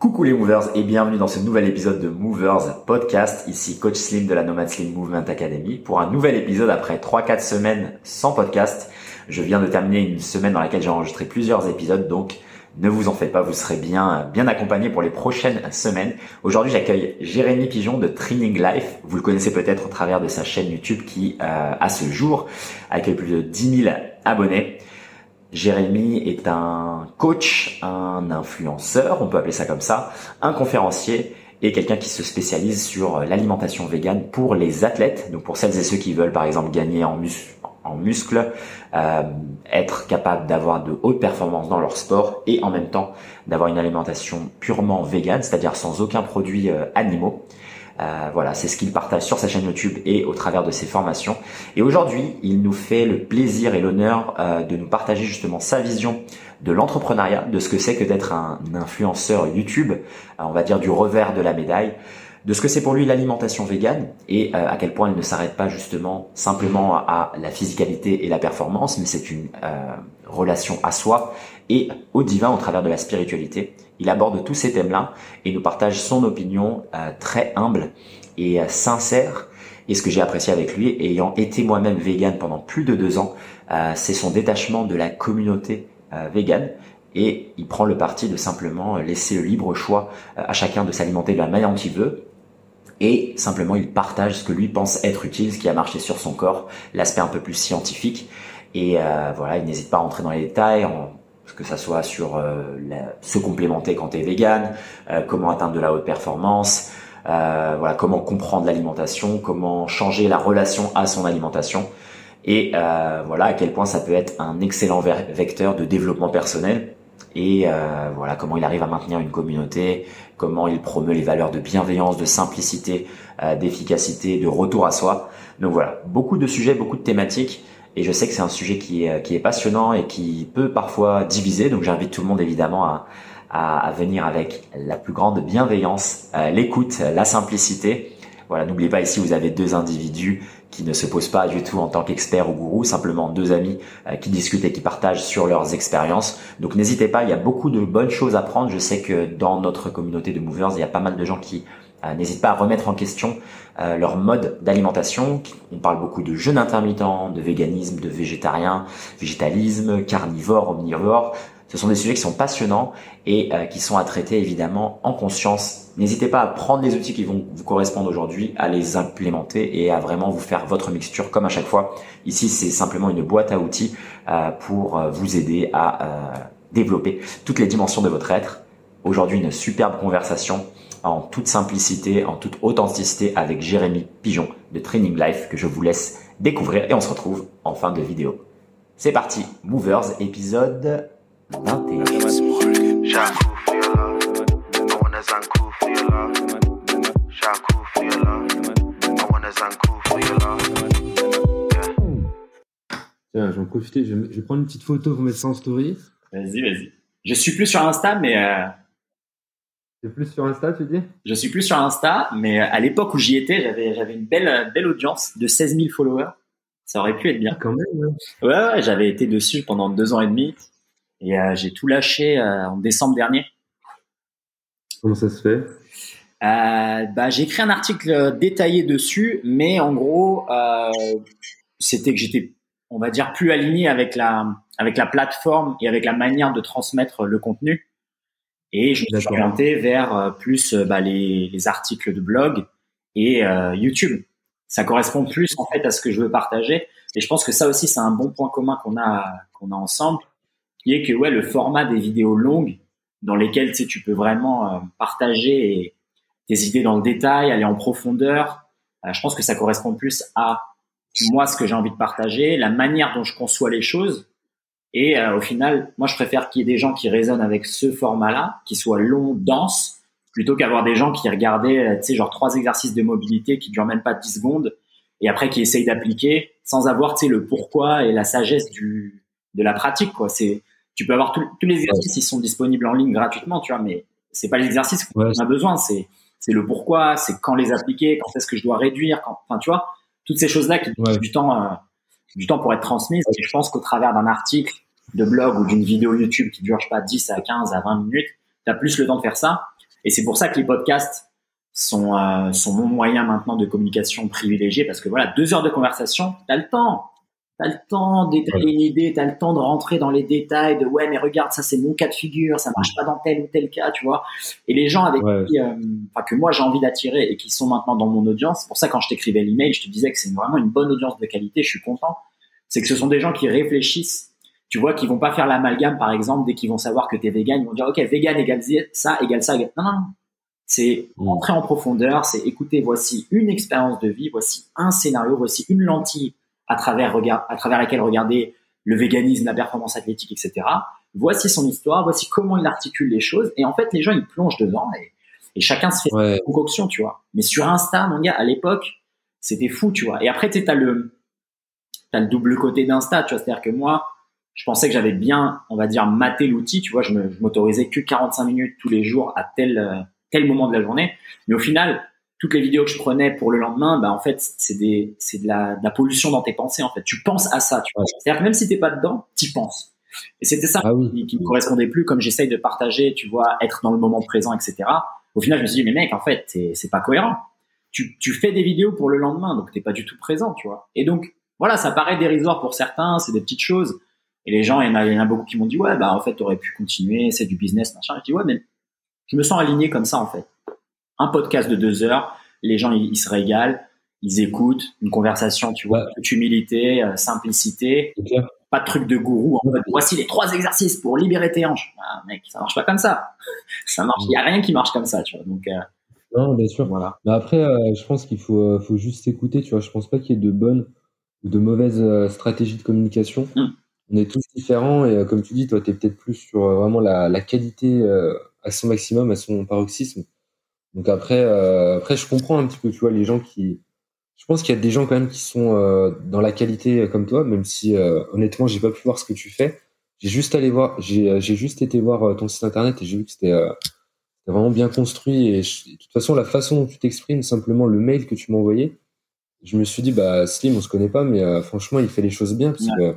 Coucou les movers et bienvenue dans ce nouvel épisode de Movers Podcast. Ici Coach Slim de la Nomad Slim Movement Academy pour un nouvel épisode après 3-4 semaines sans podcast. Je viens de terminer une semaine dans laquelle j'ai enregistré plusieurs épisodes donc ne vous en faites pas, vous serez bien bien accompagné pour les prochaines semaines. Aujourd'hui, j'accueille Jérémy Pigeon de Training Life. Vous le connaissez peut-être au travers de sa chaîne YouTube qui, euh, à ce jour, accueille plus de 10 000 abonnés. Jérémy est un coach, un influenceur, on peut appeler ça comme ça, un conférencier et quelqu'un qui se spécialise sur l'alimentation végane pour les athlètes, donc pour celles et ceux qui veulent par exemple gagner en, muscles, euh, être capable d'avoir de hautes performances dans leur sport et en même temps d'avoir une alimentation purement végane, c'est-à-dire sans aucun produit euh, animaux. Euh, voilà, c'est ce qu'il partage sur sa chaîne YouTube et au travers de ses formations. Et aujourd'hui, il nous fait le plaisir et l'honneur euh, de nous partager justement sa vision de l'entrepreneuriat, de ce que c'est que d'être un influenceur YouTube, euh, on va dire du revers de la médaille, de ce que c'est pour lui l'alimentation végane et à quel point il ne s'arrête pas justement simplement à la physicalité et la performance, mais c'est une relation à soi et au divin au travers de la spiritualité. Il aborde tous ces thèmes-là et nous partage son opinion euh, très humble et euh, sincère. Et ce que j'ai apprécié avec lui, ayant été moi-même vegan pendant plus de deux ans, euh, c'est son détachement de la communauté végane. Et il prend le parti de simplement laisser le libre choix à chacun de s'alimenter de la manière dont il veut. Et simplement, il partage ce que lui pense être utile, ce qui a marché sur son corps, l'aspect un peu plus scientifique. Et voilà, il n'hésite pas à rentrer dans les détails que ça soit sur euh, se complémenter quand tu es vegan, euh, comment atteindre de la haute performance, euh, voilà, comment comprendre l'alimentation, comment changer la relation à son alimentation et voilà à quel point ça peut être un excellent vecteur de développement personnel et voilà comment il arrive à maintenir une communauté, comment il promeut les valeurs de bienveillance, de simplicité, d'efficacité, de retour à soi. Donc voilà, beaucoup de sujets, beaucoup de thématiques. Et je sais que c'est un sujet qui est, qui est passionnant et qui peut parfois diviser. Donc j'invite tout le monde évidemment à, à, venir avec la plus grande bienveillance, euh, l'écoute, la simplicité. Voilà, n'oubliez pas ici vous avez deux individus qui ne se posent pas du tout en tant qu'experts ou gourou, simplement deux amis euh, qui discutent et qui partagent sur leurs expériences. Donc n'hésitez pas, il y a beaucoup de bonnes choses à prendre. Je sais que dans notre communauté de movers, il y a pas mal de gens qui euh, n'hésite pas à remettre en question euh, leur mode d'alimentation. On parle beaucoup de jeûne intermittent, de véganisme, de végétarien, végétalisme, carnivore, omnivore. Ce sont des sujets qui sont passionnants et euh, qui sont à traiter évidemment en conscience. N'hésitez pas à prendre les outils qui vont vous correspondre aujourd'hui, à les implémenter et à vraiment vous faire votre mixture comme à chaque fois. Ici, c'est simplement une boîte à outils pour vous aider à développer toutes les dimensions de votre être. Aujourd'hui, une superbe conversation en toute simplicité, en toute authenticité avec Jérémy Pigeon de Training Life que je vous laisse découvrir et on se retrouve en fin de vidéo. C'est parti, Movers épisode 21. Tiens, j'en profiter, je vais, prendre une petite photo pour mettre ça en story. Vas-y, vas-y. Je suis plus sur Insta, mais euh, c'est plus sur Insta, tu dis? Je suis plus sur Insta, mais à l'époque où j'y étais, j'avais j'avais une belle belle audience de 16 000 followers. Ça aurait pu être bien. Ah, quand même. Ouais, ouais, j'avais été dessus pendant deux ans et demi et euh, j'ai tout lâché euh, en décembre dernier. Comment ça se fait? Euh, bah, j'ai écrit un article détaillé dessus, mais en gros, c'était que j'étais, on va dire, plus aligné avec la avec la plateforme et avec la manière de transmettre le contenu. Et je me suis orienté vers euh, plus euh, bah, les, les, articles de blog et euh, YouTube. Ça correspond plus en fait à ce que je veux partager. Et je pense que ça aussi, c'est un bon point commun qu'on a qu'on a ensemble, qui est que ouais, le format des vidéos longues dans lesquelles tu, sais, tu peux vraiment partager tes idées dans le détail, aller en profondeur. je pense que ça correspond plus à moi ce que j'ai envie de partager, la manière dont je conçois les choses et euh, au final, moi, je préfère qu'il y ait des gens qui résonnent avec ce format-là, qui soit long, dense, plutôt qu'avoir des gens qui regardaient, euh, tu sais, genre trois exercices de mobilité qui durent même pas 10 secondes, et après qui essayent d'appliquer sans avoir, tu sais, le pourquoi et la sagesse du de la pratique, quoi. C'est, tu peux avoir tous les exercices, ils sont disponibles en ligne gratuitement, tu vois, mais c'est pas l'exercice qu'on a besoin, c'est c'est le pourquoi, c'est quand les appliquer, quand est-ce que je dois réduire, quand, enfin, tu vois, toutes ces choses-là qui ouais. du temps. Euh, du temps pour être transmise. Je pense qu'au travers d'un article de blog ou d'une vidéo YouTube qui dure, je pas, 10 à 15 à 20 minutes, tu as plus le temps de faire ça. Et c'est pour ça que les podcasts sont, euh, sont mon moyen maintenant de communication privilégié parce que voilà, deux heures de conversation, t'as le temps. T'as le temps d'étaler une idée, t'as le temps de rentrer dans les détails de ouais, mais regarde, ça c'est mon cas de figure, ça marche pas dans tel ou tel cas, tu vois. Et les gens avec qui, euh, enfin, que moi j'ai envie d'attirer et qui sont maintenant dans mon audience, c'est pour ça quand je t'écrivais l'email, je te disais que c'est vraiment une bonne audience de qualité, je suis content. C'est que ce sont des gens qui réfléchissent, tu vois, qui vont pas faire l'amalgame, par exemple, dès qu'ils vont savoir que t'es vegan, ils vont dire ok, vegan égale ça, égale ça, égale... non, non, non. C'est mm. entrer en profondeur, c'est écouter, voici une expérience de vie, voici un scénario, voici une lentille à travers, à travers laquelle regarder le véganisme, la performance athlétique, etc. Voici son histoire, voici comment il articule les choses. Et en fait, les gens, ils plongent dedans et, et chacun se fait une concoction, tu vois. Mais sur Insta, mon gars, à l'époque, c'était fou, tu vois. Et après, tu as le, as le double côté d'Insta, tu vois. C'est-à-dire que moi, je pensais que j'avais bien, on va dire, maté l'outil, tu vois. Je m'autorisais que 45 minutes tous les jours à tel, euh, tel moment de la journée. Mais au final, toutes les vidéos que je prenais pour le lendemain, bah en fait, c'est des, c'est de la, de la pollution dans tes pensées. En fait, tu penses à ça. Tu vois. C'est-à-dire que même si t'es pas dedans, t'y penses. Et c'était ça ah qui, qui, me correspondait plus, comme j'essaye de partager, tu vois, être dans le moment présent, etc. Au final, je me suis dit, mais mec, en fait, c'est pas cohérent. Tu, tu fais des vidéos pour le lendemain, donc t'es pas du tout présent, tu vois. Et donc, voilà, ça paraît dérisoire pour certains, c'est des petites choses. Et les gens, il y en a, il y en a beaucoup qui m'ont dit, ouais, bah en fait, t'aurais pu continuer, c'est du business, machin. Je dis, ouais, mais je me sens aligné comme ça, en fait. Un podcast de deux heures, les gens, ils, se régalent, ils écoutent, une conversation, tu vois, humilité, euh, simplicité. Pas de truc de gourou. En voici les trois exercices pour libérer tes hanches. Ah, mec, ça marche pas comme ça. ça marche. Il y a rien qui marche comme ça, tu vois. Donc, euh, non, bien sûr. Voilà. Mais après, euh, je pense qu'il faut, faut juste écouter. Tu vois, je pense pas qu'il y ait de bonnes ou de mauvaises stratégies de communication. Hum. On est tous différents et comme tu dis, toi, tu es peut-être plus sur vraiment la, la qualité à son maximum, à son paroxysme. Donc après, euh, après, je comprends un petit peu, tu vois, les gens qui. Je pense qu'il y a des gens quand même qui sont euh, dans la qualité comme toi, même si euh, honnêtement, j'ai pas pu voir ce que tu fais. J'ai juste allé voir, j'ai juste été voir ton site internet et j'ai vu que c'était vraiment bien construit. Et de toute façon, la façon dont tu t'exprimes, simplement le mail que tu m'as envoyé, je me suis dit, bah Slim, on se connaît pas, mais franchement, il fait les choses bien parce que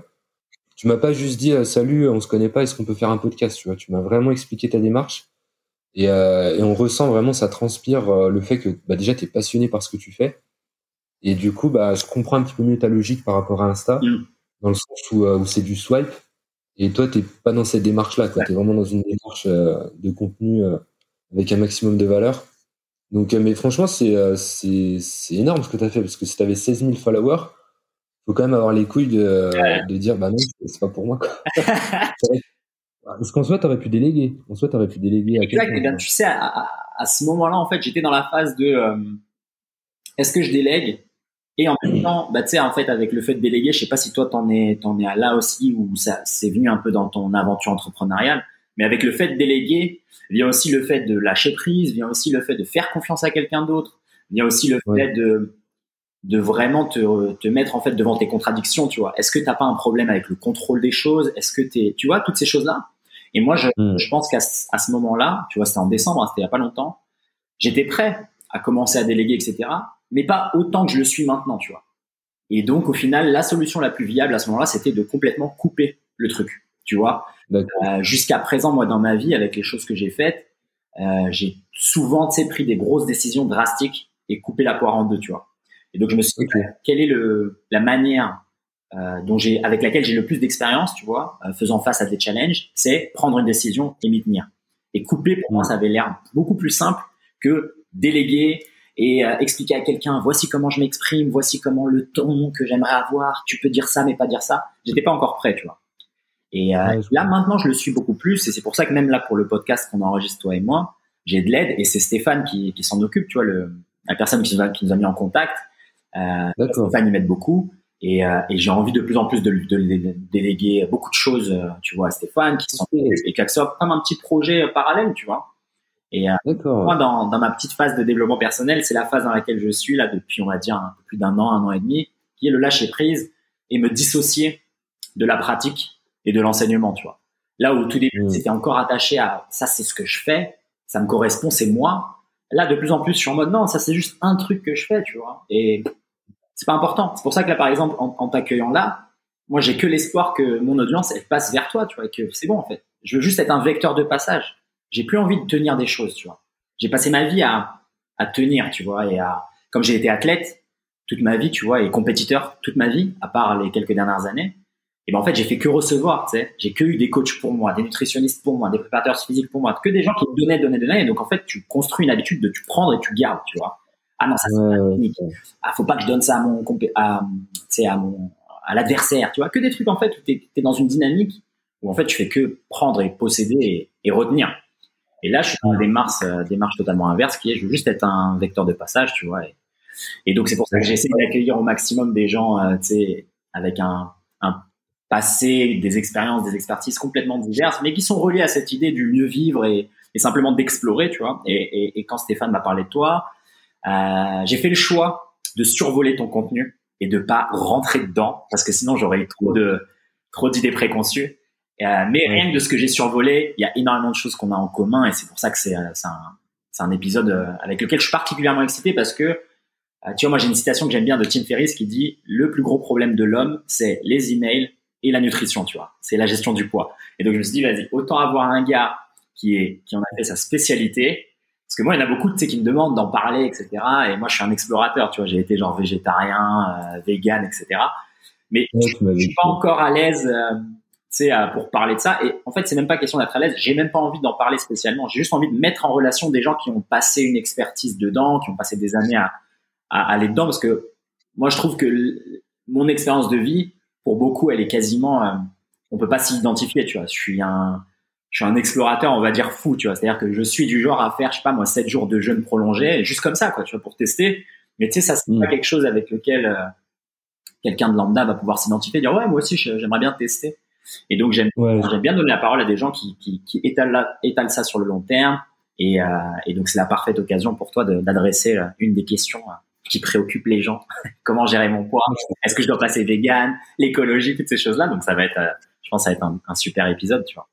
tu m'as pas juste dit salut, on se connaît pas, est-ce qu'on peut faire un podcast, tu vois. Tu m'as vraiment expliqué ta démarche et, euh, et, on ressent vraiment, ça transpire euh, le fait que bah, déjà tu es passionné par ce que tu fais. Et du coup, bah, je comprends un petit peu mieux ta logique par rapport à Insta, mm. dans le sens où, euh, où c'est du swipe. Et toi, t'es pas dans cette démarche-là. Tu es vraiment dans une démarche de contenu avec un maximum de valeur. Donc, mais franchement, c'est c'est énorme ce que tu as fait, parce que si tu avais 16 000 followers, faut quand même avoir les couilles de, de dire, bah non, c'est pas pour moi. Quoi. Parce qu'en soi, tu aurais pu déléguer. En soi, tu aurais pu déléguer à Exact. quelqu'un. tu sais, à, à, ce moment-là, en fait, j'étais dans la phase de euh, est-ce que je délègue? Et en même temps, bah, tu sais, en fait, avec le fait de déléguer, je sais pas si toi, t'en es, t'en es là aussi ou ça, c'est venu un peu dans ton aventure entrepreneuriale. Mais avec le fait de déléguer, vient aussi le fait de lâcher prise, vient aussi le fait de faire confiance à quelqu'un d'autre, vient aussi le fait de de vraiment te, te mettre en fait devant tes contradictions, tu vois. Est-ce que t'as pas un problème avec le contrôle des choses? Est-ce que t'es, tu vois, toutes ces choses-là? Et moi, je, hmm. je pense qu'à à ce moment-là, tu vois, c'était en décembre, hein, c'était il y a pas longtemps, j'étais prêt à commencer à déléguer, etc. Mais pas autant que je le suis maintenant, tu vois. Et donc, au final, la solution la plus viable à ce moment-là, c'était de complètement couper le truc, tu vois. Euh, Jusqu'à présent, moi, dans ma vie, avec les choses que j'ai faites, euh, j'ai souvent, tu sais, pris des grosses décisions drastiques et coupé la poire en deux, tu vois. Et donc, je me suis dit, quelle est le, la manière dont j'ai, avec laquelle j'ai le plus d'expérience, tu vois, euh, faisant face à des challenges, c'est prendre une décision et m'y tenir. Et couper, pour moi, ça avait l'air beaucoup plus simple que déléguer et euh, expliquer à quelqu'un, voici comment je m'exprime, voici comment le ton que j'aimerais avoir, tu peux dire ça mais pas dire ça. J'étais pas encore prêt, tu vois. Et là, maintenant, je le suis beaucoup plus, et c'est pour ça que même là, pour le podcast qu'on enregistre toi et moi, j'ai de l'aide, et c'est Stéphane qui, qui s'en occupe, tu vois, le, la personne qui nous, a, qui nous a mis en contact. Euh, Stéphane, il m'aide beaucoup. Et, euh, et j'ai envie de plus en plus de, de, déléguer beaucoup de choses, euh, tu vois, à Stéphane, qui sont et que ça comme un petit projet parallèle, tu vois. Et euh, moi, dans, dans ma petite phase de développement personnel, c'est la phase dans laquelle je suis là depuis, on va dire, un peu plus d'un an, un an et demi, qui est le lâcher prise et me dissocier de la pratique et de l'enseignement, tu vois. Là où au tout début, mmh. c'était encore attaché à ça, c'est ce que je fais, ça me correspond, c'est moi. Là, de plus en plus, je suis en mode non, ça c'est juste un truc que je fais, tu vois. Et c'est pas important. C'est pour ça que là, par exemple, en, t'accueillant là, moi, j'ai que l'espoir que mon audience, elle passe vers toi, tu vois, que c'est bon, en fait. Je veux juste être un vecteur de passage. J'ai plus envie de tenir des choses, tu vois. j'ai passé ma vie à, à tenir, tu vois, et à, comme j'ai été athlète toute ma vie, tu vois, et compétiteur toute ma vie, à part les quelques dernières années, et ben en fait j'ai fait que recevoir, tu sais, j'ai que eu des coachs pour moi, des nutritionnistes pour moi, des préparateurs physiques pour moi, que des gens qui me donnaient, donnaient, donnaient, et donc en fait tu construis une habitude de tu prendre et tu gardes, tu vois. Ah non, ça c'est pas technique. Ah faut pas que je donne ça à mon, à, à mon, à l'adversaire, tu vois, que des trucs en fait où t'es es dans une dynamique où en fait tu fais que prendre et posséder et, retenir. Et là je suis dans une démarche, euh, démarche totalement inverse qui est je veux juste être un vecteur de passage, tu vois. Et, donc c'est pour ça que j'essaie d'accueillir au maximum des gens, euh, tu sais, avec un, un passé, des expériences, des expertises complètement diverses, mais qui sont reliées à cette idée du mieux vivre et, simplement d'explorer, tu vois. Et, quand Stéphane m'a parlé de toi, euh, j'ai fait le choix de survoler ton contenu et de pas rentrer dedans parce que sinon j'aurais eu trop de trop d'idées préconçues. Euh, mais rien que de ce que j'ai survolé, il y a énormément de choses qu'on a en commun et c'est pour ça que c'est un, un épisode avec lequel je suis particulièrement excité parce que euh, tu vois, moi j'ai une citation que j'aime bien de Tim Ferriss qui dit le plus gros problème de l'homme, c'est les emails et la nutrition, tu vois. C'est la gestion du poids. Et donc je me suis dit vas-y, autant avoir un gars qui est qui en a fait sa spécialité. Parce que moi, il y en a beaucoup, tu sais, qui me demandent d'en parler, etc. Et moi, je suis un explorateur, tu vois. J'ai été genre végétarien, euh, vegan, etc. Mais je, suis pas encore à l'aise, euh, tu sais, pour parler de ça. Et en fait, c'est même pas question d'être à l'aise. J'ai même pas envie d'en parler spécialement. J'ai juste envie de mettre en relation des gens qui ont passé une expertise dedans, qui ont passé des années à, à, aller dedans parce que moi je trouve que mon expérience de vie pour beaucoup elle est quasiment euh, on peut pas s'y identifier tu vois je suis un je suis un explorateur on va dire fou tu vois c'est à dire que je suis du genre à faire je sais pas moi 7 jours de jeûne prolongé juste comme ça quoi tu vois pour tester mais tu sais ça c'est pas mm. quelque chose avec lequel euh, quelqu'un de lambda va pouvoir s'identifier dire ouais moi aussi j'aimerais bien tester et donc j'aime j'aime bien donner la parole à des gens qui qui, qui étalent, étalent ça sur le long terme et, euh, et donc c'est la parfaite occasion pour toi d'adresser une des questions qui préoccupe les gens. Comment gérer mon poids? Est-ce que je dois passer vegan L'écologie, toutes ces choses-là? Donc ça va être, euh, je pense, ça va être un, super épisode, tu vois.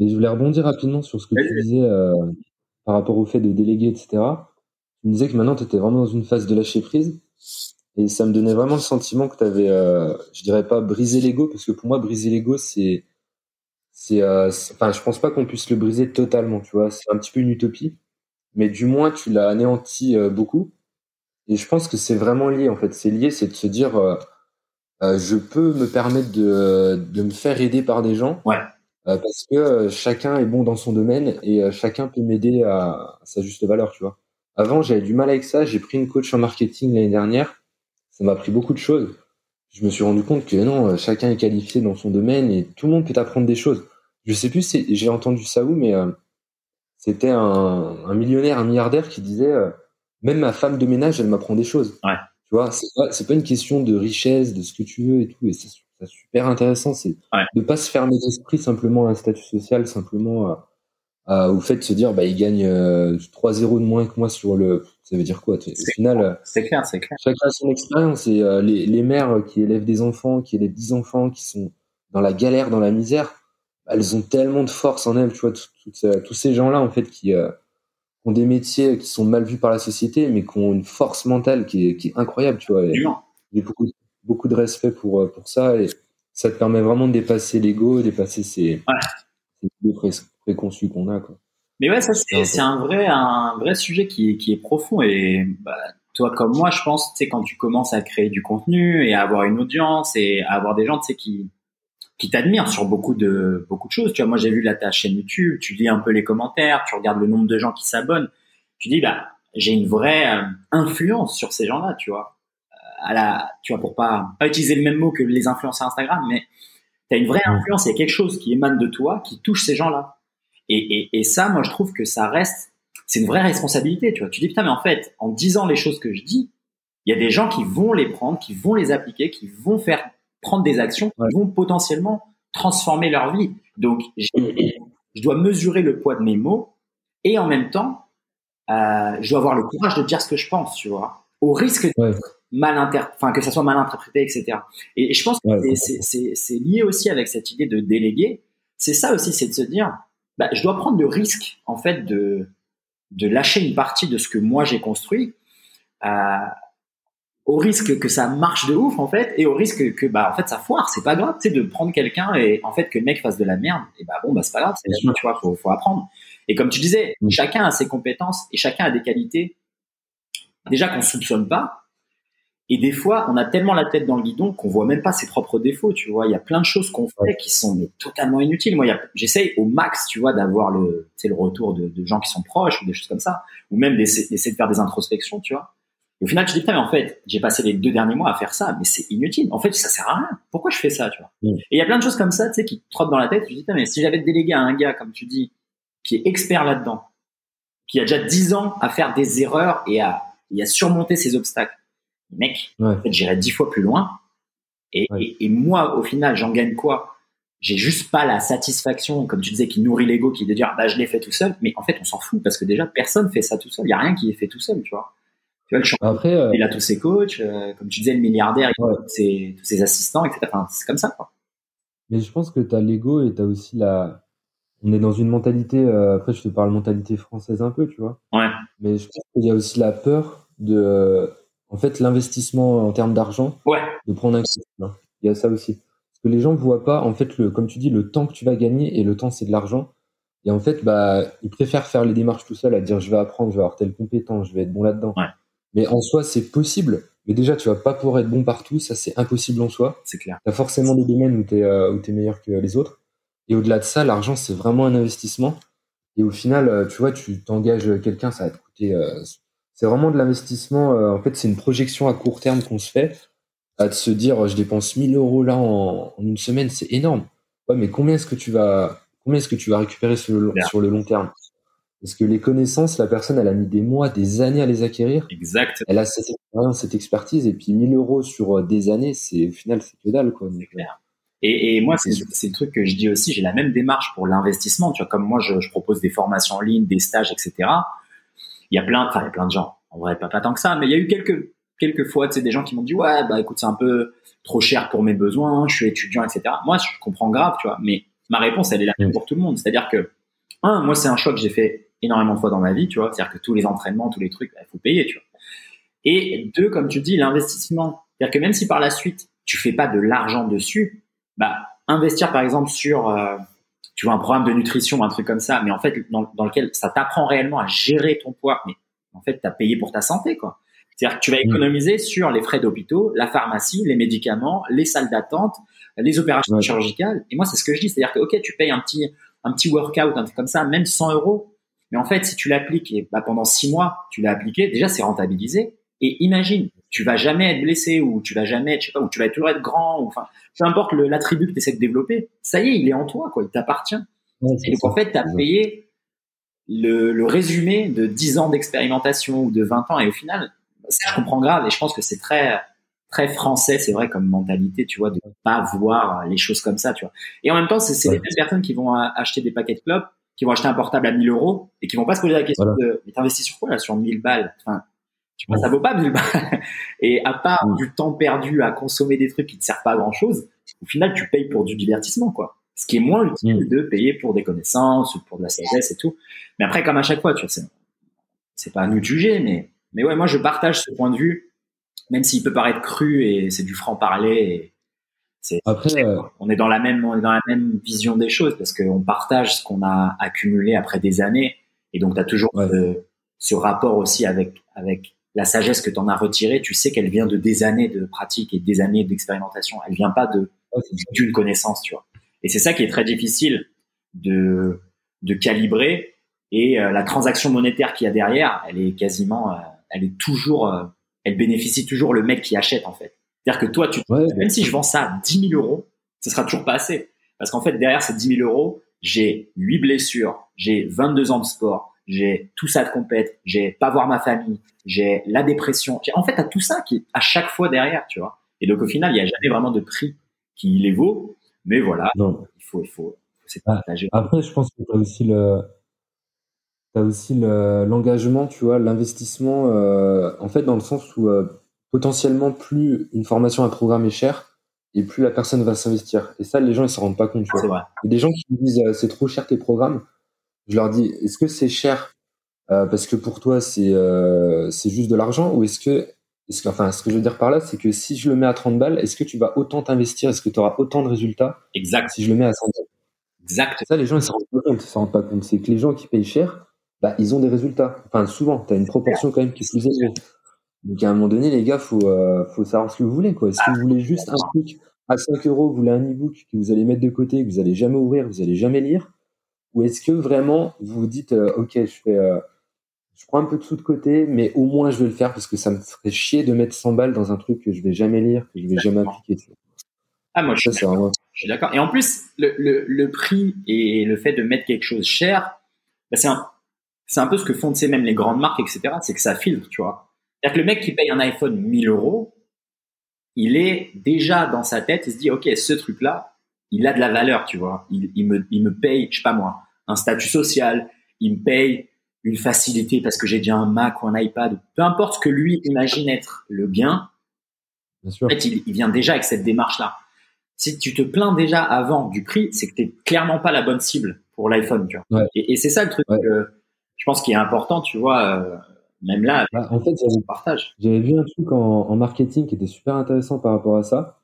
Mais je voulais rebondir rapidement sur ce que tu disais euh, par rapport au fait de déléguer, etc. Tu me disais que maintenant tu étais vraiment dans une phase de lâcher prise. Et ça me donnait vraiment le sentiment que tu avais, euh, je dirais pas briser l'ego, parce que pour moi, briser l'ego, c'est, c'est, euh, enfin, je pense pas qu'on puisse le briser totalement, tu vois. C'est un petit peu une utopie, mais du moins, tu l'as anéanti beaucoup. Et je pense que c'est vraiment lié, en fait. C'est lié, c'est de se dire, euh, euh, je peux me permettre de, de me faire aider par des gens. Ouais. Euh, parce que chacun est bon dans son domaine et chacun peut m'aider à, sa juste valeur, tu vois. Avant, j'avais du mal avec ça. J'ai pris une coach en marketing l'année dernière. Ça m'a appris beaucoup de choses. Je me suis rendu compte que non, chacun est qualifié dans son domaine et tout le monde peut apprendre des choses. Je sais plus, j'ai entendu ça où, mais c'était un, un, millionnaire, un milliardaire qui disait même ma femme de ménage, elle m'apprend des choses. Ouais. Tu vois, c'est pas, c'est pas une question de richesse, de ce que tu veux et tout. Et c'est, super intéressant. C'est ouais. de pas se fermer l'esprit simplement à un statut social, simplement au fait de se dire, bah, il gagne 3 euh, 0 de moins que moi sur le. Ça veut dire quoi Au final, euh, c'est clair, c'est clair. Chacun a son expérience. Et euh, les, les mères qui élèvent des enfants, qui élèvent 10 enfants, qui sont dans la galère, dans la misère, elles ont tellement de force en elles. Tu vois, tous ces gens-là, en fait, qui ont des métiers qui sont mal vus par la société, mais qui ont une force mentale qui est, qui est incroyable, tu vois. J'ai beaucoup, beaucoup de respect pour, euh, pour ça et ça te permet vraiment de dépasser l'ego, dépasser ces, ouais. ces préconçus qu'on a, quoi. Mais ouais, ça c'est un vrai un vrai sujet qui, qui est profond et bah, toi comme moi, je pense, tu quand tu commences à créer du contenu et à avoir une audience et à avoir des gens, tu sais, qui qui t'admirent sur beaucoup de beaucoup de choses. Tu vois, moi j'ai vu la ta chaîne YouTube, tu lis un peu les commentaires, tu regardes le nombre de gens qui s'abonnent, tu dis bah j'ai une vraie euh, influence sur ces gens-là, tu vois. À la, tu vois, pour pas pas utiliser le même mot que les influenceurs Instagram, mais tu as une vraie influence, il y a quelque chose qui émane de toi, qui touche ces gens-là. Et, et, et ça, moi je trouve que ça reste, c'est une vraie responsabilité, tu vois. Tu dis putain, mais en fait, en disant les choses que je dis, il y a des gens qui vont les prendre, qui vont les appliquer, qui vont faire prendre des actions qui vont potentiellement transformer leur vie. Donc, je dois mesurer le poids de mes mots et en même temps, euh, je dois avoir le courage de dire ce que je pense, tu vois, au risque de mal enfin que ça soit mal interprété, etc. Et, je pense que c'est lié aussi avec cette idée de déléguer. C'est ça aussi, c'est de se dire, bah, je dois prendre le risque, en fait, de de lâcher une partie de ce que moi j'ai construit. Euh, au risque que ça marche de ouf en fait et au risque que bah en fait ça foire c'est pas grave tu sais de prendre quelqu'un et en fait que le mec fasse de la merde et bah bon bah c'est pas grave c'est tu vois faut, faut apprendre et comme tu disais Mm. chacun a ses compétences et chacun a des qualités déjà qu'on soupçonne pas et des fois on a tellement la tête dans le guidon qu'on voit même pas ses propres défauts tu vois il y a plein de choses qu'on fait qui sont mais totalement inutiles moi j'essaye au max tu vois d'avoir le le retour de, de gens qui sont proches ou des choses comme ça ou même d'essayer de faire des introspections tu vois et au final, tu te dis, putain, mais en fait, j'ai passé les deux derniers mois à faire ça, mais c'est inutile. En fait, ça sert à rien. Pourquoi je fais ça, tu vois? Et il y a plein de choses comme ça, tu sais, qui te trottent dans la tête. Tu te dis, putain, mais si j'avais délégué à un gars, comme tu dis, qui est expert là-dedans, qui a déjà 10 ans à faire des erreurs et à, et à surmonter ces obstacles, mec, Ouais. en fait, j'irais dix fois plus loin. Et, Ouais. et, et moi, au final, j'en gagne quoi? J'ai juste pas la satisfaction, comme tu disais, qui nourrit l'ego, qui est de dire, bah, je l'ai fait tout seul. Mais en fait, on s'en fout parce que déjà, personne fait ça tout seul. Il y a rien qui est fait tout seul, tu vois. Tu vois, le champion, Après, euh, il a tous ses coachs, euh, comme tu disais, le milliardaire, il a Ouais. tous ses, tous ses assistants, etc. Enfin, c'est comme ça, quoi. mais je pense que tu as l'ego et tu as aussi la. On est dans une mentalité, euh, après je te parle mentalité française un peu, tu vois. Ouais. Mais je pense qu'il y a aussi la peur de. Euh, En fait, l'investissement en termes d'argent, Ouais. de prendre un risque, hein. Il y a ça aussi. Parce que les gens ne voient pas, en fait, le, comme tu dis, le temps que tu vas gagner et le temps, c'est de l'argent. Et en fait, bah, ils préfèrent faire les démarches tout seul à dire je vais apprendre, je vais avoir telle compétence, je vais être bon là-dedans. Ouais. Mais en soi, c'est possible. Mais déjà, tu vas pas pouvoir être bon partout, ça c'est impossible en soi. C'est clair. Tu as forcément des domaines où tu es, t'es meilleur que les autres. Et au-delà de ça, l'argent, c'est vraiment un investissement. Et au final, euh, tu vois, tu t'engages quelqu'un, ça va te coûter. euh, c'est vraiment de l'investissement. euh, en fait, c'est une projection à court terme qu'on se fait. À de se dire, je dépense 1000 euros là en, en une semaine, c'est énorme. Ouais, mais combien est-ce que tu vas, combien est-ce que tu vas récupérer sur le, long- Bien. sur le long terme? Parce que les connaissances, la personne, elle a mis des mois, des années à les acquérir. Exact. Elle a cette expérience, cette expertise, et puis 1000 euros sur euh, des années, c'est au final, c'est que dalle, quoi. Euh, clair. Et, et moi, c'est c'est le truc que je dis aussi, j'ai la même démarche pour l'investissement. Tu vois, comme moi, je, je propose des formations en ligne, des stages, etc. Il y a plein, enfin, il y a plein de gens. En vrai, pas, pas tant que ça, mais il y a eu quelques, quelques fois, tu sais, des gens qui m'ont dit, ouais, bah, écoute, c'est un peu trop cher pour mes besoins, je suis étudiant, etc. Moi, je comprends grave, tu vois, mais ma réponse, elle est la même pour tout le monde. C'est-à-dire que, un, moi, c'est un choix que j'ai fait énormément de fois dans ma vie, tu vois. C'est-à-dire que tous les entraînements, tous les trucs, il faut payer, tu vois. Et deux, comme tu dis, l'investissement. C'est-à-dire que même si par la suite, tu fais pas de l'argent dessus, bah, investir par exemple sur, euh, tu vois, un programme de nutrition un truc comme ça, mais en fait, dans, dans lequel ça t'apprend réellement à gérer ton poids, mais en fait, tu as payé pour ta santé, quoi. C'est-à-dire que tu vas Mm. économiser sur les frais d'hôpitaux, la pharmacie, les médicaments, les salles d'attente, les opérations Ouais. chirurgicales. Et moi, c'est ce que je dis. C'est-à-dire que, OK, tu payes un petit, un petit workout, un truc comme ça, même 100 euros. Mais en fait, si tu l'appliques et bah, pendant six mois, tu l'as appliqué, déjà, c'est rentabilisé. Et imagine, tu vas jamais être blessé ou tu vas jamais, être, je sais pas, ou tu vas toujours être grand, ou enfin, peu importe l'attribut que tu essaies de développer. Ça y est, il est en toi, quoi. Il t'appartient. ouais, Et donc, ça. en fait, tu as payé le, le résumé de 10 ans d'expérimentation ou de 20 ans. Et au final, ça, je comprends grave. Et je pense que c'est très, très français, c'est vrai, comme mentalité, tu vois, de pas voir les choses comme ça, tu vois. Et en même temps, c'est Ouais. les mêmes personnes qui vont acheter des paquets de clopes, qui vont acheter un portable à 1000 euros et qui vont pas se poser la question Voilà. de, mais t'investis sur quoi, là, sur 1000 balles? Enfin, tu vois, Ouais. ça vaut pas 1000 balles. Et à part Mm. du temps perdu à consommer des trucs qui te servent pas à grand chose, au final, tu payes pour du divertissement, quoi. Ce qui est moins utile Mm. de payer pour des connaissances ou pour de la sagesse et tout. Mais après, comme à chaque fois, tu vois, c'est, c'est pas à nous de juger, mais, mais ouais, moi, je partage ce point de vue, même s'il peut paraître cru et c'est du franc parler. Et c'est, Après, euh, on est dans la même, on est dans la même vision des choses parce qu'on partage ce qu'on a accumulé après des années. Et donc, tu as toujours Ouais. ce rapport aussi avec, avec la sagesse que tu en as retirée. Tu sais qu'elle vient de des années de pratique et des années d'expérimentation. Elle vient pas de, d'une connaissance, tu vois. Et c'est ça qui est très difficile de, de calibrer. Et euh, la transaction monétaire qu'il y a derrière, elle est quasiment, euh, elle est toujours, euh, elle bénéficie toujours le mec qui achète en fait. C'est-à-dire que toi, tu, Ouais, même si je vends ça à 10 000 euros, ce sera toujours pas assez. Parce qu'en fait, derrière ces 10 000 euros, j'ai 8 blessures, j'ai 22 ans de sport, j'ai tout ça de compète, j'ai pas voir ma famille, j'ai la dépression. En fait, t'as tout ça qui est à chaque fois derrière, tu vois. Et donc, au final, il n'y a jamais vraiment de prix qui les vaut. Mais voilà, non. il faut, il faut, c'est Ah. partager. Après, je pense que tu as aussi le. T'as aussi le- l'engagement, tu vois, l'investissement, euh, en fait, dans le sens où euh, potentiellement, plus une formation, un programme est cher, et plus la personne va s'investir. Et ça, les gens, ils s'en rendent pas compte, tu vois. Vrai. Il y a des gens qui me disent euh, c'est trop cher tes programmes. Je leur dis est-ce que c'est cher euh, parce que pour toi c'est euh, c'est juste de l'argent ou est-ce que enfin, ce que je veux dire par là, c'est que si je le mets à 30 balles, est-ce que tu vas autant t'investir Est-ce que tu auras autant de résultats Exact. si je le mets à 100 balles? Exact. Ça, les gens, ils s'en rendent pas compte. Ils s'en rendent pas compte. C'est que les gens qui payent cher, bah, ils ont des résultats. Enfin, souvent, tu as une proportion quand même qui est plus élevée. Donc, à un moment donné, les gars, faut, euh, faut savoir ce que vous voulez, quoi. Est-ce que vous voulez juste un truc à 5 euros, vous voulez un e-book que vous allez mettre de côté, que vous allez jamais ouvrir, que vous allez jamais lire? Ou est-ce que vraiment, vous vous dites, euh, OK, je fais, euh, je prends un peu de sous de côté, mais au moins, je vais le faire parce que ça me ferait chier de mettre 100 balles dans un truc que je vais jamais lire, que je vais jamais appliquer. Ah, moi, je Ça, suis c'est vraiment, Je suis d'accord. Et en plus, le, le, le prix et le fait de mettre quelque chose cher, bah, c'est un, c'est un peu ce que font tu sais, même les grandes marques, etc. C'est que ça filtre, tu vois. C'est-à-dire que le mec qui paye un iPhone 1000 euros, il est déjà dans sa tête, il se dit, OK, ce truc-là, il a de la valeur, tu vois. Il, il, me, il me paye, je sais pas moi, un statut social, il me paye une facilité parce que j'ai déjà un Mac ou un iPad, peu importe ce que lui imagine être le bien, bien sûr. en fait, il, il vient déjà avec cette démarche-là. Si tu te plains déjà avant du prix, c'est que t'es clairement pas la bonne cible pour l'iPhone, tu vois. Ouais. Et, et c'est ça le truc Ouais. que je pense qui est important, tu vois, euh, même là, Bah, en fait, j'avais partage. J'avais vu un truc en, en marketing qui était super intéressant par rapport à ça.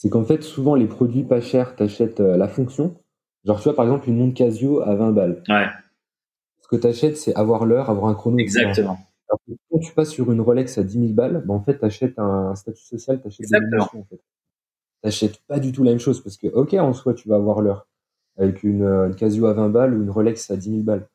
C'est qu'en fait, souvent, les produits pas chers, t'achètes euh, la fonction. Genre, tu vois, par exemple, une montre Casio à 20 balles. Ouais, Ce que t'achètes, c'est avoir l'heure, avoir un chrono. exactement. Alors quand tu passes sur une Rolex à 10 000 balles, bah, en fait, t'achètes un, statut social, t'achètes des émotions, en fait. T'achètes pas du tout la même chose parce que, ok, en soi, tu vas avoir l'heure avec une, euh, une Casio à 20 balles ou une Rolex à 10 000 balles.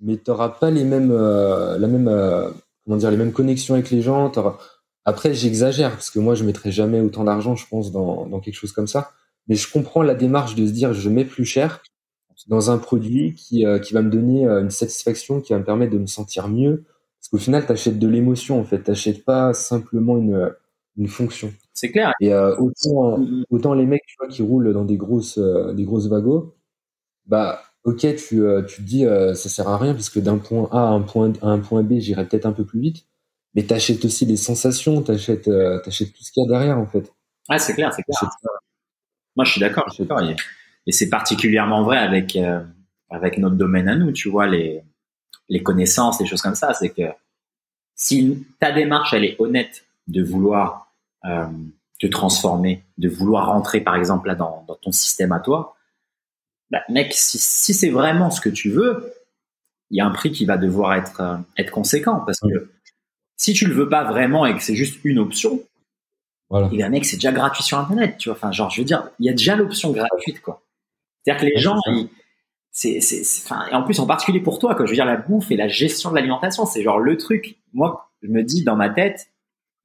Mais t'auras pas les mêmes, euh, la même, euh, comment dire, les mêmes connexions avec les gens. t'auras- Après, j'exagère parce que moi, je mettrais jamais autant d'argent, je pense, dans, dans quelque chose comme ça. Mais je comprends la démarche de se dire, je mets plus cher dans un produit qui, euh, qui va me donner euh, une satisfaction, qui va me permettre de me sentir mieux. Parce qu'au final, t'achètes de l'émotion, en fait. T'achètes pas simplement une, une fonction. C'est clair. Et euh, autant, mm. autant les mecs tu vois, qui roulent dans des grosses, euh, des grosses wagons, bah ok, tu, euh, tu te dis euh, ça sert à rien parce que d'un point A à un point, à un point B, j'irai peut-être un peu plus vite. Mais t'achètes aussi les sensations, t'achètes, euh, t'achètes tout ce qu'il y a derrière en fait. Ouais, c'est clair, c'est clair. Moi, je suis d'accord. je suis d'accord. Et, et c'est particulièrement vrai avec euh, avec notre domaine à nous, tu vois, les les connaissances, les choses comme ça. C'est que si ta démarche elle est honnête de vouloir euh, te transformer, de vouloir rentrer par exemple là dans, dans ton système à toi, bah, mec, si, si c'est vraiment ce que tu veux, il y a un prix qui va devoir être euh, être conséquent parce que si tu le veux pas vraiment et que c'est juste une option, Voilà. et ben mec, c'est déjà gratuit sur Internet, tu vois. Enfin, genre, je veux dire, il y a déjà l'option gratuite, quoi. C'est-à-dire que les Ouais, gens, c'est c'est, enfin, et en plus, en particulier pour toi, quoi. Je veux dire, la bouffe et la gestion de l'alimentation, c'est genre le truc. Moi, je me dis dans ma tête,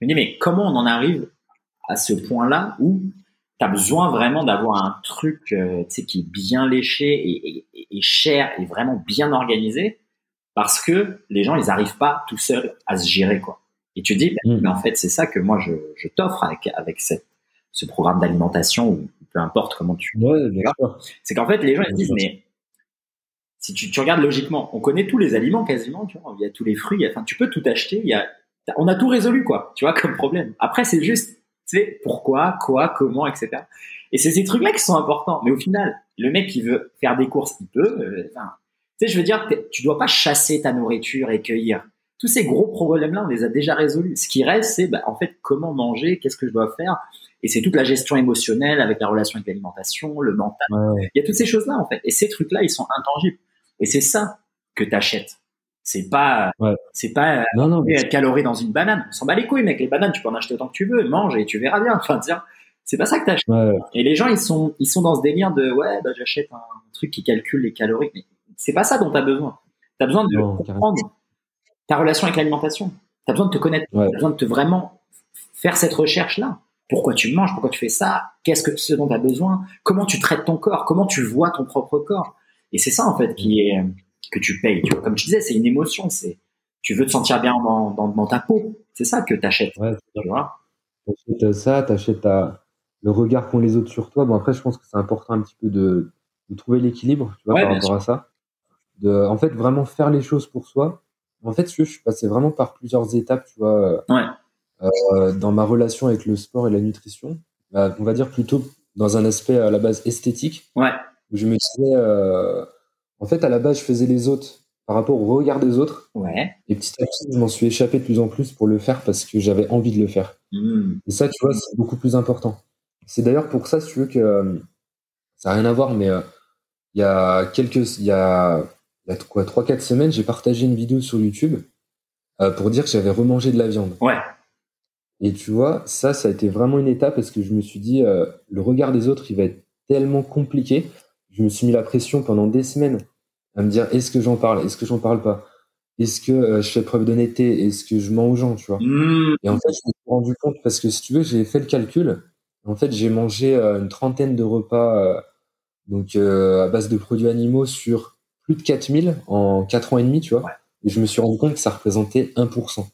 je me dis, mais comment on en arrive à ce point-là où t'as besoin vraiment d'avoir un truc, euh, tu sais, qui est bien léché et, et, et cher et vraiment bien organisé parce que les gens, ils arrivent pas tout seuls à se gérer, quoi. Et tu dis, ben, Mm. mais en fait, c'est ça que moi, je, je t'offre avec, avec cette, ce programme d'alimentation ou peu importe comment tu. Ouais. C'est qu'en fait, les gens, ils se disent, mais si tu, tu regardes logiquement, on connaît tous les aliments quasiment, tu vois, il y a tous les fruits, il y a- enfin, tu peux tout acheter, il y a, on a tout résolu, quoi, tu vois, comme problème. Après, c'est juste, tu sais, pourquoi, quoi, comment, etc. Et c'est ces trucs-là qui sont importants. Mais au final, le mec qui veut faire des courses, il peut. euh, enfin, tu sais, je veux dire, tu dois pas chasser ta nourriture et cueillir. Tous ces gros problèmes-là, on les a déjà résolus. Ce qui reste, c'est, bah, en fait, comment manger, qu'est-ce que je dois faire. Et c'est toute la gestion émotionnelle avec la relation avec l'alimentation, le mental. Ouais, Il y a toutes ces choses-là, en fait. Et ces trucs-là, ils sont intangibles. Et c'est ça que t'achètes. C'est pas, Ouais. c'est pas, euh, Non, non, mais être calories dans une banane. On s'en bat les couilles, mec. Les bananes, tu peux en acheter autant que tu veux. Mange et tu verras bien. Enfin, tiens, c'est pas ça que t'achètes. ouais, Et les gens, ils sont, ils sont dans ce délire de, ouais, bah, j'achète un truc qui calcule les calories. Mais c'est pas ça dont t'as besoin. T'as besoin de Non, comprendre ta relation avec l'alimentation. T'as besoin de te connaître. Ouais. T'as besoin de te vraiment faire cette recherche-là. Pourquoi tu manges? Pourquoi tu fais ça? Qu'est-ce que, ce dont t'as besoin? Comment tu traites ton corps? Comment tu vois ton propre corps? Et c'est ça, en fait, qui est, que tu payes. Tu vois, comme tu disais, c'est une émotion. C'est, tu veux te sentir bien dans, dans, dans ta peau. C'est ça que t'achètes. ouais, c'est Tu vois? T'achètes ça, t'achètes ta- le regard qu'ont les autres sur toi. Bon, après, je pense que c'est important un petit peu de, de trouver l'équilibre, tu vois, Ouais, par rapport à ça. De, en fait, vraiment faire les choses pour soi. En fait, je suis passé vraiment par plusieurs étapes, tu vois, Ouais. euh, dans ma relation avec le sport et la nutrition. Bah, on va dire plutôt dans un aspect à la base esthétique, Ouais. où je me disais, euh, en fait, à la base, je faisais les autres par rapport au regard des autres. Ouais. Et petit à petit, je m'en suis échappé de plus en plus pour le faire parce que j'avais envie de le faire. Hmm. Et ça, tu vois, c'est beaucoup plus important. C'est d'ailleurs pour ça, si tu veux, que euh, ça n'a rien à voir, mais euh, il y a quelques, il y a, il y a quoi, 3-4 semaines, j'ai partagé une vidéo sur YouTube euh, pour dire que j'avais remangé de la viande. Ouais. Et tu vois, ça, ça a été vraiment une étape parce que je me suis dit, euh, le regard des autres, il va être tellement compliqué. Je me suis mis la pression pendant des semaines à me dire, est-ce que j'en parle, est-ce que j'en parle pas, est-ce que euh, je fais preuve d'honnêteté, est-ce que je mens aux gens, tu vois? Hmm. Et en fait, je me suis rendu compte parce que si tu veux, j'ai fait le calcul. En fait, j'ai mangé euh, une trentaine de repas euh, donc euh, à base de produits animaux sur plus de 4000 en 4 ans et demi, tu vois. Ouais. Et je me suis rendu compte que ça représentait 1%.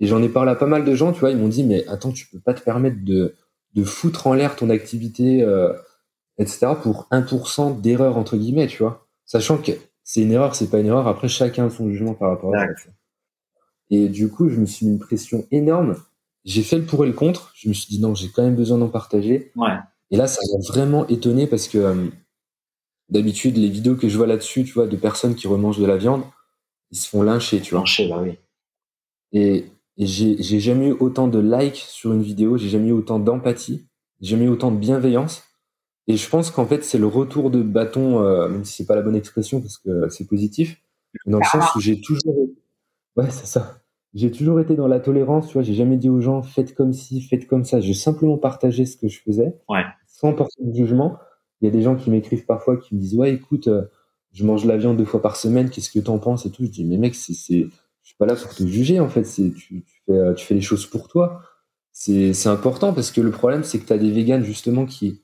Et j'en ai parlé à pas mal de gens, tu vois, ils m'ont dit mais attends, tu peux pas te permettre de de foutre en l'air ton activité euh, etc. pour 1% d'erreur entre guillemets, tu vois. Sachant que c'est une erreur, c'est pas une erreur, après chacun a son jugement par rapport à ça. Tu vois. Et du coup, je me suis mis une pression énorme. J'ai fait le pour et le contre. Je me suis dit non, j'ai quand même besoin d'en partager. Ouais. Et là, ça m'a vraiment étonné parce que euh, d'habitude, les vidéos que je vois là-dessus, tu vois, de personnes qui remangent de la viande, ils se font lyncher, tu vois. Plancher, bah oui. Et, et j'ai jamais eu autant de likes sur une vidéo, j'ai jamais eu autant d'empathie, j'ai jamais eu autant de bienveillance. Et je pense qu'en fait, c'est le retour de bâton, euh, même si c'est pas la bonne expression parce que c'est positif, dans le sens où j'ai toujours, ouais, c'est ça. J'ai toujours été dans la tolérance, tu vois. J'ai jamais dit aux gens faites comme ci, faites comme ça. J'ai simplement partagé ce que je faisais, Ouais. sans porter de jugement. Il y a des gens qui m'écrivent parfois qui me disent ouais, écoute, euh, je mange de la viande deux fois par semaine. Qu'est-ce que t'en penses et tout. Je dis mais mec, c'est, c'est, je suis pas là pour te juger en fait. C'est, tu, tu fais, euh, tu fais les choses pour toi. C'est, c'est important parce que le problème c'est que t'as des véganes justement qui,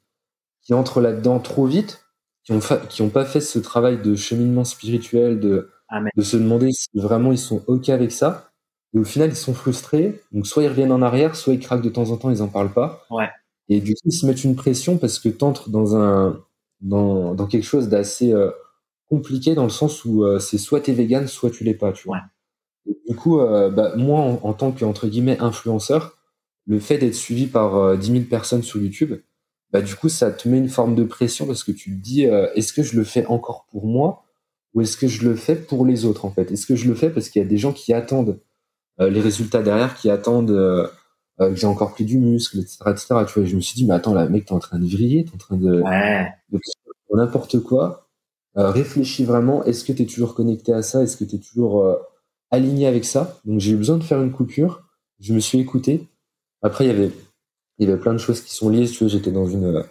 qui entrent là-dedans trop vite, qui ont, fa- qui ont pas fait ce travail de cheminement spirituel, de, Amen. de se demander si vraiment ils sont ok avec ça. Et au final, ils sont frustrés. Donc, soit ils reviennent en arrière, soit ils craquent de temps en temps, ils en parlent pas. Ouais. Et du coup, ils se mettent une pression parce que t'entres dans un, dans, dans quelque chose d'assez euh, compliqué dans le sens où euh, c'est soit t'es vegan, soit tu l'es pas, tu vois. Et du coup, euh, bah, moi, en, en tant que, entre guillemets, influenceur, le fait d'être suivi par euh, 10 000 personnes sur YouTube, bah, du coup, ça te met une forme de pression parce que tu te dis, est-ce que je le fais encore pour moi ou est-ce que je le fais pour les autres, en fait? Est-ce que je le fais parce qu'il y a des gens qui attendent les résultats derrière, qui attendent euh, que j'ai encore pris du muscle, etc., etc. Tu vois, je me suis dit, mais attends, là, mec, t'es en train de vriller, t'es en train de, Ouais. de n'importe quoi. Euh, réfléchis vraiment, est-ce que tu es toujours connecté à ça? Est-ce que tu es toujours euh, aligné avec ça? Donc j'ai eu besoin de faire une coupure, je me suis écouté. Après, il y avait, il y avait plein de choses qui sont liées. Si tu veux, j'étais dans une, euh,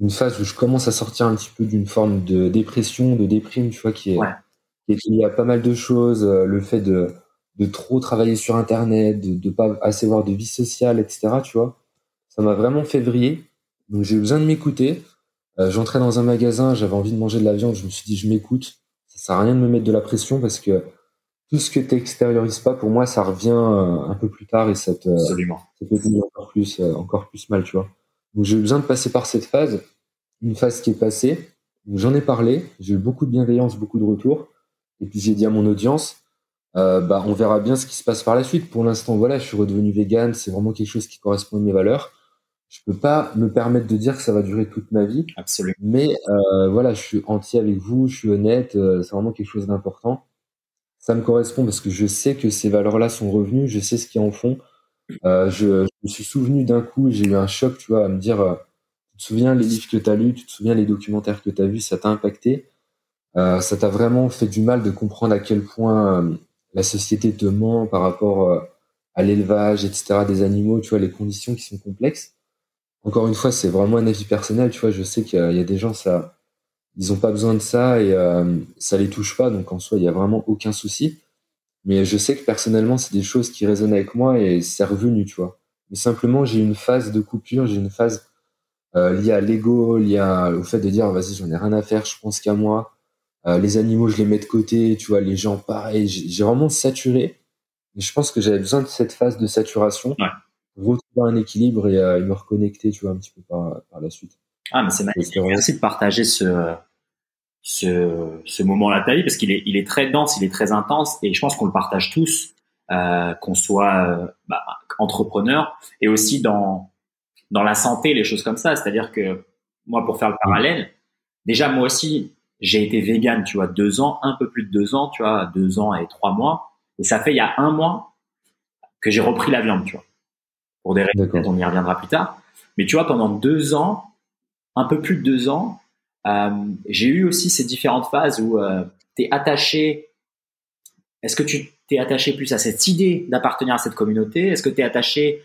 une phase où je commence à sortir un petit peu d'une forme de dépression, de déprime, tu vois, qui est, Ouais. qui est liée à pas mal de choses. euh, le fait de, de trop travailler sur Internet, de, de pas assez avoir de vie sociale, etc. Tu vois, ça m'a vraiment fait vriller. Donc j'ai eu besoin de m'écouter. Euh, J'entrais dans un magasin, j'avais envie de manger de la viande, je me suis dit je m'écoute. Ça sert à rien de me mettre de la pression parce que tout ce que tu extériorises pas, pour moi, ça revient euh, un peu plus tard et ça te, Absolument. ça peut finir encore plus, euh, encore plus mal, tu vois. Donc j'ai eu besoin de passer par cette phase, une phase qui est passée. J'en ai parlé, j'ai eu beaucoup de bienveillance, beaucoup de retours. Et puis j'ai dit à mon audience, euh, bah on verra bien ce qui se passe par la suite. Pour l'instant, voilà, je suis redevenu vegan, c'est vraiment quelque chose qui correspond à mes valeurs. Je peux pas me permettre de dire que ça va durer toute ma vie, Absolument. mais euh, voilà, je suis entier avec vous, je suis honnête, euh, c'est vraiment quelque chose d'important. Ça me correspond parce que je sais que ces valeurs-là sont revenues, je sais ce qui en font. Euh, je, je me suis souvenu d'un coup, j'ai eu un choc, tu vois, à me dire, euh, tu te souviens les livres que tu as lus, tu te souviens les documentaires que tu as vus, ça t'a impacté. Euh, ça t'a vraiment fait du mal de comprendre à quel point euh, la société te ment par rapport euh, à l'élevage, etc., des animaux, tu vois, les conditions qui sont complexes. Encore une fois, c'est vraiment un avis personnel, tu vois, je sais qu'il y, a- des gens, ça, ils ont pas besoin de ça et euh, ça les touche pas, donc en soi, il y a vraiment aucun souci. Mais je sais que personnellement, c'est des choses qui résonnent avec moi et c'est revenu, tu vois. Mais simplement, j'ai une phase de coupure, j'ai une phase euh, liée à l'ego, liée au fait de dire, vas-y, j'en ai rien à faire, je pense qu'à moi. Euh, les animaux, je les mets de côté, tu vois, les gens, pareil. J'ai vraiment saturé. Et je pense que j'avais besoin de cette phase de saturation Ouais. pour retrouver un équilibre et, euh, et me reconnecter, tu vois, un petit peu par, par la suite. Ah, mais c'est magnifique. Merci de partager ce, ce, ce moment-là de ta vie parce qu'il est, il est très dense, il est très intense et je pense qu'on le partage tous, euh, qu'on soit euh, bah, entrepreneur et aussi dans, dans la santé, les choses comme ça. C'est-à-dire que moi, pour faire le parallèle, déjà moi aussi, j'ai été vegan, tu vois, deux ans, un peu plus de deux ans, tu vois, deux ans et trois mois. Et ça fait il y a un mois que j'ai repris la viande, tu vois. Pour des raisons, on y reviendra plus tard. Mais tu vois, pendant deux ans, un peu plus de deux ans, euh, j'ai eu aussi ces différentes phases où euh, tu es attaché. Est-ce que tu t'es attaché plus à cette idée d'appartenir à cette communauté? Est-ce que tu es attaché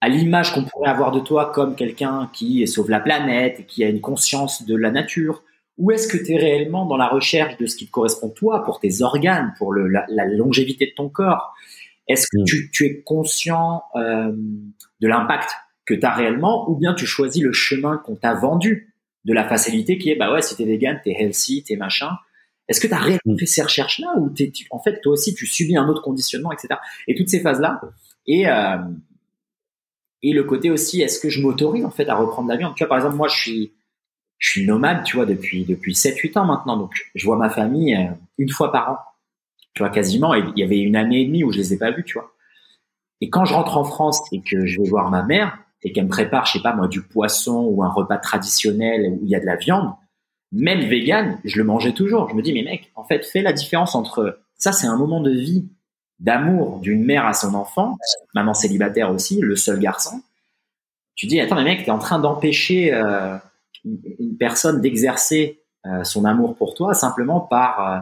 à l'image qu'on pourrait avoir de toi comme quelqu'un qui sauve la planète et qui a une conscience de la nature? Ou est-ce que tu es réellement dans la recherche de ce qui te correspond toi, pour tes organes, pour le, la, la, longévité de ton corps? Est-ce que mm. tu, tu, es conscient euh, de l'impact que tu as réellement ou bien tu choisis le chemin qu'on t'a vendu de la facilité qui est bah ouais si t'es vegan t'es healthy t'es machin? Est-ce que tu as réellement mm. fait ces recherches là ou t'es en fait toi aussi tu subis un autre conditionnement etc et toutes ces phases là et euh, et le côté aussi, est-ce que je m'autorise en fait à reprendre la viande Tu vois, par exemple, moi, je suis, je suis nomade, tu vois, depuis depuis 7-8 ans maintenant. Donc, je vois ma famille euh, une fois par an, tu vois, quasiment. Il y avait une année et demie où je les ai pas vus, tu vois. Et quand je rentre en France et que je vais voir ma mère et qu'elle me prépare, je sais pas moi, du poisson ou un repas traditionnel où il y a de la viande, même vegan, je le mangeais toujours. Je me dis, mais mec, en fait, fais la différence entre ça, c'est un moment de vie d'amour d'une mère à son enfant, maman célibataire aussi, le seul garçon, tu dis attends mais mec, tu es en train d'empêcher euh, une personne d'exercer euh, son amour pour toi simplement par euh,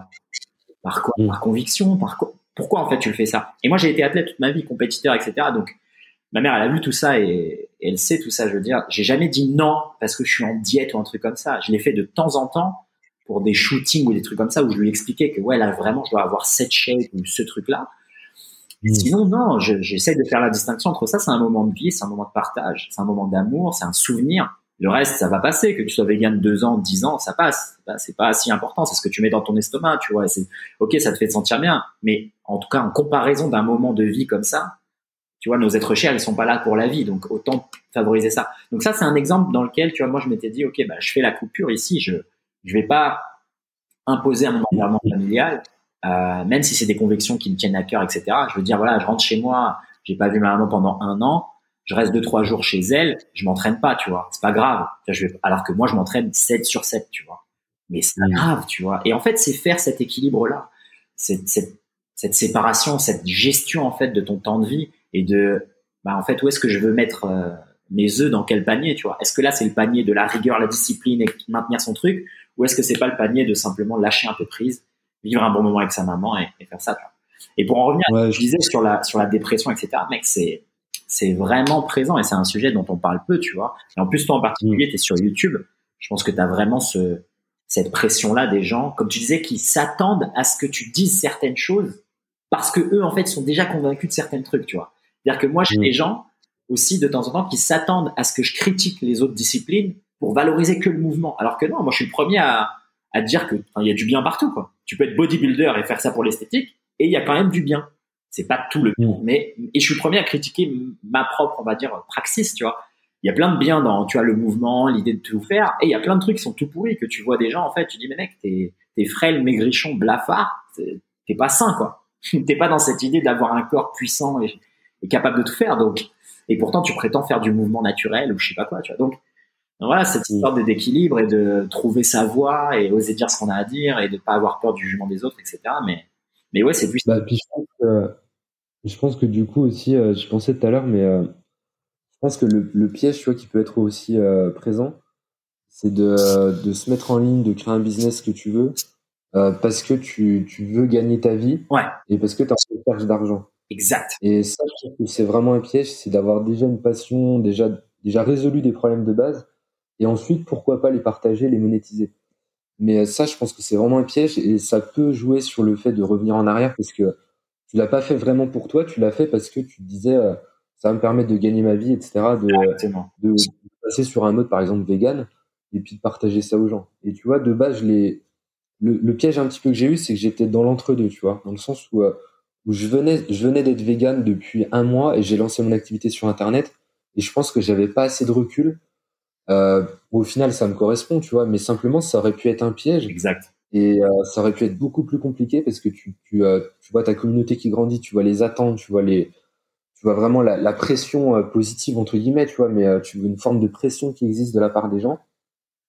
par quoi? Mm. Par conviction, par quoi Pourquoi en fait tu le fais ça? Et moi j'ai été athlète toute ma vie, compétiteur, etc. Donc ma mère elle a vu tout ça et, et elle sait tout ça. Je veux dire, j'ai jamais dit non parce que je suis en diète ou un truc comme ça. Je l'ai fait de temps en temps pour des shootings ou des trucs comme ça où je lui expliquais que ouais là vraiment je dois avoir cette shape ou ce truc là Mm. Sinon, non, j'essaie de faire la distinction entre ça, c'est un moment de vie, c'est un moment de partage, c'est un moment d'amour, c'est un souvenir. Le reste, ça va passer. Que tu sois vegan deux ans, dix ans, ça passe. C'est pas, si important. C'est ce que tu mets dans ton estomac, tu vois. C'est ok, ça te fait te sentir bien. Mais en tout cas, en comparaison d'un moment de vie comme ça, tu vois, nos êtres chers, ils sont pas là pour la vie. Donc autant favoriser ça. Donc ça, c'est un exemple dans lequel, tu vois, moi, je m'étais dit, ok, bah, je fais la coupure ici. Je, je vais pas imposer un environnement familial euh, même si c'est des convictions qui me tiennent à cœur, etc. Je veux dire, voilà, je rentre chez moi, j'ai pas vu ma maman pendant un an, je reste deux trois jours chez elle, je m'entraîne pas, tu vois, c'est pas grave. Je vais, alors que moi, je m'entraîne 7 sur 7, tu vois. Mais c'est pas mmh. grave, tu vois. Et en fait, c'est faire cet équilibre là, cette, cette, cette séparation, cette gestion en fait de ton temps de vie et de, bah en fait, où est-ce que je veux mettre euh, mes œufs dans quel panier, tu vois Est-ce que là c'est le panier de la rigueur, la discipline et maintenir son truc, ou est-ce que c'est pas le panier de simplement lâcher un peu prise vivre un bon moment avec sa maman et, faire ça. Et pour en revenir, je disais sur la sur la dépression, etc. Mec, c'est c'est vraiment présent et c'est un sujet dont on parle peu, tu vois. Et en plus, toi en particulier, mm. tu es sur YouTube. Je pense que tu as vraiment ce cette pression-là des gens, comme tu disais, qui s'attendent à ce que tu dises certaines choses parce que eux, en fait, sont déjà convaincus de certains trucs, tu vois. C'est-à-dire que moi, j'ai mm. des gens aussi de temps en temps qui s'attendent à ce que je critique les autres disciplines pour valoriser que le mouvement. Alors que non, moi, je suis le premier à, à dire que il y a du bien partout quoi. Tu peux être bodybuilder et faire ça pour l'esthétique et il y a quand même du bien. C'est pas tout le bien, mais et je suis premier à critiquer ma propre on va dire praxis, tu vois. Il y a plein de bien dans tu vois le mouvement, l'idée de tout faire et il y a plein de trucs qui sont tout pourris que tu vois des gens en fait, tu dis mais mec, t'es t'es frêle, maigrichon, blafard, t'es pas sain quoi. t'es pas dans cette idée d'avoir un corps puissant et, et capable de tout faire donc et pourtant tu prétends faire du mouvement naturel ou je sais pas quoi, tu vois. Donc voilà, cette mm. histoire d'équilibre et de trouver sa voix et oser dire ce qu'on a à dire et de pas avoir peur du jugement des autres, etc. Mais, mais ouais, c'est plus. Bah, puis je, pense que, je pense que du coup aussi, euh, je pensais tout à l'heure, mais euh, je pense que le, le, piège, tu vois, qui peut être aussi euh, présent, c'est de, de se mettre en ligne, de créer un business que tu veux, parce que tu, tu veux gagner ta vie ouais. et parce que tu as recherche d'argent. Exact. Et ça, je trouve que c'est vraiment un piège, c'est d'avoir déjà une passion, déjà, déjà résolu des problèmes de base et ensuite, pourquoi pas les partager, les monétiser. Mais ça, je pense que c'est vraiment un piège et ça peut jouer sur le fait de revenir en arrière parce que tu l'as pas fait vraiment pour toi, tu l'as fait parce que tu te disais euh, ça va me permettre de gagner ma vie, etc. De, de, passer sur un mode par exemple vegan et puis de partager ça aux gens. Et tu vois, de base, je l'ai le, piège un petit peu que j'ai eu, c'est que j'étais dans l'entre-deux, tu vois, dans le sens où, euh, où je venais, je venais d'être vegan depuis un mois et j'ai lancé mon activité sur Internet et je pense que j'avais pas assez de recul euh, au final, ça me correspond, tu vois, mais simplement, ça aurait pu être un piège. Exact. Et euh, ça aurait pu être beaucoup plus compliqué parce que tu, tu, euh, tu, vois ta communauté qui grandit, tu vois les attentes, tu vois les, tu vois vraiment la, la pression euh, positive entre guillemets, tu vois, mais tu vois une forme de pression qui existe de la part des gens.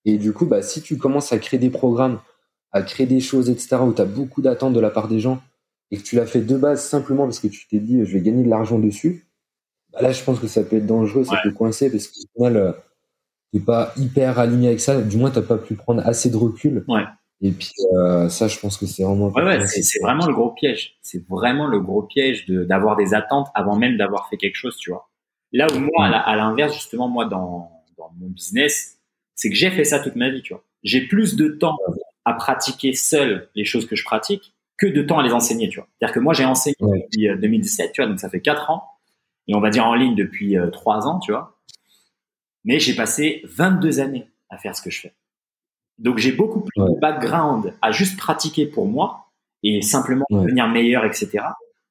Et du coup, bah, si tu commences à créer des programmes à créer des choses, etc., où tu as beaucoup d'attentes de la part des gens, et que tu l'as fait de base simplement parce que tu t'es dit je vais gagner de l'argent dessus, bah là je pense que ça peut être dangereux, ça peut coincer parce qu'au final t'es pas hyper aligné avec ça, du moins t'as pas pu prendre assez de recul. Ouais. Et puis euh, ça, je pense que c'est vraiment. Ouais, ouais c'est vraiment le gros piège. C'est vraiment le gros piège de d'avoir des attentes avant même d'avoir fait quelque chose, tu vois. Là où moi, à l'inverse, justement, moi dans dans mon business, c'est que j'ai fait ça toute ma vie, tu vois. J'ai plus de temps à pratiquer seul les choses que je pratique que de temps à les enseigner, tu vois. C'est-à-dire que moi, j'ai enseigné depuis 2017, euh, tu vois, donc ça fait quatre ans, et on va dire en ligne depuis euh, trois ans, tu vois. Mais j'ai passé 22 années à faire ce que je fais. Donc j'ai beaucoup plus de background à juste pratiquer pour moi et simplement devenir meilleur, etc.,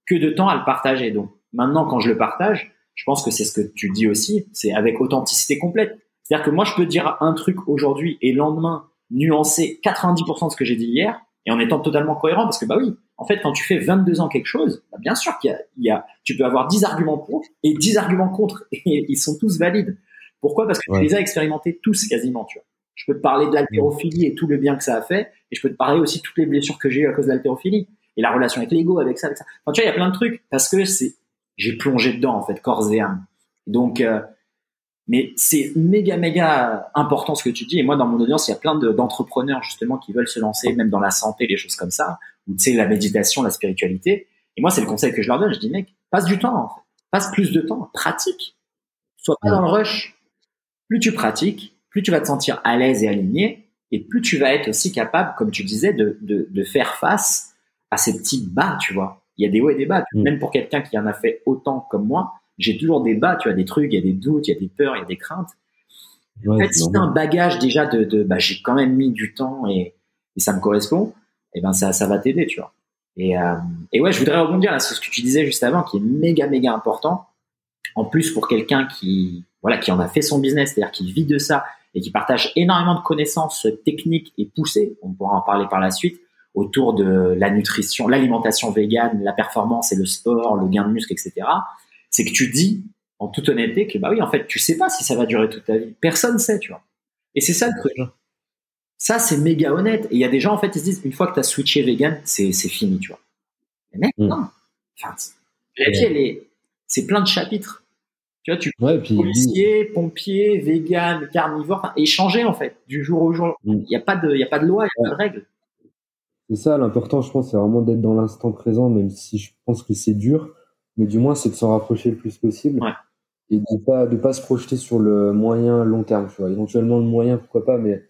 que de temps à le partager. Donc maintenant, quand je le partage, je pense que c'est ce que tu dis aussi, c'est avec authenticité complète. C'est-à-dire que moi, je peux dire un truc aujourd'hui et le lendemain nuancer 90% de ce que j'ai dit hier et en étant totalement cohérent parce que bah oui, en fait, quand tu fais 22 ans quelque chose, bah bien sûr qu'il y, y a, tu peux avoir 10 arguments pour et 10 arguments contre et ils sont tous valides. Pourquoi? Parce que tu les as expérimentés tous quasiment, tu vois. Je peux te parler de l'haltérophilie et tout le bien que ça a fait, et je peux te parler aussi de toutes les blessures que j'ai eues à cause de l'haltérophilie et la relation avec l'ego, avec ça, avec ça. Enfin, tu vois, il y a plein de trucs parce que c'est, j'ai plongé dedans en fait, corps et âme. Donc, euh, mais c'est méga méga important ce que tu dis. Et moi, dans mon audience, il y a plein d'entrepreneurs justement qui veulent se lancer, même dans la santé, les choses comme ça, ou tu sais la méditation, la spiritualité. Et moi, c'est le conseil que je leur donne. Je dis mec, passe du temps, en fait. passe plus de temps, pratique. Sois pas dans le rush. Plus tu pratiques, plus tu vas te sentir à l'aise et aligné, et plus tu vas être aussi capable, comme tu disais, de, de, de faire face à ces petits bas, tu vois. Il y a des hauts et des bas. Mm. Même pour quelqu'un qui en a fait autant comme moi, j'ai toujours des bas, tu as des trucs, il y a des doutes, il y a des peurs, il y a des craintes. en fait, si tu un bagage déjà de, de bah, j'ai quand même mis du temps et, et ça me correspond, et eh ben ça, ça va t'aider, tu vois. Et, euh, et ouais, je voudrais rebondir sur ce que tu disais juste avant, qui est méga méga important. En plus, pour quelqu'un qui voilà qui en a fait son business, c'est-à-dire qui vit de ça et qui partage énormément de connaissances techniques et poussées, on pourra en parler par la suite, autour de la nutrition, l'alimentation végane, la performance et le sport, le gain de muscle, etc c'est que tu dis en toute honnêteté que bah oui, en fait, tu sais pas si ça va durer toute ta vie. Personne sait, tu vois. Et c'est ça le truc. Ça, c'est méga honnête. Et il y a des gens, en fait, ils se disent, une fois que tu as switché vegan, c'est, c'est fini, tu vois. Mais mec, mm. non. Enfin, la vie, elle est, c'est plein de chapitres. Tu vois, tu ouais, puis, policier, pompier, vegan, carnivore, enfin, échanger, en fait, du jour au jour. Mm. Il n'y a pas de, il y a pas de loi, il n'y a pas de règles. C'est ça, l'important, je pense, c'est vraiment d'être dans l'instant présent, même si je pense que c'est dur mais du moins c'est de s'en rapprocher le plus possible et de pas de pas se projeter sur le moyen long terme tu vois éventuellement le moyen pourquoi pas mais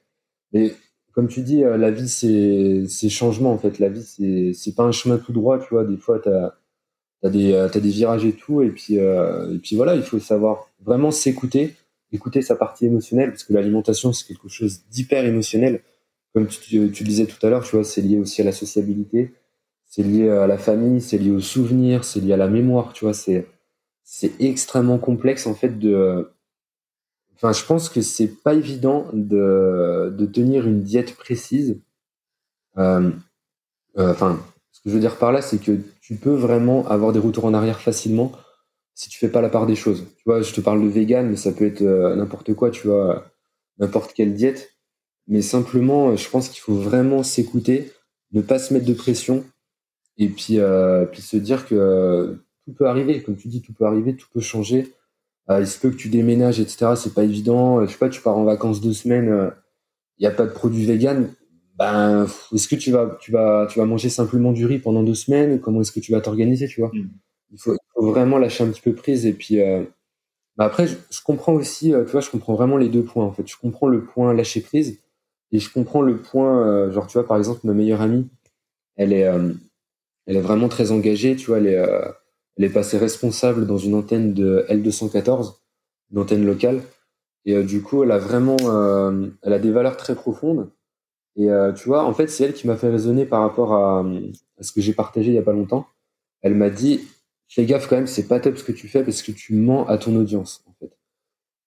mais comme tu dis euh, la vie c'est c'est changement en fait la vie c'est c'est pas un chemin tout droit tu vois des fois t'as as des euh, t'as des virages et tout et puis euh, et puis voilà il faut savoir vraiment s'écouter écouter sa partie émotionnelle parce que l'alimentation c'est quelque chose d'hyper émotionnel. Comme tu, disais tout à l'heure tu vois c'est lié aussi à la sociabilité c'est lié à la famille, c'est lié aux souvenirs, c'est lié à la mémoire, tu vois, c'est c'est extrêmement complexe en fait de enfin je pense que c'est pas évident de, de tenir une diète précise. Euh, enfin que je veux dire par là c'est que tu peux vraiment avoir des retours en arrière facilement si tu fais pas la part des choses tu vois je te parle de vegan mais ça peut être euh, n'importe quoi tu vois n'importe quelle diète mais simplement je pense qu'il faut vraiment s'écouter ne pas se mettre de pression et puis, euh, se dire que euh, tout peut arriver, comme tu dis, tout peut arriver, tout peut changer. Il se peut que tu déménages, etc. C'est pas évident. Je sais pas, tu pars en vacances deux semaines, il n'y a pas de produits vegan. Ben, est-ce que tu vas, tu vas, tu vas manger simplement du riz pendant deux semaines? Comment est-ce que tu vas t'organiser, tu vois? Mm. il, faut, vraiment lâcher un petit peu prise. Et puis, bah après, je, comprends aussi, tu vois, je comprends vraiment les deux points. En fait, je comprends le point lâcher prise et je comprends le point, genre, tu vois, par exemple, ma meilleure amie, elle est, elle est vraiment très engagée, tu vois, elle est, euh, elle est passée responsable dans une antenne de L214, une antenne locale. Et euh, du coup, elle a vraiment, euh, elle a des valeurs très profondes. Et tu vois, en fait, c'est elle qui m'a fait raisonner par rapport à, à ce que j'ai partagé il y a pas longtemps. Elle m'a dit, fais gaffe quand même, c'est pas top ce que tu fais parce que tu mens à ton audience, en fait.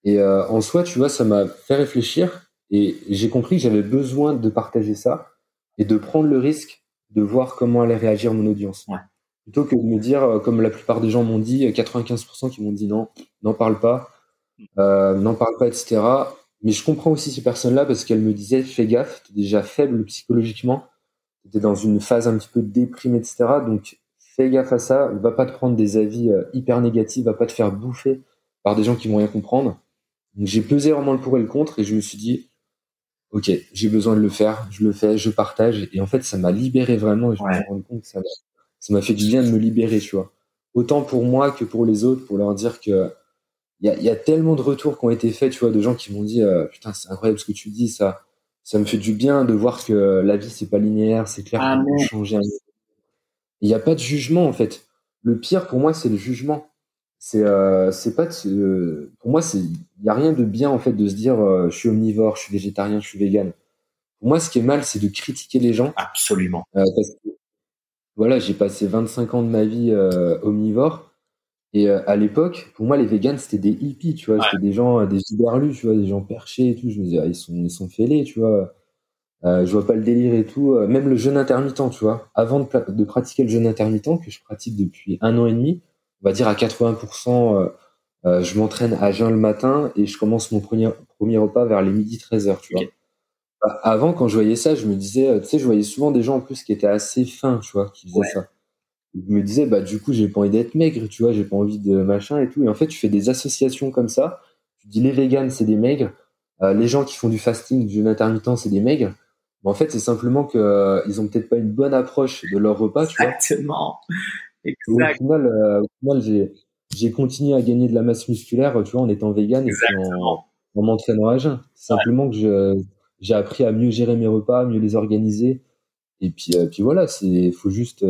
Et en soi, tu vois, ça m'a fait réfléchir et j'ai compris que j'avais besoin de partager ça et de prendre le risque de voir comment allait réagir mon audience. Plutôt que de me dire, euh, comme la plupart des gens m'ont dit, 95% qui m'ont dit non, n'en parle pas, euh, n'en parle pas, etc. Mais je comprends aussi ces personnes-là parce qu'elles me disaient, fais gaffe, tu es déjà faible psychologiquement. tu es dans une phase un petit peu de déprime, etc. Donc, fais gaffe à ça. Va pas te prendre des avis euh, hyper négatifs, va pas te faire bouffer par des gens qui vont rien comprendre. Donc, j'ai pesé vraiment le pour et le contre et je me suis dit, ok, j'ai besoin de le faire, je le fais, je partage. Et en fait, ça m'a libéré vraiment et je me suis rendu compte que ça m'a fait du bien de me libérer, tu vois. Autant pour moi que pour les autres, pour leur dire que il y a, y a, tellement de retours qui ont été faits, tu vois, de gens qui m'ont dit euh, putain c'est incroyable ce que tu dis, ça, ça me fait du bien de voir que la vie c'est pas linéaire, c'est clair ah, qu'on peut changer. Il n'y a pas de jugement en fait. Le pire pour moi c'est le jugement. C'est euh, c'est pas de, pour moi c'est il y a rien de bien en fait de se dire euh, je suis omnivore, je suis végétarien, je suis vegan. Pour moi ce qui est mal c'est de critiquer les gens. Absolument. Euh, parce que, voilà j'ai passé 25 ans de ma vie omnivore et euh, à l'époque, pour moi, les vegans, c'était des hippies, tu vois. C'était des gens, euh, des uberlus, tu vois, des gens perchés et tout. Je me disais, ah, ils sont, ils sont fêlés, tu vois. Euh, je vois pas le délire et tout. Même le jeûne intermittent, tu vois. Avant de, de, pratiquer le jeûne intermittent, que je pratique depuis un an et demi, on va dire à 80%, euh, je m'entraîne à jeun le matin et je commence mon premier, premier repas vers les midi 13 heures, tu vois. Bah, avant, quand je voyais ça, je me disais, tu sais, je voyais souvent des gens en plus qui étaient assez fins, tu vois, qui faisaient ça me disais bah du coup j'ai pas envie d'être maigre tu vois j'ai pas envie de machin et tout. Et en fait tu fais des associations comme ça. Tu dis les végans c'est des maigres. Euh, les gens qui font du fasting du jeûne intermittent c'est des maigres. Mais en fait c'est simplement que euh, ils ont peut-être pas une bonne approche de leur repas tu exactement. Exactement. au final, euh, au final j'ai j'ai continué à gagner de la masse musculaire tu vois en étant vegan et en, en m'entraînant à jeun. Simplement que je j'ai appris à mieux gérer mes repas mieux les organiser. Et puis puis voilà c'est faut juste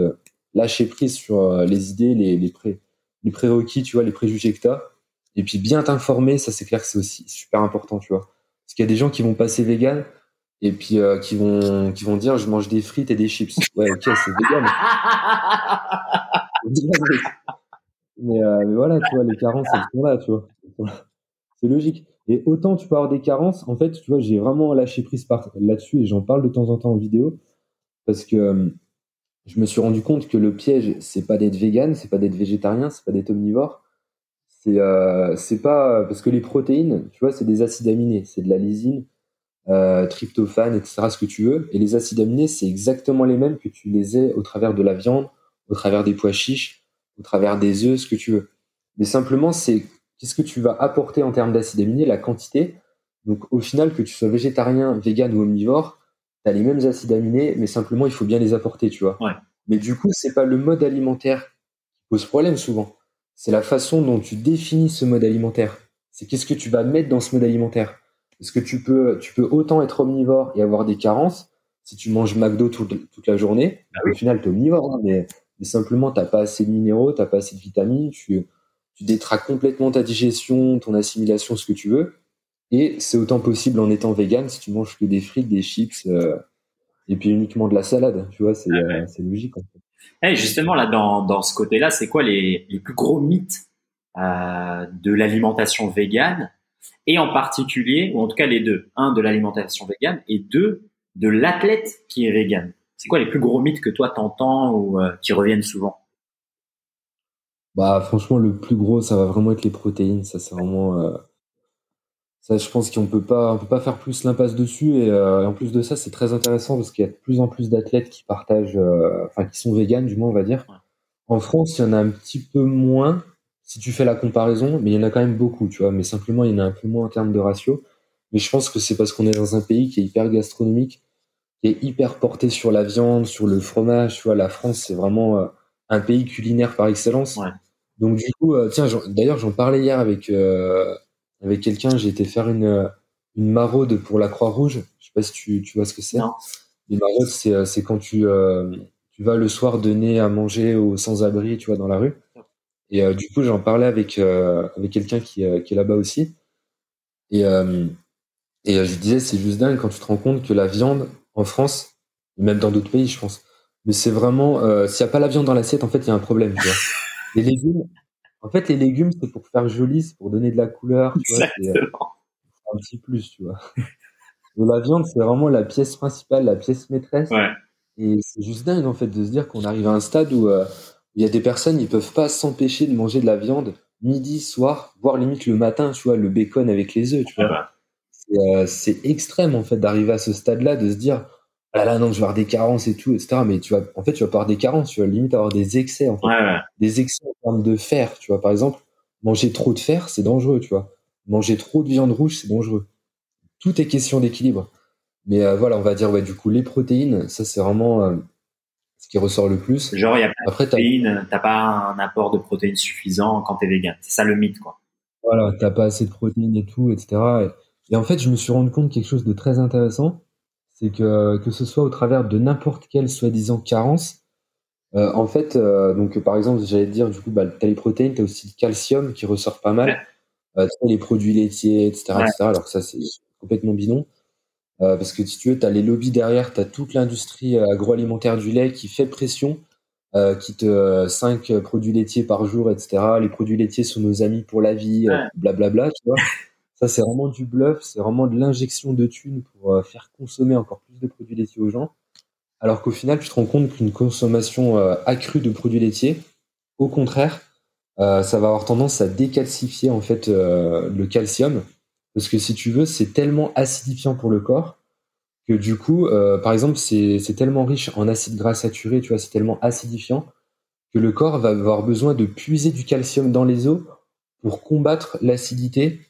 lâcher prise sur euh, les idées, les, les, pré, les prérequis, tu vois, les préjugés que tu as. Et puis bien t'informer, ça c'est clair que c'est aussi super important, tu vois. Parce qu'il y a des gens qui vont passer vegan et puis euh, qui vont qui vont dire je mange des frites et des chips. Ouais, ok, c'est vegan. mais, euh, mais voilà, tu vois, les carences elles sont là, tu vois. C'est logique. Et autant tu peux avoir des carences, en fait, tu vois, j'ai vraiment lâché prise là-dessus et j'en parle de temps en temps en vidéo parce que je me suis rendu compte que le piège, c'est pas d'être vegan, c'est pas d'être végétarien, c'est pas d'être omnivore. C'est euh, pas parce que les protéines, tu vois, c'est des acides aminés, c'est de la lysine, euh, tryptophane, etc. Ce que tu veux. Et les acides aminés, c'est exactement les mêmes que tu les aies au travers de la viande, au travers des pois chiches, au travers des œufs, ce que tu veux. Mais simplement, c'est qu'est-ce que tu vas apporter en termes d'acides aminés, la quantité. Donc au final, que tu sois végétarien, vegan ou omnivore, tu les mêmes acides aminés, mais simplement, il faut bien les apporter, tu vois. Mais du coup, c'est pas le mode alimentaire qui pose problème souvent. C'est la façon dont tu définis ce mode alimentaire. C'est qu'est-ce que tu vas mettre dans ce mode alimentaire. Est-ce que tu peux, tu peux autant être omnivore et avoir des carences si tu manges McDo toute, la journée? Ah au final, tu es omnivore, hein, mais, mais, simplement, tu pas assez de minéraux, tu pas assez de vitamines, tu, tu détraques complètement ta digestion, ton assimilation, ce que tu veux. Et c'est autant possible en étant vegan si tu manges que des frites, des chips euh, et puis uniquement de la salade. Tu vois, c'est euh, logique. En fait. Eh, justement, là, dans, dans ce côté-là, c'est quoi les, les, plus gros mythes euh, de l'alimentation végane? Et en particulier, ou en tout cas les deux, un de l'alimentation végane et deux de l'athlète qui est vegan. C'est quoi les plus gros mythes que toi t'entends ou qui reviennent souvent? Bah franchement, le plus gros, ça va vraiment être les protéines. Ça, c'est vraiment ça, je pense qu'on peut pas, on peut pas faire plus l'impasse dessus. Euh, et, en plus de ça, c'est très intéressant parce qu'il y a de plus en plus d'athlètes qui partagent, euh, enfin qui sont véganes, du moins on va dire. En France, il y en a un petit peu moins si tu fais la comparaison, mais il y en a quand même beaucoup, tu vois. Mais simplement, il y en a un peu moins en termes de ratio. Mais je pense que c'est parce qu'on est dans un pays qui est hyper gastronomique, qui est hyper porté sur la viande, sur le fromage. Tu vois, la France, c'est vraiment euh, un pays culinaire par excellence. Donc du coup, tiens, d'ailleurs, j'en parlais hier avec avec quelqu'un, j'ai été faire une, une maraude pour la Croix-Rouge. Je sais pas si tu, tu vois ce que c'est. Les maraudes, c'est, euh, c'est quand tu, euh, tu vas le soir donner à manger aux sans-abri, tu vois, dans la rue. Et euh, du coup, j'en parlais avec, avec quelqu'un qui, qui est là-bas aussi. Et, et je disais, c'est juste dingue quand tu te rends compte que la viande en France, même dans d'autres pays, je pense, mais c'est vraiment, s'il n'y a pas la viande dans l'assiette, en fait, il y a un problème, tu vois. Les légumes, en fait, les légumes, c'est pour faire joli, c'est pour donner de la couleur, tu vois. C'est euh, un petit plus, tu vois. Et la viande, c'est vraiment la pièce principale, la pièce maîtresse. Ouais. Et c'est juste dingue, en fait, de se dire qu'on arrive à un stade où euh, il y a des personnes, ils peuvent pas s'empêcher de manger de la viande midi, soir, voire limite le matin, tu vois, le bacon avec les œufs, tu vois. Euh, c'est extrême, en fait, d'arriver à ce stade-là, de se dire, ah là, non, je vais avoir des carences et tout, etc. Mais tu vas, en fait, tu vas pas avoir des carences, tu vas limite avoir des excès, en fait. Des excès en termes de fer, tu vois. Par exemple, manger trop de fer, c'est dangereux, tu vois. Manger trop de viande rouge, c'est dangereux. Tout est question d'équilibre. Mais euh, voilà, on va dire, ouais, du coup, les protéines, ça, c'est vraiment euh, ce qui ressort le plus. Genre, il y a pas de protéines, t'as pas un apport de protéines suffisant quand t'es vegan. C'est ça le mythe, quoi. Voilà, t'as pas assez de protéines et tout, etc. Et, et en fait, je me suis rendu compte quelque chose de très intéressant c'est que que ce soit au travers de n'importe quelle soi-disant carence, euh, en fait, euh, donc par exemple, j'allais te dire du coup, bah, t'as les protéines, t'as aussi le calcium qui ressort pas mal, euh, les produits laitiers, etc., etc. Alors que ça c'est complètement bidon, euh, parce que si tu veux, t'as les lobbies derrière, t'as toute l'industrie agroalimentaire du lait qui fait pression, euh, qui te 5 produits laitiers par jour, etc. Les produits laitiers sont nos amis pour la vie, blablabla, bla, bla, tu vois. Ça, c'est vraiment du bluff, c'est vraiment de l'injection de thunes pour euh, faire consommer encore plus de produits laitiers aux gens. Alors qu'au final, tu te rends compte qu'une consommation euh, accrue de produits laitiers, au contraire, euh, ça va avoir tendance à décalcifier en fait le calcium, parce que si tu veux, c'est tellement acidifiant pour le corps que du coup, par exemple, c'est tellement riche en acides gras saturés, tu vois, c'est tellement acidifiant que le corps va avoir besoin de puiser du calcium dans les os pour combattre l'acidité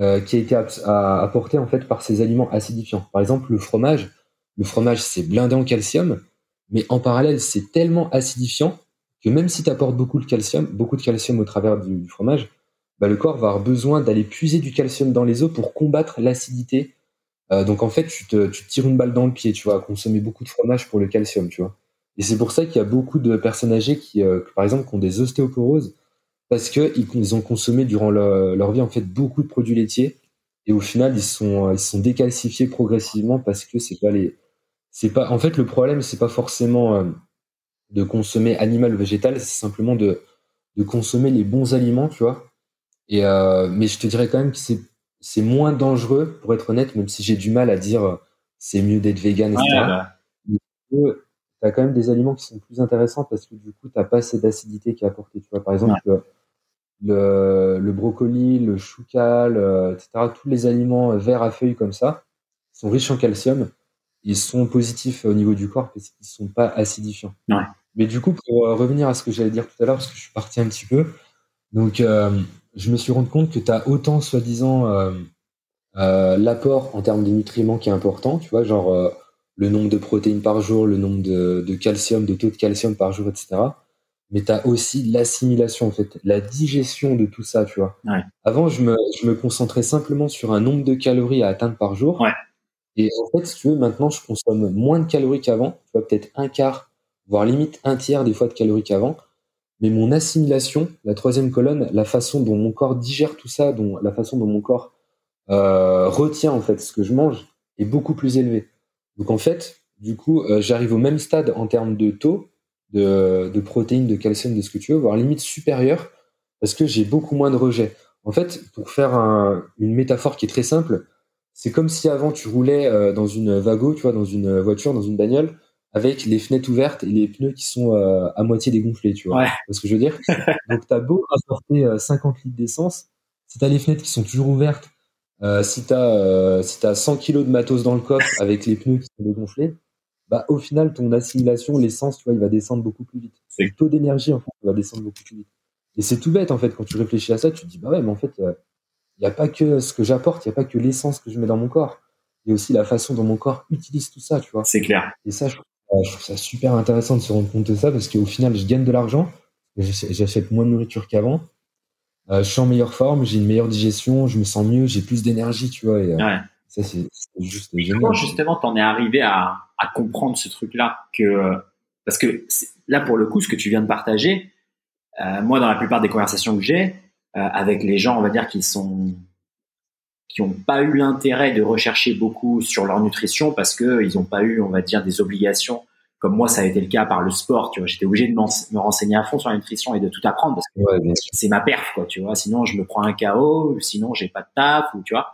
euh, qui a été apporté en fait par ces aliments acidifiants. Par exemple, le fromage. Le fromage, c'est blindé en calcium, mais en parallèle, c'est tellement acidifiant que même si tu apportes beaucoup de calcium, beaucoup de calcium au travers du, fromage, bah, le corps va avoir besoin d'aller puiser du calcium dans les os pour combattre l'acidité. Euh, donc en fait, tu te, tu tires une balle dans le pied, tu vois, consommer beaucoup de fromage pour le calcium, tu vois. Et c'est pour ça qu'il y a beaucoup de personnes âgées qui, euh, par exemple, qui ont des ostéoporoses parce que ils ont consommé durant leur, vie en fait beaucoup de produits laitiers. Et au final ils sont ils sont décalcifiés progressivement parce que c'est pas les c'est pas en fait le problème c'est pas forcément euh, de consommer animal ou végétal c'est simplement de de consommer les bons aliments tu vois. Et euh, mais je te dirais quand même que c'est c'est moins dangereux pour être honnête même si j'ai du mal à dire euh, c'est mieux d'être vegan etc ouais, tu as quand même des aliments qui sont plus intéressants parce que du coup, tu pas assez d'acidité qui est apportée. Tu vois, par exemple, le, le, brocoli, le choucal, euh, etc., tous les aliments verts à feuilles comme ça sont riches en calcium. Ils sont positifs au niveau du corps parce qu'ils sont pas acidifiants. Ouais. Mais du coup, pour euh, revenir à ce que j'allais dire tout à l'heure, parce que je suis parti un petit peu, donc euh, je me suis rendu compte que tu as autant, soi-disant, euh, l'apport en termes de nutriments qui est important, tu vois, genre le nombre de protéines par jour, le nombre de, de calcium, de taux de calcium par jour, etc mais tu as aussi l'assimilation, en fait, la digestion de tout ça, tu vois. Ouais. Avant, je me, je me concentrais simplement sur un nombre de calories à atteindre par jour. Ouais. Et en fait, si tu veux, maintenant, je consomme moins de calories qu'avant, tu vois, peut-être un quart, voire limite un tiers des fois de calories qu'avant. Mais mon assimilation, la troisième colonne, la façon dont mon corps digère tout ça, dont, la façon dont mon corps euh, retient en fait ce que je mange, est beaucoup plus élevée. Donc en fait, du coup, euh, j'arrive au même stade en termes de taux, de, de, protéines, de calcium, de ce que tu veux, voire limite supérieure, parce que j'ai beaucoup moins de rejets. En fait, pour faire un, une métaphore qui est très simple, c'est comme si avant tu roulais euh, dans une vago, tu vois, dans une voiture, dans une bagnole, avec les fenêtres ouvertes et les pneus qui sont euh, à moitié dégonflés, tu vois. Ouais. ce que je veux dire? Donc t'as beau apporter 50 euh, litres d'essence, si t'as les fenêtres qui sont toujours ouvertes, si t'as si t'as 100 kilos de matos dans le coffre avec les pneus qui sont dégonflés, bah, au final, ton assimilation, l'essence, tu vois, il va descendre beaucoup plus vite. Le taux d'énergie, en fait, va descendre beaucoup plus vite. Et c'est tout bête, en fait, quand tu réfléchis à ça, tu te dis, bah ouais, mais en fait, il n'y a pas que ce que j'apporte, il n'y a pas que l'essence que je mets dans mon corps. Il y a aussi la façon dont mon corps utilise tout ça, tu vois. C'est clair. Et ça, je trouve, ça super intéressant de se rendre compte de ça parce qu'au final, je gagne de l'argent, j'achète moins de nourriture qu'avant, euh, je suis en meilleure forme, j'ai une meilleure digestion, je me sens mieux, j'ai plus d'énergie, tu vois. Et, euh, ouais. Ça, c'est juste génial. Comment justement t'en es arrivé à, à comprendre ce truc-là que parce que là pour le coup, ce que tu viens de partager, euh, moi dans la plupart des conversations que j'ai euh, avec les gens, on va dire qui sont qui n'ont pas eu l'intérêt de rechercher beaucoup sur leur nutrition parce que ils n'ont pas eu, on va dire, des obligations. Comme moi, ça a été le cas par le sport. Tu vois, j'étais obligé de me renseigner à fond sur la nutrition et de tout apprendre parce que ouais, c'est ma perf, quoi. Tu vois, sinon je me prends un KO, sinon j'ai pas de taf, ou tu vois.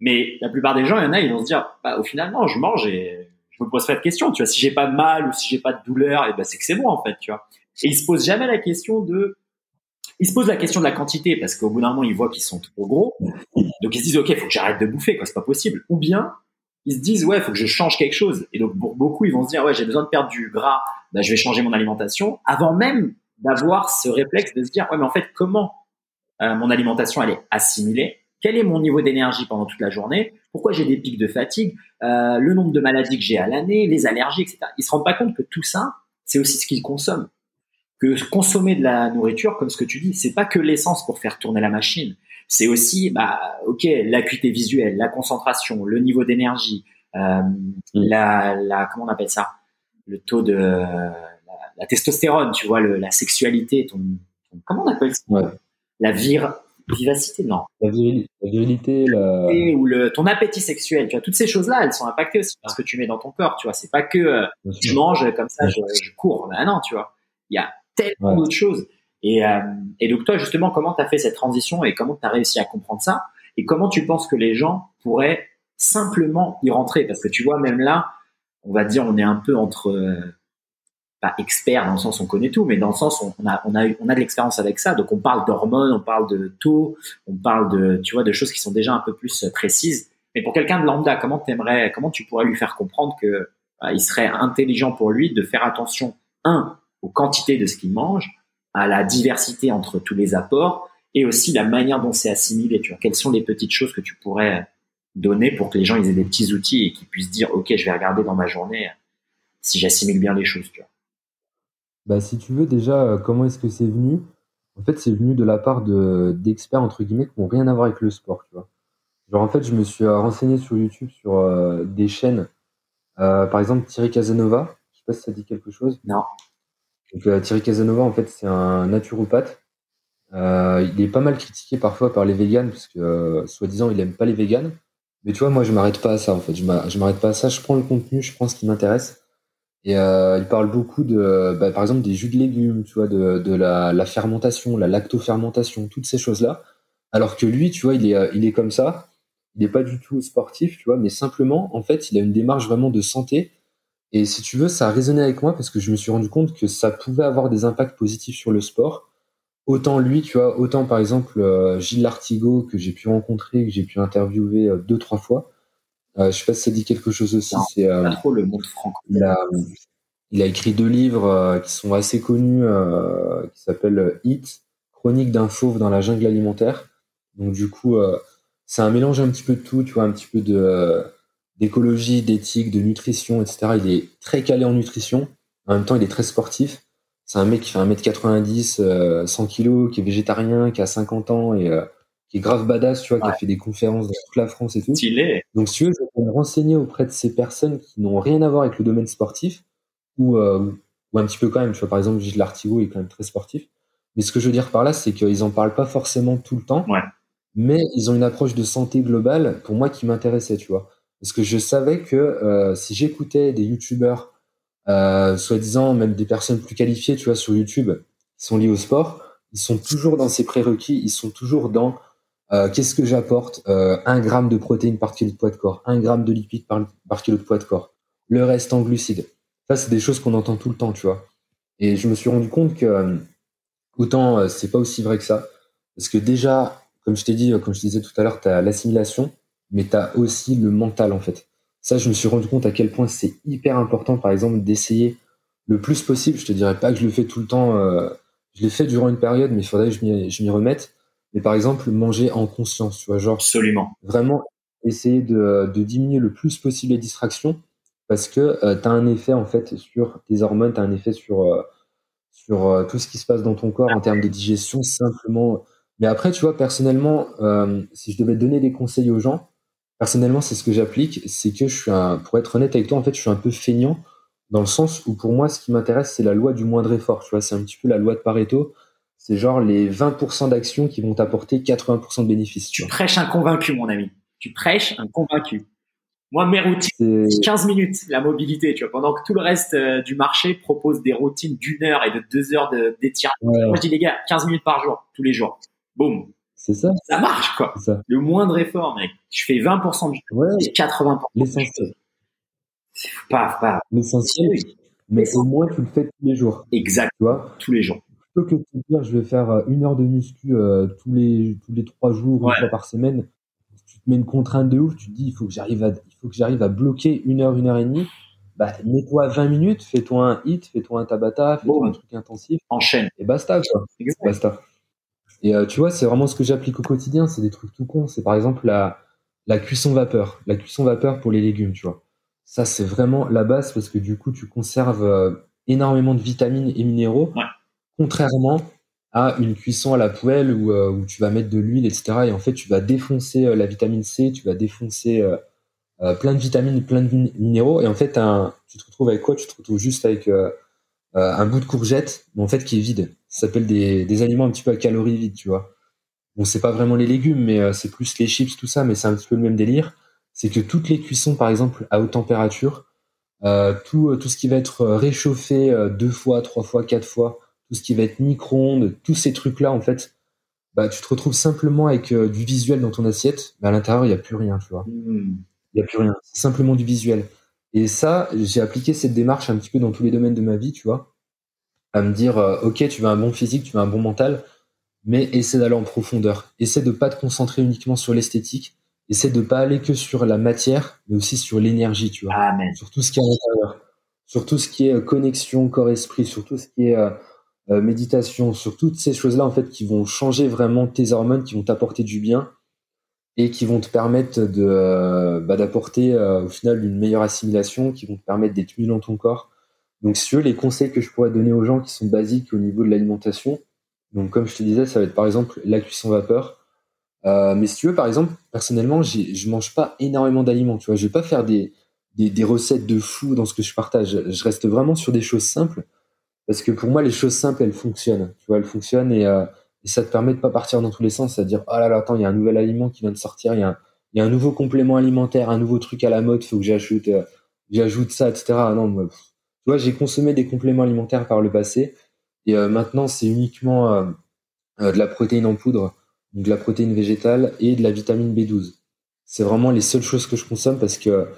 Mais la plupart des gens, il y en a, ils vont se dire, bah, au final, non, je mange et je me pose pas de questions. Tu vois, si j'ai pas de mal ou si j'ai pas de douleur, et ben c'est que c'est bon en fait, tu vois. Et ils se posent jamais la question de, ils se posent la question de la quantité parce qu'au bout d'un moment, ils voient qu'ils sont trop gros. Donc ils se disent, ok, faut que j'arrête de bouffer, quoi, c'est pas possible. Ou bien, ils se disent, ouais, faut que je change quelque chose. Et donc, beaucoup, ils vont se dire, ouais, j'ai besoin de perdre du gras, bah, je vais changer mon alimentation, avant même d'avoir ce réflexe de se dire, ouais, mais en fait, comment euh, mon alimentation, elle est assimilée? Quel est mon niveau d'énergie pendant toute la journée? Pourquoi j'ai des pics de fatigue? Euh, Le nombre de maladies que j'ai à l'année, les allergies, etc. Ils se rendent pas compte que tout ça, c'est aussi ce qu'ils consomment. Que consommer de la nourriture, comme ce que tu dis, c'est pas que l'essence pour faire tourner la machine c'est aussi, bah, ok, l'acuité visuelle, la concentration, le niveau d'énergie, euh, mm. la, la, comment on appelle ça, le taux de la, testostérone, tu vois, le, la sexualité, ton, comment on appelle ça, la vir, vivacité, non, la, virilité, la... ou le, ton appétit sexuel, tu vois, toutes ces choses-là, elles sont impactées aussi par ce que tu mets dans ton corps, tu vois, c'est pas que euh, je mange comme ça, je, je cours, bah non, tu vois, il y a tellement d'autres choses. Et, euh, et donc toi, justement, comment tu as fait cette transition et comment tu as réussi à comprendre ça? Et comment tu penses que les gens pourraient simplement y rentrer? Parce que tu vois, même là, on va dire, on est un peu entre... Euh, pas experts dans le sens on connaît tout, mais dans le sens on a on a on a de l'expérience avec ça. Donc on parle d'hormones, on parle de taux, on parle de tu vois de choses qui sont déjà un peu plus précises. Mais pour quelqu'un de lambda, comment t'aimerais, comment tu pourrais lui faire comprendre que bah, il serait intelligent pour lui de faire attention un aux quantités de ce qu'il mange à la diversité entre tous les apports et aussi la manière dont c'est assimilé. Tu vois, quelles sont les petites choses que tu pourrais donner pour que les gens ils aient des petits outils et qu'ils puissent dire ok, je vais regarder dans ma journée si j'assimile bien les choses. Tu vois. Bah, si tu veux déjà, euh, comment est-ce que c'est venu? En fait, c'est venu de la part de d'experts entre guillemets qui n'ont rien à voir avec le sport. Tu vois. Genre en fait, je me suis euh, renseigné sur YouTube sur euh, des chaînes, par exemple Thierry Casanova. Je sais pas si ça dit quelque chose. Non. Donc, Thierry Casanova, en fait, c'est un naturopathe. Il est pas mal critiqué parfois par les véganes, parce que, soi-disant, il aime pas les véganes. Mais tu vois, moi, je m'arrête pas à ça, en fait. Je m'arrête pas à ça. Je prends le contenu, je prends ce qui m'intéresse. Et il parle beaucoup de, bah, par exemple, des jus de légumes, tu vois, de, de la, la fermentation, la lactofermentation, toutes ces choses-là. Alors que lui, tu vois, il est, il est comme ça. Il n'est pas du tout sportif, tu vois, mais simplement, en fait, il a une démarche vraiment de santé et si tu veux, ça a résonné avec moi parce que je me suis rendu compte que ça pouvait avoir des impacts positifs sur le sport. Autant lui, tu vois, autant par exemple euh, Gilles Lartigot que j'ai pu rencontrer, que j'ai pu interviewer euh, deux, trois fois. Euh, je sais pas si ça dit quelque chose aussi. C'est euh, trop le monde franco. Il a, il a écrit deux livres qui sont assez connus, qui s'appellent Hit, Chronique d'un fauve dans la jungle alimentaire. Donc du coup, c'est un mélange un petit peu de tout, tu vois, un petit peu de d'écologie, d'éthique, de nutrition, etc. Il est très calé en nutrition. En même temps, il est très sportif. C'est un mec qui fait 1m90, 100 kg, qui est végétarien, qui a 50 ans et euh, qui est grave badass, tu vois, qui a fait des conférences dans toute la France et tout. Stylé. Donc, si tu veux, je vais me renseigner auprès de ces personnes qui n'ont rien à voir avec le domaine sportif ou, euh, ou un petit peu quand même. Tu vois, par exemple, Gilles Lartigot est quand même très sportif. Mais ce que je veux dire par là, c'est qu'ils en parlent pas forcément tout le temps. Ouais. Mais ils ont une approche de santé globale, pour moi, qui m'intéressait, tu vois. Parce que je savais que euh, si j'écoutais des youtubeurs, euh, soi-disant même des personnes plus qualifiées, tu vois, sur YouTube, qui sont liées au sport, ils sont toujours dans ces prérequis, ils sont toujours dans euh, qu'est-ce que j'apporte euh, Un gramme de protéines par kilo de poids de corps, un gramme de lipides par, par kilo de poids de corps, le reste en glucides. Ça, c'est des choses qu'on entend tout le temps, tu vois. Et je me suis rendu compte que euh, autant euh, c'est pas aussi vrai que ça, parce que déjà, comme je t'ai dit, comme je disais tout à l'heure, tu as l'assimilation mais tu as aussi le mental en fait. Ça, je me suis rendu compte à quel point c'est hyper important, par exemple, d'essayer le plus possible. Je te dirais pas que je le fais tout le temps. Euh, je l'ai fait durant une période, mais il faudrait que je m'y remette. Mais par exemple, manger en conscience, tu vois, genre. Absolument. Vraiment essayer de, de diminuer le plus possible les distractions parce que euh, tu as un effet en fait sur tes hormones, tu as un effet sur, euh, sur euh, tout ce qui se passe dans ton corps en termes de digestion simplement. Mais après, tu vois, personnellement, euh, si je devais donner des conseils aux gens, personnellement, c'est ce que j'applique, c'est que je suis un, pour être honnête avec toi, en fait, je suis un peu feignant dans le sens où pour moi, ce qui m'intéresse, c'est la loi du moindre effort. Tu vois, c'est un petit peu la loi de Pareto. C'est genre les 20% d'actions qui vont t'apporter 80% de bénéfices. Tu, prêches un convaincu, mon ami. Tu prêches un convaincu. Moi, mes routines, 15 minutes, la mobilité, tu vois, pendant que tout le reste euh, du marché propose des routines d'une heure et de deux heures d'étirement. Ouais. Moi, je dis, les gars, 15 minutes par jour, tous les jours. Boum. C'est ça. Ça marche, quoi. Ça. Le moindre effort, mec. Je fais 20% du temps, Ouais. 80%. L'essentiel. C'est pas, pas. L'essentiel. Mais au moins, tu le fais tous les jours. Exact. Tu vois? Tous les jours. Plutôt que de te dire, je vais faire euh, une heure de muscu euh, tous les tous les trois jours, Ouais. une fois par semaine. tu te mets une contrainte de ouf, tu te dis il faut que j'arrive à, il faut que j'arrive à bloquer une heure, une heure et demie. Bah, mets-toi 20 minutes, fais-toi un hit, fais-toi un tabata, fais-toi un truc intensif. Enchaîne. Et basta, quoi. Basta. Et euh, tu vois, c'est vraiment ce que j'applique au quotidien. C'est des trucs tout cons. C'est par exemple la, la cuisson vapeur. La cuisson vapeur pour les légumes, tu vois. Ça, c'est vraiment la base parce que du coup, tu conserves euh, énormément de vitamines et minéraux. Contrairement à une cuisson à la poêle où, euh, tu vas mettre de l'huile, etc. Et en fait, tu vas défoncer euh, la vitamine C, tu vas défoncer euh, plein de vitamines, plein de minéraux. Et en fait, tu te retrouves avec quoi? Tu te retrouves juste avec un bout de courgette, mais en fait qui est vide. Ça s'appelle des, des aliments un petit peu à calories vides, tu vois. Bon, c'est pas vraiment les légumes, mais c'est plus les chips, tout ça, mais c'est un petit peu le même délire. C'est que toutes les cuissons, par exemple, à haute température, tout, tout ce qui va être réchauffé deux fois, trois fois, quatre fois, tout ce qui va être micro-ondes, tous ces trucs-là, en fait, bah, tu te retrouves simplement avec euh, du visuel dans ton assiette, mais à l'intérieur, il n'y a plus rien, tu vois. Hmm. Il n'y a plus rien. C'est simplement du visuel. Et ça, j'ai appliqué cette démarche un petit peu dans tous les domaines de ma vie, tu vois. À me dire, euh, OK, tu veux un bon physique, tu veux un bon mental, mais essaie d'aller en profondeur. Essaie de pas te concentrer uniquement sur l'esthétique. Essaie de pas aller que sur la matière, mais aussi sur l'énergie, tu vois. Amen. Sur tout ce qui est à l'intérieur. Sur tout ce qui est euh, connexion corps-esprit, sur tout ce qui est euh, méditation, sur toutes ces choses-là en fait qui vont changer vraiment tes hormones, qui vont t'apporter du bien et qui vont te permettre de euh, bah, d'apporter euh, au final une meilleure assimilation, qui vont te permettre d'être mieux dans ton corps. Donc si tu veux, les conseils que je pourrais donner aux gens qui sont basiques au niveau de l'alimentation, donc comme je te disais, ça va être par exemple la cuisson vapeur. mais si tu veux, par exemple, personnellement, je mange pas énormément d'aliments. Tu vois, je vais pas faire des, des, des recettes de fou dans ce que je partage. Je reste vraiment sur des choses simples parce que pour moi, les choses simples, elles fonctionnent. Tu vois, elles fonctionnent et, euh, et ça te permet de pas partir dans tous les sens, c'est-à-dire, oh là là, attends, il y a un nouvel aliment qui vient de sortir, il y a un, y a un nouveau complément alimentaire, un nouveau truc à la mode, faut que j'ajoute, euh, j'ajoute ça, etc. Non, moi, tu vois, j'ai consommé des compléments alimentaires par le passé et euh, maintenant, c'est uniquement de la protéine en poudre, donc de la protéine végétale et de la vitamine B12. C'est vraiment les seules choses que je consomme parce que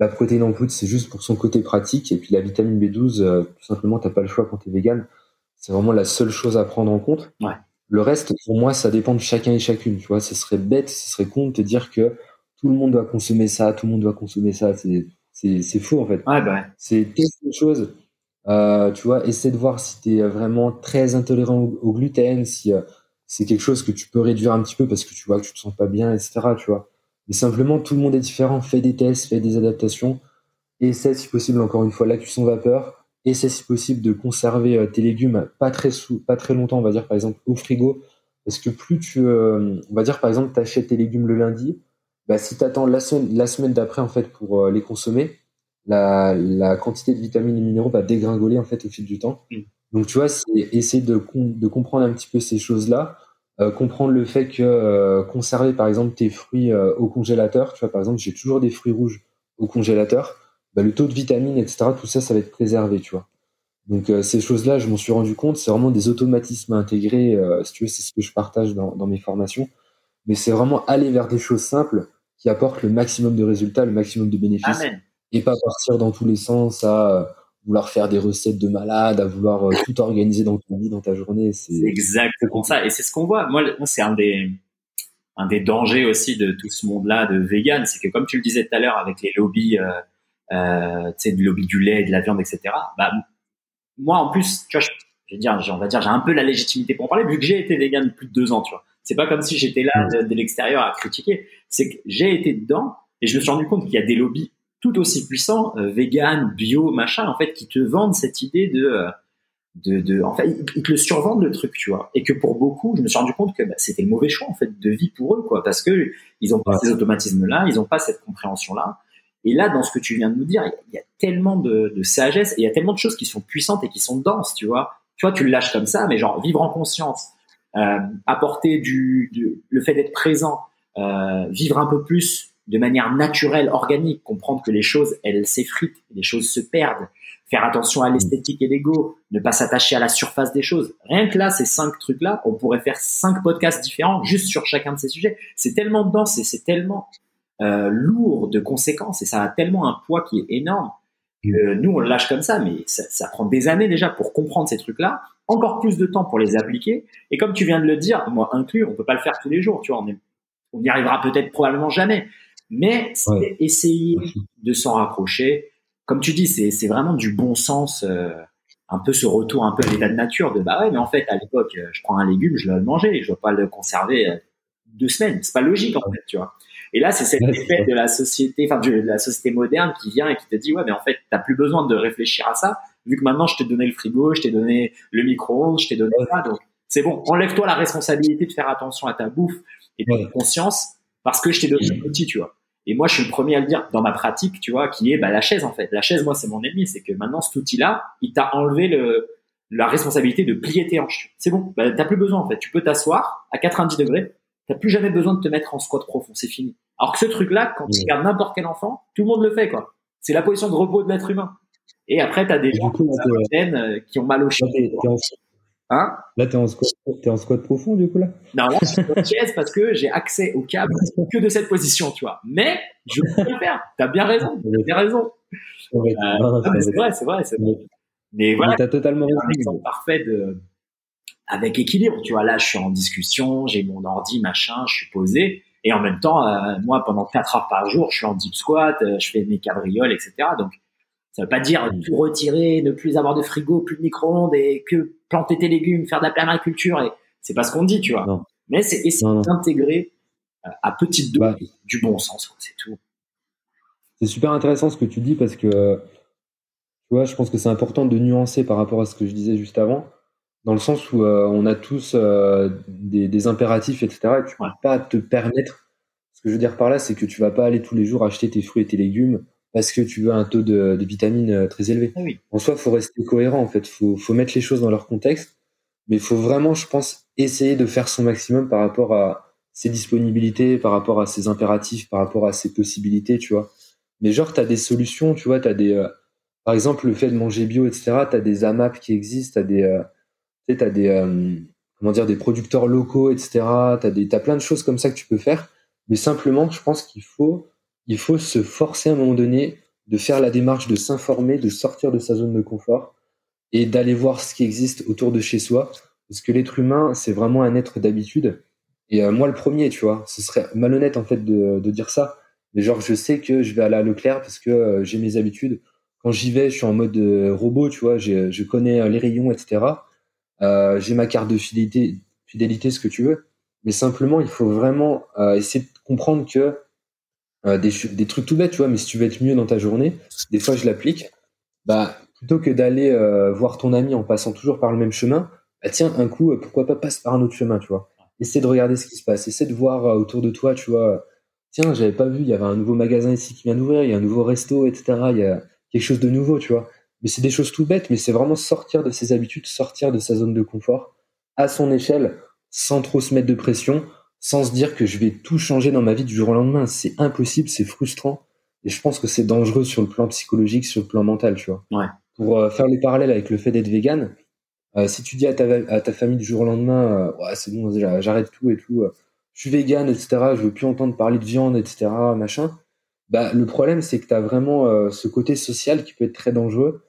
la protéine en poudre, c'est juste pour son côté pratique. Et puis la vitamine B12, euh, tout simplement, t'as pas le choix quand tu es vegan. C'est vraiment la seule chose à prendre en compte. Le reste, pour moi, ça dépend de chacun et chacune. Tu vois, ce serait bête, ce serait con de te dire que tout le monde doit consommer ça, tout le monde doit consommer ça. C'est, faux, en fait. Ouais, bah C'est quelque chose. Euh, tu vois, essaie de voir si tu es vraiment très intolérant au, gluten, si euh, c'est quelque chose que tu peux réduire un petit peu parce que tu vois que tu te sens pas bien, etc. Tu vois. Mais simplement, tout le monde est différent. Fais des tests, fais des adaptations. Essaie, si possible, encore une fois, la cuisson vapeur. Essaie, si possible, de conserver euh, tes légumes pas très, sous, pas très longtemps, on va dire, par exemple, au frigo. Parce que plus tu, euh, on va dire, par exemple, tu achètes tes légumes le lundi, bah, si tu attends la semaine, la semaine d'après, en fait, pour euh, les consommer, la, la, quantité de vitamines et minéraux va dégringoler, en fait, au fil du temps. Mm. Donc, tu vois, c'est essayer de, de comprendre un petit peu ces choses-là euh, comprendre le fait que euh, conserver par exemple tes fruits euh, au congélateur, tu vois par exemple j'ai toujours des fruits rouges au congélateur, bah, le taux de vitamines etc tout ça ça va être préservé tu vois. Donc ces choses-là je m'en suis rendu compte, c'est vraiment des automatismes à intégrer, si tu veux c'est ce que je partage dans, dans mes formations, mais c'est vraiment aller vers des choses simples qui apportent le maximum de résultats, le maximum de bénéfices, et pas partir dans tous les sens à vouloir faire des recettes de malade, à vouloir euh, tout organiser dans ton vie, dans ta journée. C'est exactement ça. Et c'est ce qu'on voit. Moi, c'est un des, un des dangers aussi de tout ce monde-là de vegan. C'est que comme tu le disais tout à l'heure avec les lobbies, euh, euh, tu sais, le lobby du lait, de la viande, etc. Bah, moi, en plus, tu vois, je, vais dire, on va dire, j'ai un peu la légitimité pour en parler vu que j'ai été vegan depuis plus de deux ans, tu vois. C'est pas comme si j'étais là de, de l'extérieur à critiquer. C'est que j'ai été dedans et je me suis rendu compte qu'il y a des lobbies tout aussi puissant, euh, vegan, bio, machin, en fait, qui te vendent cette idée de, euh, de, de en fait, ils te le survendent le truc, tu vois, et que pour beaucoup, je me suis rendu compte que bah, c'était le mauvais choix en fait de vie pour eux, quoi, parce que ils ont pas ces automatismes-là, ils ont pas cette compréhension-là. Et là, dans ce que tu viens de nous dire, il y a tellement de, de sagesse et il y a tellement de choses qui sont puissantes et qui sont denses, tu vois. Tu vois, tu le lâches comme ça, mais genre vivre en conscience, euh, apporter du, du, le fait d'être présent, euh, vivre un peu plus de manière naturelle, organique, comprendre que les choses, elles s'effritent, les choses se perdent, faire attention à l'esthétique et l'ego, ne pas s'attacher à la surface des choses. Rien que là, ces cinq trucs-là, on pourrait faire cinq podcasts différents juste sur chacun de ces sujets. C'est tellement dense et c'est tellement euh, lourd de conséquences et ça a tellement un poids qui est énorme que nous, on le lâche comme ça, mais ça, ça prend des années déjà pour comprendre ces trucs-là, encore plus de temps pour les appliquer. Et comme tu viens de le dire, moi inclus, on peut pas le faire tous les jours, tu vois, on est on n'y arrivera peut-être probablement jamais. Mais c'est essayer de s'en rapprocher. Comme tu dis, c'est vraiment du bon sens. Euh, un peu ce retour un peu à l'état de nature de bah ouais mais en fait à l'époque je prends un légume je le manger je dois pas le conserver deux semaines c'est pas logique en fait tu vois et là, c'est cet effet de la société, enfin de la société moderne qui vient et qui te dit ouais, mais en fait, t'as plus besoin de réfléchir à ça, vu que maintenant je t'ai donné le frigo, je t'ai donné le micro-ondes, je t'ai donné ça, donc c'est bon. Enlève-toi la responsabilité de faire attention à ta bouffe et de conscience parce que je t'ai donné un outil, tu vois. Et moi, je suis le premier à le dire dans ma pratique, tu vois, qui est bah, la chaise en fait. La chaise, moi, c'est mon ennemi. C'est que maintenant, cet outil-là, il t'a enlevé le, la responsabilité de plier tes hanches. C'est bon, bah, t'as plus besoin en fait. Tu peux t'asseoir à 90 degrés, T'as plus jamais besoin de te mettre en squat profond, c'est fini. Alors que ce truc-là, quand tu regardes n'importe quel enfant, tout le monde le fait, quoi. C'est la position de repos de l'être humain. Et après, tu as des gens euh, qui ont mal au chien. Hein là, t'es en, squat, es en squat profond, du coup, là? Non, là, je suis en chaise parce que j'ai accès au câble que de cette position, tu vois. Mais je peux le faire. T'as bien raison. T'as bien raison. Euh, c'est vrai, c'est vrai, c'est vrai. Mais voilà. T'as totalement raison. parfait de, avec équilibre. Tu vois, là, je suis en discussion, j'ai mon ordi, machin, je suis posé. Et en même temps, euh, moi, pendant 4 heures par jour, je suis en deep squat, euh, je fais mes cabrioles, etc. Donc, ça veut pas dire tout retirer, ne plus avoir de frigo, plus de micro-ondes et que planter tes légumes, faire de la permaculture. Et c'est pas ce qu'on dit, tu vois. Mais c'est essayer d'intégrer euh, à petite dose bah. du bon sens, c'est tout. C'est super intéressant ce que tu dis parce que, tu vois, je pense que c'est important de nuancer par rapport à ce que je disais juste avant dans le sens où euh, on a tous euh, des, des, impératifs, etc. Et tu peux pas te permettre. Ce que je veux dire par là, c'est que tu vas pas aller tous les jours acheter tes fruits et tes légumes parce que tu veux un taux de, de vitamines euh, très élevé. Ah oui. En soi, faut rester cohérent. En fait, faut, faut mettre les choses dans leur contexte, mais il faut vraiment, je pense, essayer de faire son maximum par rapport à ses disponibilités, par rapport à ses impératifs, par rapport à ses possibilités, tu vois. Mais genre, tu as des solutions, tu vois, tu as des... par exemple, le fait de manger bio, etc., tu as des AMAP qui existent, tu as des tu as des, euh, comment dire, des producteurs locaux, etc. Tu as, des, as plein de choses comme ça que tu peux faire. Mais simplement, je pense qu'il faut, il faut se forcer à un moment donné de faire la démarche de s'informer, de sortir de sa zone de confort et d'aller voir ce qui existe autour de chez soi. Parce que l'être humain, c'est vraiment un être d'habitude. Et euh, moi, le premier, tu vois, ce serait malhonnête en fait de, dire ça. Mais genre, je sais que je vais aller à Leclerc parce que euh, j'ai mes habitudes. Quand j'y vais, je suis en mode robot, tu vois, je connais les rayons, etc. Euh, j'ai ma carte de fidélité, fidélité, ce que tu veux. Mais simplement, il faut vraiment euh, essayer de comprendre que euh, des, des, trucs tout bêtes, tu vois, mais si tu veux être mieux dans ta journée, des fois je l'applique. Bah, plutôt que d'aller voir ton ami en passant toujours par le même chemin, bah tiens, un coup, pourquoi pas passer par un autre chemin, tu vois. Essaie de regarder ce qui se passe, essaie de voir autour de toi, tu vois. Tiens, j'avais pas vu, il y avait un nouveau magasin ici qui vient d'ouvrir, il y a un nouveau resto, etc. Il y a quelque chose de nouveau, tu vois. Mais c'est des choses tout bêtes, mais c'est vraiment sortir de ses habitudes, sortir de sa zone de confort à son échelle, sans trop se mettre de pression, sans se dire que je vais tout changer dans ma vie du jour au lendemain. C'est impossible, c'est frustrant. Et je pense que c'est dangereux sur le plan psychologique, sur le plan mental, tu vois. Ouais. Pour euh, faire les parallèles avec le fait d'être vegan, euh, si tu dis à ta, à ta famille du jour au lendemain, euh, ouais, c'est bon, j'arrête tout et tout, je suis vegan, etc., je veux plus entendre parler de viande, etc., machin. Bah, le problème, c'est que tu as vraiment ce côté social qui peut être très dangereux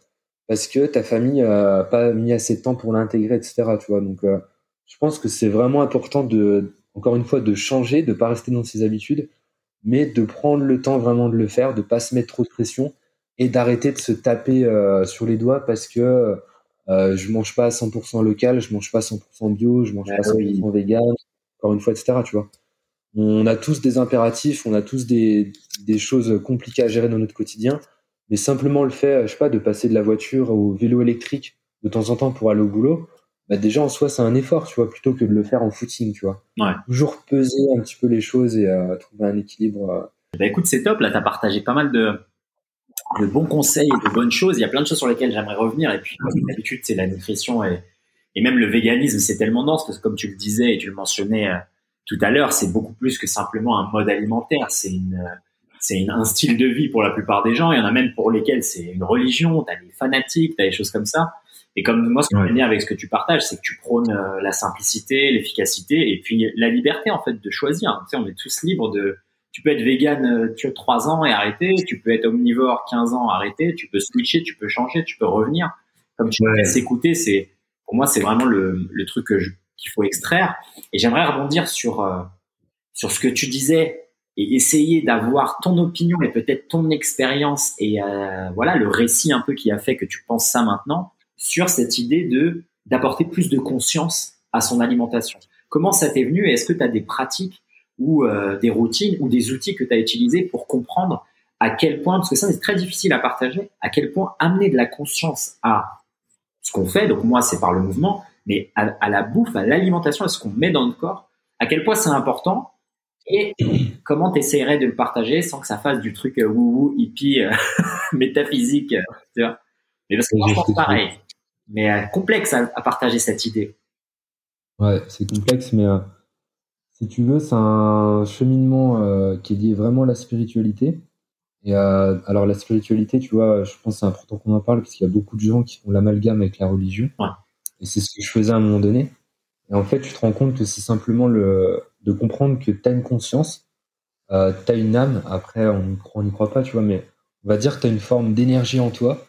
parce que ta famille a pas mis assez de temps pour l'intégrer, etc. Tu vois, donc euh, je pense que c'est vraiment important de, encore une fois, de changer, de pas rester dans ses habitudes, mais de prendre le temps vraiment de le faire, de pas se mettre trop de pression et d'arrêter de se taper euh, sur les doigts parce que euh, je mange pas à 100% local, je mange pas 100% bio, je mange pas 100% vegan, encore une fois, etc. Tu vois. On a tous des impératifs, on a tous des, des choses compliquées à gérer dans notre quotidien. Mais simplement le fait, je sais pas, de passer de la voiture au vélo électrique de temps en temps pour aller au boulot, bah déjà en soi c'est un effort, tu vois, plutôt que de le faire en footing, tu vois. Ouais. Toujours peser un petit peu les choses et euh, trouver un équilibre. Euh. Bah écoute, c'est top. Là, tu as partagé pas mal de, de bons conseils et de bonnes choses. Il y a plein de choses sur lesquelles j'aimerais revenir. Et puis, comme d'habitude, c'est la nutrition et, et même le véganisme, c'est tellement dense parce que comme tu le disais et tu le mentionnais euh, tout à l'heure, c'est beaucoup plus que simplement un mode alimentaire. C'est une c'est un style de vie pour la plupart des gens. Il y en a même pour lesquels c'est une religion. T'as des fanatiques, t'as des choses comme ça. Et comme moi, ce que j'aime bien avec ce que tu partages, c'est que tu prônes euh, la simplicité, l'efficacité et puis la liberté en fait de choisir. Tu sais, on est tous libres de. Tu peux être vegan euh, tu as 3 ans et arrêter. Tu peux être omnivore 15 ans arrêter. Tu peux switcher, tu peux changer, tu peux revenir. Comme tu peux s'écouter, c'est pour moi c'est vraiment le, le truc qu'il faut extraire. Et j'aimerais rebondir sur euh, sur ce que tu disais et essayer d'avoir ton opinion et peut-être ton expérience et euh, voilà le récit un peu qui a fait que tu penses ça maintenant sur cette idée de d'apporter plus de conscience à son alimentation. Comment ça t'est venu et est-ce que tu as des pratiques ou euh, des routines ou des outils que tu as utilisés pour comprendre à quel point, parce que ça c'est très difficile à partager, à quel point amener de la conscience à ce qu'on fait, donc moi c'est par le mouvement, mais à, à la bouffe, à l'alimentation, à ce qu'on met dans le corps, à quel point c'est important et comment tu essaierais de le partager sans que ça fasse du truc euh, wou-wou, hippie, euh, métaphysique, euh, tu vois? Mais parce que moi, je pense pareil. Mais complexe à, partager cette idée. Ouais, c'est complexe, mais si tu veux, c'est un cheminement qui est lié vraiment à la spiritualité. Et alors la spiritualité, tu vois, je pense c'est important qu'on en parle parce qu'il y a beaucoup de gens qui font l'amalgame avec la religion. Ouais. Et c'est ce que je faisais à un moment donné. Et en fait, tu te rends compte que c'est simplement le, de comprendre que tu as une conscience, euh, tu as une âme. Après, on n'y croit pas, tu vois, mais on va dire que tu as une forme d'énergie en toi.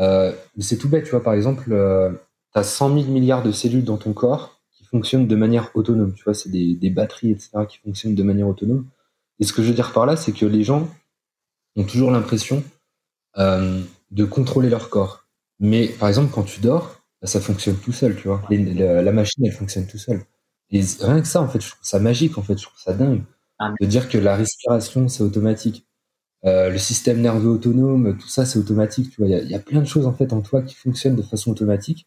Euh, c'est tout bête, tu vois, par exemple, euh, tu as 100 000 milliards de cellules dans ton corps qui fonctionnent de manière autonome. Tu vois, c'est des, des batteries, etc., qui fonctionnent de manière autonome. Et ce que je veux dire par là, c'est que les gens ont toujours l'impression euh, de contrôler leur corps. Mais par exemple, quand tu dors, bah, ça fonctionne tout seul, tu vois. la, machine, elle fonctionne tout seul. Et rien que ça, en fait, je trouve ça magique, en fait, je trouve ça dingue. Ah, de dire que la respiration, c'est automatique. Euh, le système nerveux autonome, tout ça, c'est automatique, tu vois. Il y, a, plein de choses, en fait, en toi qui fonctionnent de façon automatique.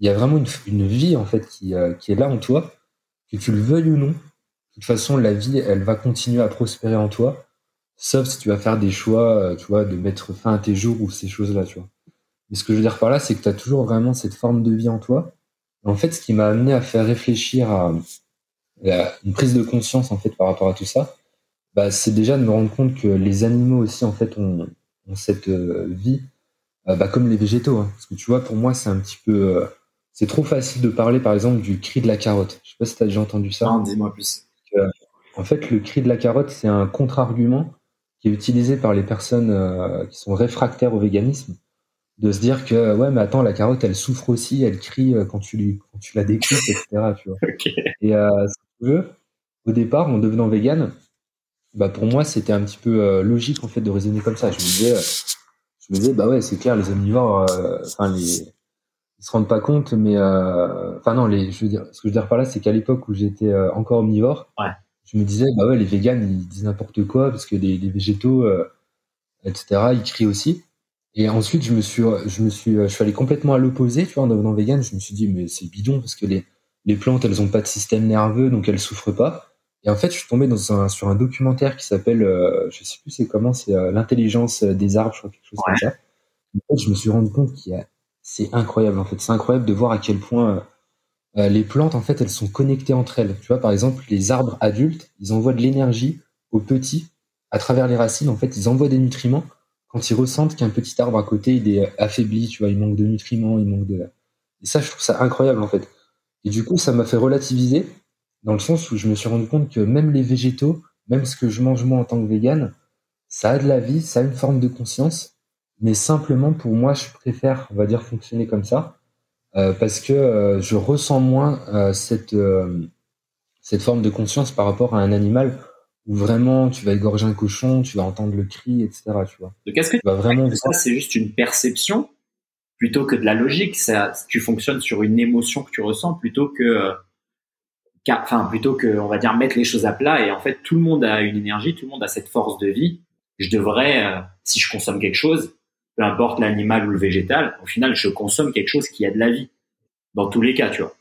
Il y a vraiment une, vie, en fait, qui, euh, qui est là en toi, que tu le veuilles ou non. De toute façon, la vie, elle va continuer à prospérer en toi, sauf si tu vas faire des choix, euh, tu vois, de mettre fin à tes jours ou ces choses-là, tu vois. Mais ce que je veux dire par là, c'est que tu as toujours vraiment cette forme de vie en toi. En fait, ce qui m'a amené à faire réfléchir à, une prise de conscience en fait par rapport à tout ça, bah, c'est déjà de me rendre compte que les animaux aussi en fait ont, cette euh, vie, euh, bah, comme les végétaux. Hein. Parce que tu vois, pour moi, c'est un petit peu, euh, c'est trop facile de parler par exemple du cri de la carotte. Je sais pas si tu as déjà entendu ça. Non, dis-moi plus. en fait, le cri de la carotte, c'est un contre-argument qui est utilisé par les personnes qui sont réfractaires au véganisme de se dire que ouais mais attends la carotte elle souffre aussi elle crie quand tu lui quand tu la découpes etc tu vois et euh, si tu veux au départ en devenant vegan bah pour moi c'était un petit peu euh, logique en fait de raisonner comme ça je me disais je me disais bah ouais c'est clair les omnivores enfin les ils se rendent pas compte mais enfin non les je veux dire ce que je veux dire par là c'est qu'à l'époque où j'étais encore omnivore ouais. je me disais bah ouais les véganes ils disent n'importe quoi parce que les, les végétaux etc ils crient aussi et ensuite, je me suis, je me suis, je suis allé complètement à l'opposé, tu vois, en devenant vegan. Je me suis dit, mais c'est bidon parce que les, les plantes, elles ont pas de système nerveux, donc elles souffrent pas. Et en fait, je suis tombé dans un, sur un documentaire qui s'appelle, euh, je sais plus c'est comment, c'est euh, l'intelligence des arbres, je crois quelque chose comme ça. En fait, je me suis rendu compte qu'il y a, c'est incroyable. En fait, c'est incroyable de voir à quel point euh, les plantes, en fait, elles sont connectées entre elles. Tu vois, par exemple, les arbres adultes, ils envoient de l'énergie aux petits à travers les racines. En fait, ils envoient des nutriments quand ils ressentent qu'un petit arbre à côté il est affaibli, tu vois, il manque de nutriments, il manque de. Et ça, je trouve ça incroyable en fait. Et du coup, ça m'a fait relativiser dans le sens où je me suis rendu compte que même les végétaux, même ce que je mange moi en tant que vegan, ça a de la vie, ça a une forme de conscience, mais simplement pour moi, je préfère, on va dire, fonctionner comme ça, euh, parce que euh, je ressens moins euh, cette cette forme de conscience par rapport à un animal où vraiment tu vas égorger un cochon, tu vas entendre le cri, etc. Tu vois. Donc est-ce que tu vas vraiment ça c'est juste une perception plutôt que de la logique? Ça, tu fonctionnes sur une émotion que tu ressens plutôt que, enfin plutôt que on va dire mettre les choses à plat et en fait tout le monde a une énergie, tout le monde a cette force de vie. Je devrais, euh, si je consomme quelque chose, peu importe l'animal ou le végétal, au final je consomme quelque chose qui a de la vie. Dans tous les cas, tu vois.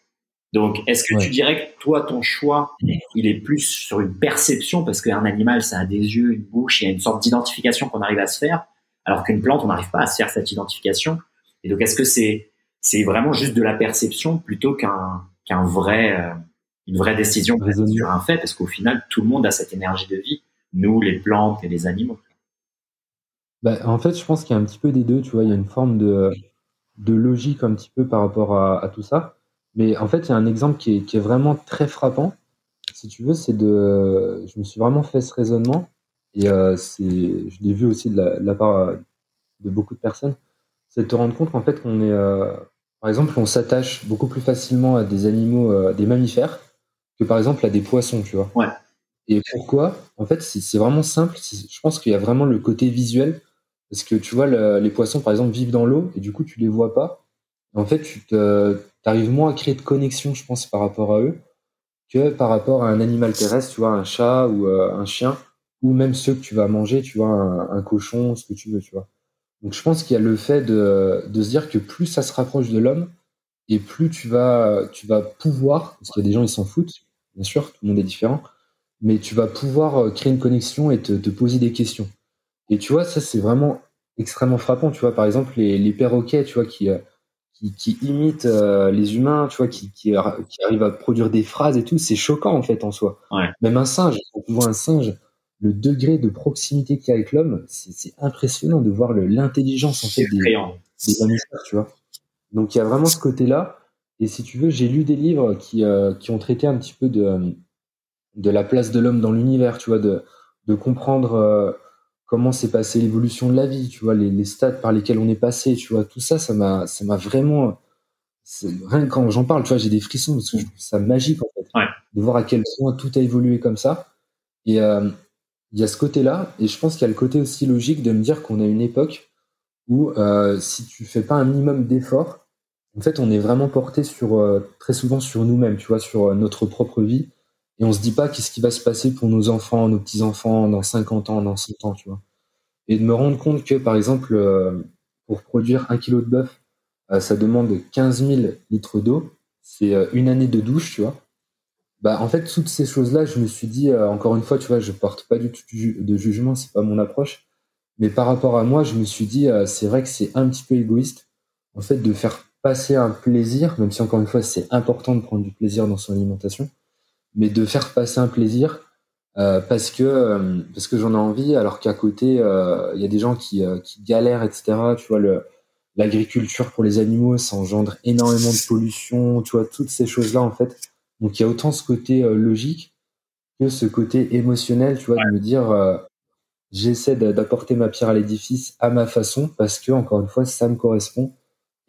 Donc, est-ce que tu dirais que toi, ton choix, il est plus sur une perception parce qu'un animal, ça a des yeux, une bouche, il y a une sorte d'identification qu'on arrive à se faire, alors qu'une plante, on n'arrive pas à se faire cette identification? Et donc, est-ce que c'est c'est vraiment juste de la perception plutôt qu'un qu'un vrai euh, une vraie décision sur un fait Parce qu'au final, tout le monde a cette énergie de vie, nous, les plantes et les animaux. Bah, en fait, je pense qu'il y a un petit peu des deux. Tu vois, il y a une forme de de logique un petit peu par rapport à tout ça. Mais en fait, il y a un exemple qui est, vraiment très frappant. Si tu veux, c'est de. Je me suis vraiment fait ce raisonnement. Et euh, c'est, je l'ai vu aussi de la, part euh, de beaucoup de personnes. C'est de te rendre compte qu'en fait, qu'on est. Euh, par exemple, on s'attache beaucoup plus facilement à des animaux, des mammifères, que par exemple à des poissons, tu vois. Ouais. Et pourquoi? En fait, c'est vraiment simple. Je pense qu'il y a vraiment le côté visuel. Parce que tu vois, les poissons, par exemple, vivent dans l'eau et du coup, tu les vois pas. En fait, tu arrives moins à créer de connexion, je pense, par rapport à eux que par rapport à un animal terrestre, tu vois, un chat ou euh, un chien, ou même ceux que tu vas manger, tu vois, un, cochon, ce que tu veux, tu vois. Donc je pense qu'il y a le fait de, de se dire que plus ça se rapproche de l'homme, et plus tu vas, tu vas pouvoir, parce qu'il y a des gens ils s'en foutent, bien sûr, tout le monde est différent, mais tu vas pouvoir euh, créer une connexion et te, te poser des questions. Et tu vois, ça c'est vraiment extrêmement frappant. Tu vois, par exemple les, les perroquets, tu vois, qui euh, qui, qui imite euh, les humains, tu vois, qui, qui, qui, arrive à produire des phrases et tout, c'est choquant en fait en soi. Ouais. Même un singe, quand tu vois un singe, le degré de proximité qu'il y a avec l'homme, c'est impressionnant de voir l'intelligence en fait des, des mammifères, tu vois. Donc il y a vraiment ce côté-là. Et si tu veux, j'ai lu des livres qui, euh, qui ont traité un petit peu de, de la place de l'homme dans l'univers, tu vois, de, de comprendre euh, comment s'est passée l'évolution de la vie, tu vois, les, les, stades par lesquels on est passé, tu vois, tout ça, ça m'a, ça m'a vraiment, rien que quand j'en parle, tu vois, j'ai des frissons parce que je trouve ça magique en fait, de voir à quel point tout a évolué comme ça. Et euh, il y a ce côté-là, et je pense qu'il y a le côté aussi logique de me dire qu'on a une époque où euh, si tu fais pas un minimum d'efforts, en fait, on est vraiment porté sur euh, très souvent sur nous-mêmes, tu vois, sur notre propre vie et on se dit pas qu'est-ce qui va se passer pour nos enfants, nos petits-enfants dans 50 ans, dans 100 ans, tu vois. Et de me rendre compte que, par exemple, euh, pour produire un kilo de bœuf, euh, ça demande 15 000 litres d'eau. C'est euh, une année de douche, tu vois. Bah, en fait, toutes ces choses-là, je me suis dit, encore une fois, tu vois, je porte pas du tout de jugement, c'est pas mon approche. Mais par rapport à moi, je me suis dit, c'est vrai que c'est un petit peu égoïste, en fait, de faire passer un plaisir, même si encore une fois, c'est important de prendre du plaisir dans son alimentation mais de faire passer un plaisir euh, parce que euh, parce que j'en ai envie, alors qu'à côté euh, il y a des gens qui, qui galèrent, etc. Tu vois l'agriculture pour les animaux, ça engendre énormément de pollution, tu vois toutes ces choses là en fait. Donc il y a autant ce côté logique que ce côté émotionnel, tu vois, de me dire j'essaie d'apporter ma pierre à l'édifice à ma façon parce que encore une fois ça me correspond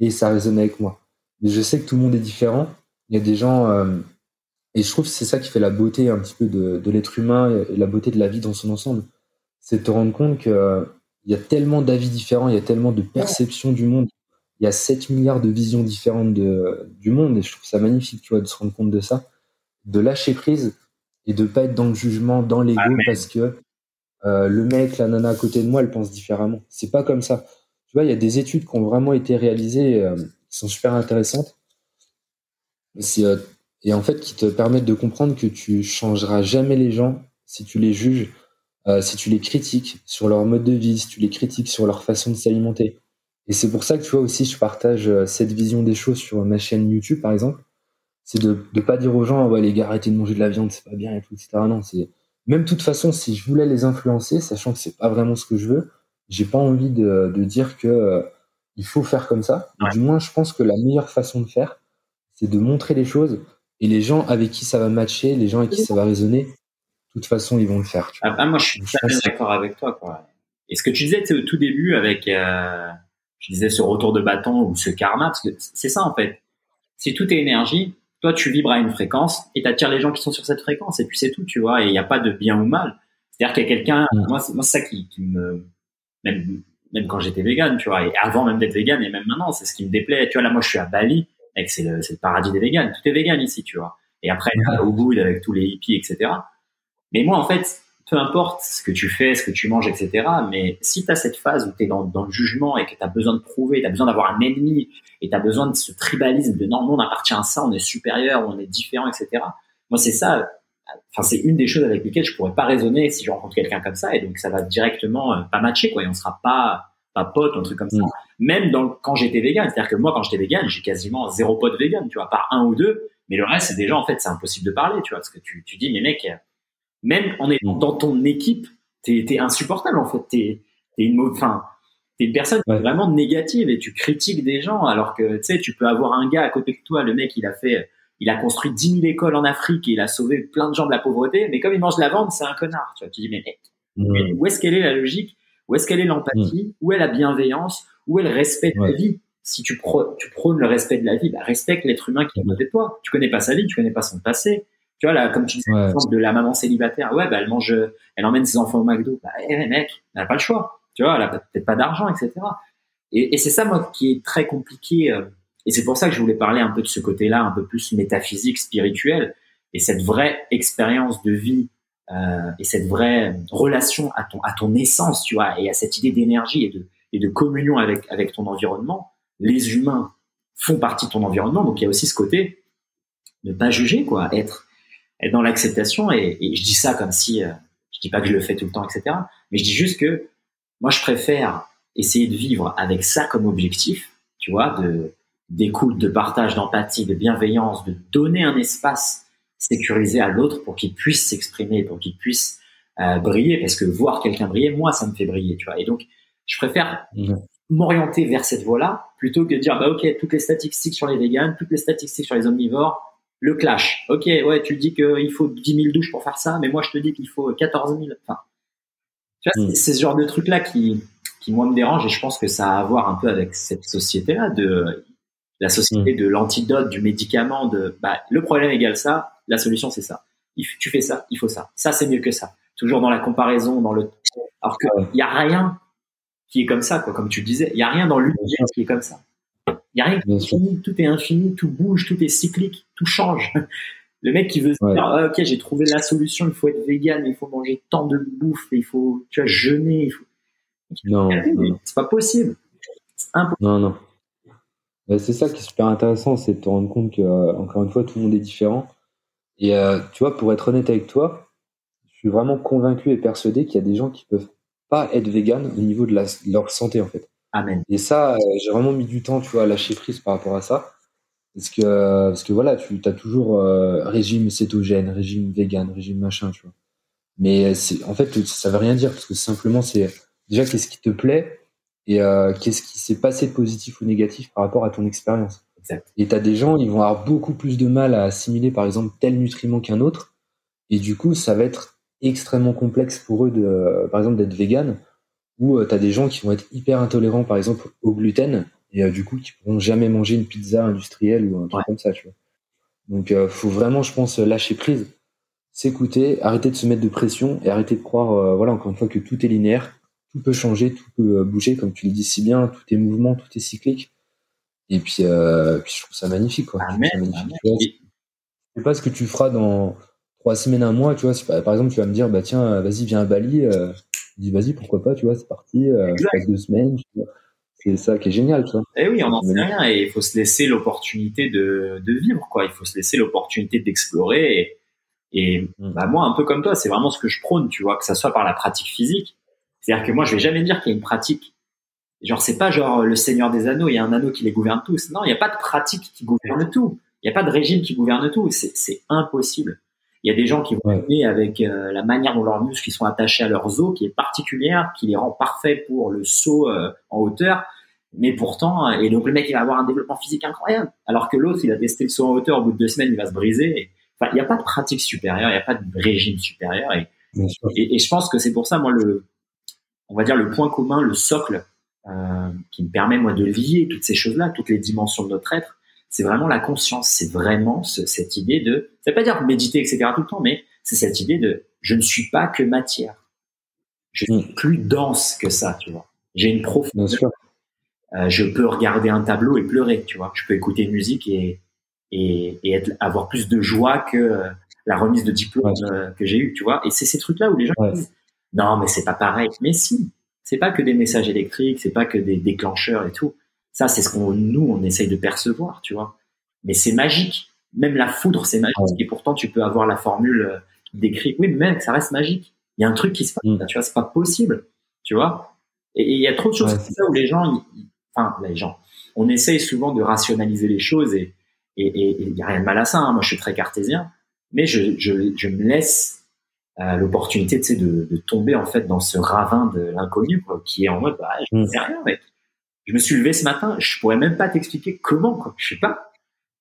et ça résonne avec moi. Mais je sais que tout le monde est différent. Il y a des gens et je trouve que c'est ça qui fait la beauté un petit peu de, de l'être humain et la beauté de la vie dans son ensemble. C'est de te rendre compte qu'il euh, y a tellement d'avis différents, il y a tellement de perceptions du monde. Il y a 7 milliards de visions différentes de, du monde et je trouve ça magnifique, tu vois, de se rendre compte de ça, de lâcher prise et de pas être dans le jugement, dans l'ego parce que euh, le mec, la nana à côté de moi, elle pense différemment. C'est pas comme ça. Tu vois, il y a des études qui ont vraiment été réalisées, euh, qui sont super intéressantes. Euh, et en fait qui te permettent de comprendre que tu changeras jamais les gens si tu les juges, euh, si tu les critiques sur leur mode de vie, si tu les critiques sur leur façon de s'alimenter. Et c'est pour ça que tu vois aussi, je partage cette vision des choses sur ma chaîne YouTube, par exemple. C'est de ne pas dire aux gens, ouais, les gars, arrêtez de manger de la viande, c'est pas bien et tout, etc. Non, c'est, même de toute façon, si je voulais les influencer, sachant que c'est pas vraiment ce que je veux, j'ai pas envie de, de dire que euh, il faut faire comme ça. Du moins, je pense que la meilleure façon de faire, c'est de montrer les choses et les gens avec qui ça va matcher, les gens avec qui ça va résonner, de toute façon, ils vont le faire. Tu ah, moi, je suis très d'accord avec toi. Quoi. Et ce que tu disais au tout début avec, euh, je disais ce retour de bâton ou ce karma, parce que c'est ça en fait. C'est tout est énergie. Toi, tu vibres à une fréquence et tu attires les gens qui sont sur cette fréquence et puis c'est tout, tu vois. Et il n'y a pas de bien ou mal. C'est-à-dire qu'il y a quelqu'un, mm. moi, moi c'est ça qui, qui me, même, même quand j'étais vegan, tu vois, et avant même d'être vegan et même maintenant, c'est ce qui me déplaît. Tu vois, là, moi, je suis à Bali c'est le, le, paradis des végans. Tout est vegan ici, tu vois. Et après, au bout avec tous les hippies, etc. Mais moi, en fait, peu importe ce que tu fais, ce que tu manges, etc. Mais si tu as cette phase où tu es dans, dans, le jugement et que tu as besoin de prouver, tu as besoin d'avoir un ennemi et tu as besoin de ce tribalisme de non, on appartient à ça, on est supérieur, on est différent, etc. Moi, c'est ça. Enfin, c'est une des choses avec lesquelles je pourrais pas raisonner si je rencontre quelqu'un comme ça et donc ça va directement euh, pas matcher, quoi. Et on sera pas pas pote, un truc comme ça. Mm. Même dans, quand j'étais vegan, c'est-à-dire que moi, quand j'étais vegan, j'ai quasiment zéro pote vegan, tu vois, par un ou deux. Mais le reste, c'est déjà, en fait, c'est impossible de parler, tu vois, parce que tu, tu dis, mais mec, même en étant mm. dans ton équipe, t'es, es insupportable, en fait. T'es, es une enfin, t'es une personne vraiment négative et tu critiques des gens alors que, tu sais, tu peux avoir un gars à côté de toi, le mec, il a fait, il a construit 10 000 écoles en Afrique et il a sauvé plein de gens de la pauvreté, mais comme il mange la vente, c'est un connard, tu vois. Tu dis, mais mec, mm. où est-ce qu'elle est la logique? Où est-ce qu'elle est l'empathie? Mm. Où est la bienveillance? Où est le respect de la vie? Si tu, tu prônes le respect de la vie, bah, respecte l'être humain qui est à côté de toi. Tu connais pas sa vie, tu connais pas son passé. Tu vois, là, comme tu disais, l'exemple de la maman célibataire, ouais, bah, elle mange, elle emmène ses enfants au McDo. Bah, eh, mec, elle n'a pas le choix. Tu vois, elle a peut-être pas d'argent, etc. Et, et c'est ça, moi, qui est très compliqué. Euh, et c'est pour ça que je voulais parler un peu de ce côté-là, un peu plus métaphysique, spirituel, et cette vraie expérience de vie euh, et cette vraie relation à ton à ton essence, tu vois, et à cette idée d'énergie et de et de communion avec avec ton environnement. Les humains font partie de ton environnement, donc il y a aussi ce côté ne pas juger, quoi, être être dans l'acceptation. Et, et, je dis ça comme si euh, je dis pas que je le fais tout le temps, etc. Mais je dis juste que moi, je préfère essayer de vivre avec ça comme objectif, tu vois, de d'écoute, de partage, d'empathie, de bienveillance, de donner un espace sécurisé à l'autre pour qu'il puisse s'exprimer, pour qu'il puisse euh, briller, parce que voir quelqu'un briller, moi, ça me fait briller, tu vois. Et donc, je préfère m'orienter vers cette voie-là plutôt que de dire, bah ok, toutes les statistiques sur les véganes, toutes les statistiques sur les omnivores, le clash. Ok, ouais, tu dis qu'il faut 10 000 douches pour faire ça, mais moi, je te dis qu'il faut 14 000. Enfin, tu vois, mm. c'est ce genre de truc-là qui, qui, moi, me dérange et je pense que ça a à voir un peu avec cette société-là de la société mm. de l'antidote, du médicament, de bah, le problème égale ça, la solution c'est ça. Tu fais ça, il faut ça. Ça c'est mieux que ça. Toujours dans la comparaison, dans le. Alors qu'il y a rien qui est comme ça, quoi. Comme tu disais, il y a rien dans l'univers qui est comme ça. Il y a rien qui est fini, tout est infini, tout bouge, tout est cyclique, tout change. Le mec qui veut se dire, ah, ok, j'ai trouvé la solution, il faut être vegan, il faut manger tant de bouffe, il faut, tu vois, jeûner, il faut. Non, c'est pas possible. C'est impossible. Non, non. C'est ça qui est super intéressant, c'est de te rendre compte que, euh, encore une fois, tout le monde est différent. Et euh, tu vois, pour être honnête avec toi, je suis vraiment convaincu et persuadé qu'il y a des gens qui peuvent pas être vegan au niveau de, leur santé, en fait. Amen. Et ça, euh, j'ai vraiment mis du temps, tu vois, à lâcher prise par rapport à ça. Parce que, parce que voilà, tu as toujours régime cétogène, régime vegan, régime machin, tu vois. Mais en fait, ça veut rien dire parce que simplement, c'est déjà qu'est-ce qui te plaît et euh, qu'est-ce qui s'est passé de positif ou négatif par rapport à ton expérience? Et tu as des gens, ils vont avoir beaucoup plus de mal à assimiler par exemple tel nutriment qu'un autre, et du coup ça va être extrêmement complexe pour eux de, euh, par exemple d'être vegan, ou euh, tu as des gens qui vont être hyper intolérants par exemple au gluten, et du coup qui pourront jamais manger une pizza industrielle ou un truc comme ça, tu vois. Donc faut vraiment, je pense, lâcher prise, s'écouter, arrêter de se mettre de pression et arrêter de croire, voilà, encore une fois, que tout est linéaire tout peut changer, tout peut euh, bouger, comme tu le dis si bien, tout est mouvement, tout est cyclique. Et puis, euh, puis je trouve ça magnifique, quoi. Je sais pas ce que tu feras dans trois semaines, un mois, tu vois. Si, par exemple, tu vas me dire, bah tiens, vas-y, viens à Bali. Euh, je dis, vas-y, pourquoi pas, tu vois, c'est parti. Euh, passe deux semaines. C'est ça qui est génial, tu vois. Eh oui, on n'en sait rien et il faut se laisser l'opportunité de, de vivre, quoi. Il faut se laisser l'opportunité d'explorer. Et, et mm. bah, moi, un peu comme toi, c'est vraiment ce que je prône, tu vois, que ça soit par la pratique physique, c'est-à-dire que moi, je vais jamais dire qu'il y a une pratique. Genre, c'est pas genre le Seigneur des Anneaux, il y a un anneau qui les gouverne tous. Non, il n'y a pas de pratique qui gouverne tout. Il n'y a pas de régime qui gouverne tout. C'est impossible. Il y a des gens qui vont ouais. avec euh, la manière dont leurs muscles sont attachés à leurs os, qui est particulière, qui les rend parfaits pour le saut euh, en hauteur. Mais pourtant, et donc le mec, il va avoir un développement physique incroyable. Alors que l'autre, il a testé le saut en hauteur, au bout de deux semaines, il va se briser. Enfin, il n'y a pas de pratique supérieure, il n'y a pas de régime supérieur. Et, et, et je pense que c'est pour ça, moi, le, on va dire, le point commun, le socle euh, qui me permet, moi, de lier toutes ces choses-là, toutes les dimensions de notre être, c'est vraiment la conscience. C'est vraiment cette idée de, ça veut pas dire méditer, etc. tout le temps, mais c'est cette idée de, je ne suis pas que matière. Je suis mm. plus dense que ça, tu vois. J'ai une profondeur. Euh, je peux regarder un tableau et pleurer, tu vois. Je peux écouter une musique et, et, et être, avoir plus de joie que euh, la remise de diplôme euh, que j'ai eu, tu vois. Et c'est ces trucs-là où les gens disent, non, mais c'est pas pareil. Mais si, c'est pas que des messages électriques, c'est pas que des déclencheurs et tout. Ça, c'est ce qu'on nous on essaye de percevoir, tu vois. Mais c'est magique. Même la foudre, c'est magique. Et pourtant, tu peux avoir la formule euh, décrite. Oui, mais mec, ça reste magique. Il y a un truc qui se passe. Mm. Tu vois, c'est pas possible. Tu vois. Et il y a trop de choses comme ça où les gens, enfin, les gens, on essaye souvent de rationaliser les choses et et il y a rien de mal à ça. Hein. Moi, je suis très cartésien, mais je, je, je me laisse l'opportunité de, de tomber en fait dans ce ravin de l'inconnu qui est en mode bah, je ne sais rien mec. Je me suis levé ce matin, je pourrais même pas t'expliquer comment quoi. Je sais pas.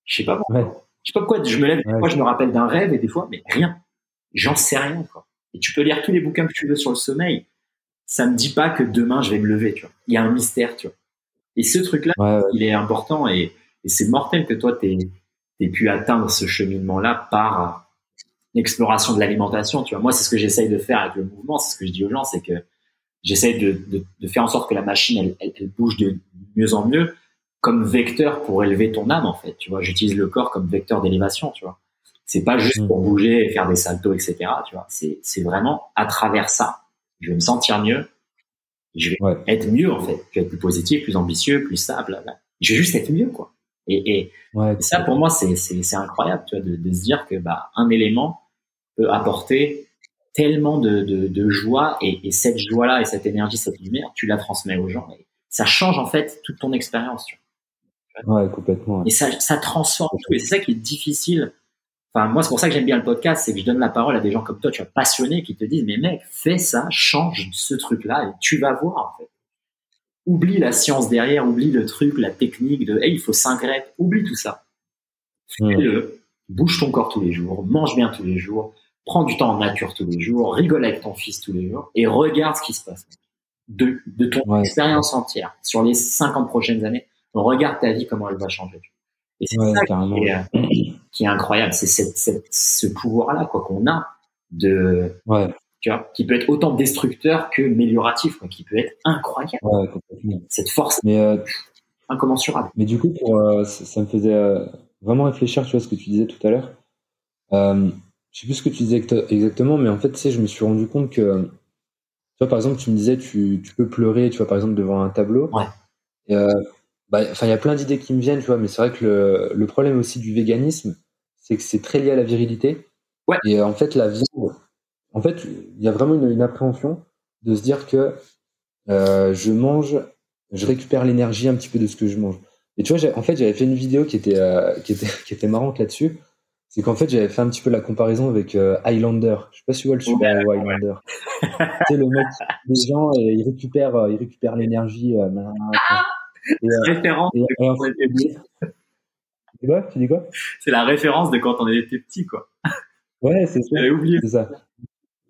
Je sais pas pourquoi. Je sais pas pourquoi je me lève, moi je me rappelle d'un rêve et des fois mais rien. J'en sais rien quoi. Et tu peux lire tous les bouquins que tu veux sur le sommeil. Ça me dit pas que demain je vais me lever, tu vois. Il y a un mystère, tu vois. Et ce truc-là, il est important et, et c'est mortel que toi t'aies aies pu atteindre ce cheminement-là par l'exploration de l'alimentation. Tu vois, moi, c'est ce que j'essaye de faire avec le mouvement. C'est ce que je dis aux gens, c'est que j'essaye de, de, de, faire en sorte que la machine, elle, elle, elle, bouge de mieux en mieux comme vecteur pour élever ton âme, en fait. Tu vois, j'utilise le corps comme vecteur d'élévation, tu vois. C'est pas juste pour bouger et faire des saltos, etc. Tu vois, c'est, c'est vraiment à travers ça. Je vais me sentir mieux. Je vais Ouais. être mieux, en fait. Je vais être plus positif, plus ambitieux, plus blablabla. Je vais juste être mieux, quoi. Et, et, Ouais, et ça, pour moi, c'est, c'est, c'est incroyable, tu vois, de, de se dire que, bah, un élément peut apporter tellement de, de, de joie et, et cette joie-là et cette énergie, cette lumière, tu la transmets aux gens et ça change, en fait, toute ton expérience, tu vois. ouais, complètement. ouais. Et ça, ça transforme tout. Et c'est ça qui est difficile. Enfin, moi, c'est pour ça que j'aime bien le podcast, c'est que je donne la parole à des gens comme toi, tu vois, passionnés, qui te disent, mais mec, fais ça, change ce truc-là, et tu vas voir, en fait. Oublie la science derrière, oublie le truc, la technique de, hey, il faut 5 reps, oublie tout ça. Fais-le, bouge ton corps tous les jours, mange bien tous les jours, prends du temps en nature tous les jours, rigole avec ton fils tous les jours, et regarde ce qui se passe. De, de ton Ouais. expérience entière, sur les 50 prochaines années, regarde ta vie, comment elle va changer. Et c'est Ouais, ça carrément. qui est, euh, qui est incroyable, c'est cette, cette- ce pouvoir-là quoi qu'on a de, tu vois, qui peut être autant destructeur que amélioratif, quoi, qui peut être incroyable. Cette force Mais, euh, incommensurable. mais du coup, pour, euh, ça, ça me faisait euh, vraiment réfléchir, tu vois, ce que tu disais tout à l'heure. Je sais plus ce que tu disais exact- exactement, mais en fait, tu sais, je me suis rendu compte que, tu vois, par exemple, tu me disais, tu, tu peux pleurer, tu vois, par exemple, devant un tableau. Ouais. Et, euh, bah, il y a plein d'idées qui me viennent, tu vois, mais c'est vrai que le, le problème aussi du véganisme, c'est que c'est très lié à la virilité. Ouais. Et en fait, la viande, en fait, il y a vraiment une, une appréhension de se dire que euh, je mange, je récupère l'énergie un petit peu de ce que je mange. Et tu vois, en fait, j'avais fait une vidéo qui était, euh, qui était, qui était marrante là-dessus. C'est qu'en fait, j'avais fait un petit peu la comparaison avec euh, Highlander. Je sais pas si tu vois le super-héros Highlander. tu sais, le mec, les gens, euh, ils récupèrent, euh, ils récupèrent l'énergie. euh, nan, nan. et, Référence et, de et quand en on fait, était petit. tu dis quoi Tu dis quoi C'est la référence de quand on était petit, quoi. Ouais, c'est ça. J'avais oublié. C'est ça.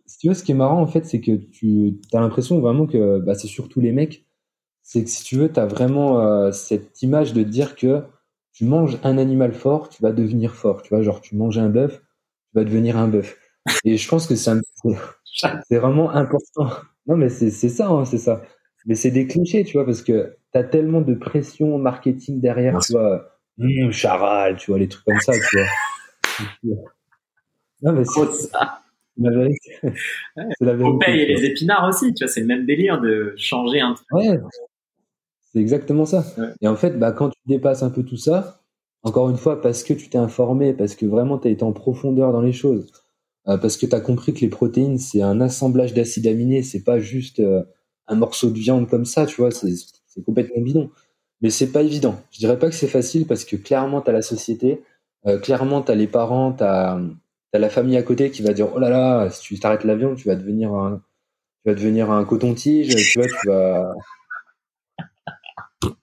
Si tu veux, ce qui est marrant, en fait, c'est que tu as l'impression vraiment que bah, c'est surtout les mecs. C'est que si tu veux, tu as vraiment cette image de dire que tu manges un animal fort, tu vas devenir fort. Tu vois, genre, tu manges un bœuf, tu vas devenir un bœuf. Et je pense que c'est un- c'est- c'est vraiment important. Non, mais c'est c'est ça, hein, c'est ça. Mais c'est des clichés, tu vois, parce que tu as tellement de pression marketing derrière, tu vois. Hum, charal, tu vois, les trucs comme ça, tu vois. Non, mais c'est ça. la vérité. C'est la vérité. Faut payer tu vois. les épinards aussi, tu vois, c'est le même délire de changer un truc. Ouais, c'est exactement ça. Ouais. Et en fait, bah, quand tu dépasses un peu tout ça, encore une fois, parce que tu t'es informé, parce que vraiment tu as été en profondeur dans les choses, euh, parce que tu as compris que les protéines, c'est un assemblage d'acides aminés, c'est pas juste euh, un morceau de viande comme ça, tu vois, c'est c'est complètement bidon. Mais c'est pas évident. Je dirais pas que c'est facile parce que clairement, tu as la société, euh, clairement, tu as les parents, tu as, la famille à côté qui va dire Oh là là, si tu t'arrêtes la viande, tu vas devenir un, tu vas devenir un coton-tige, tu vois, tu vas,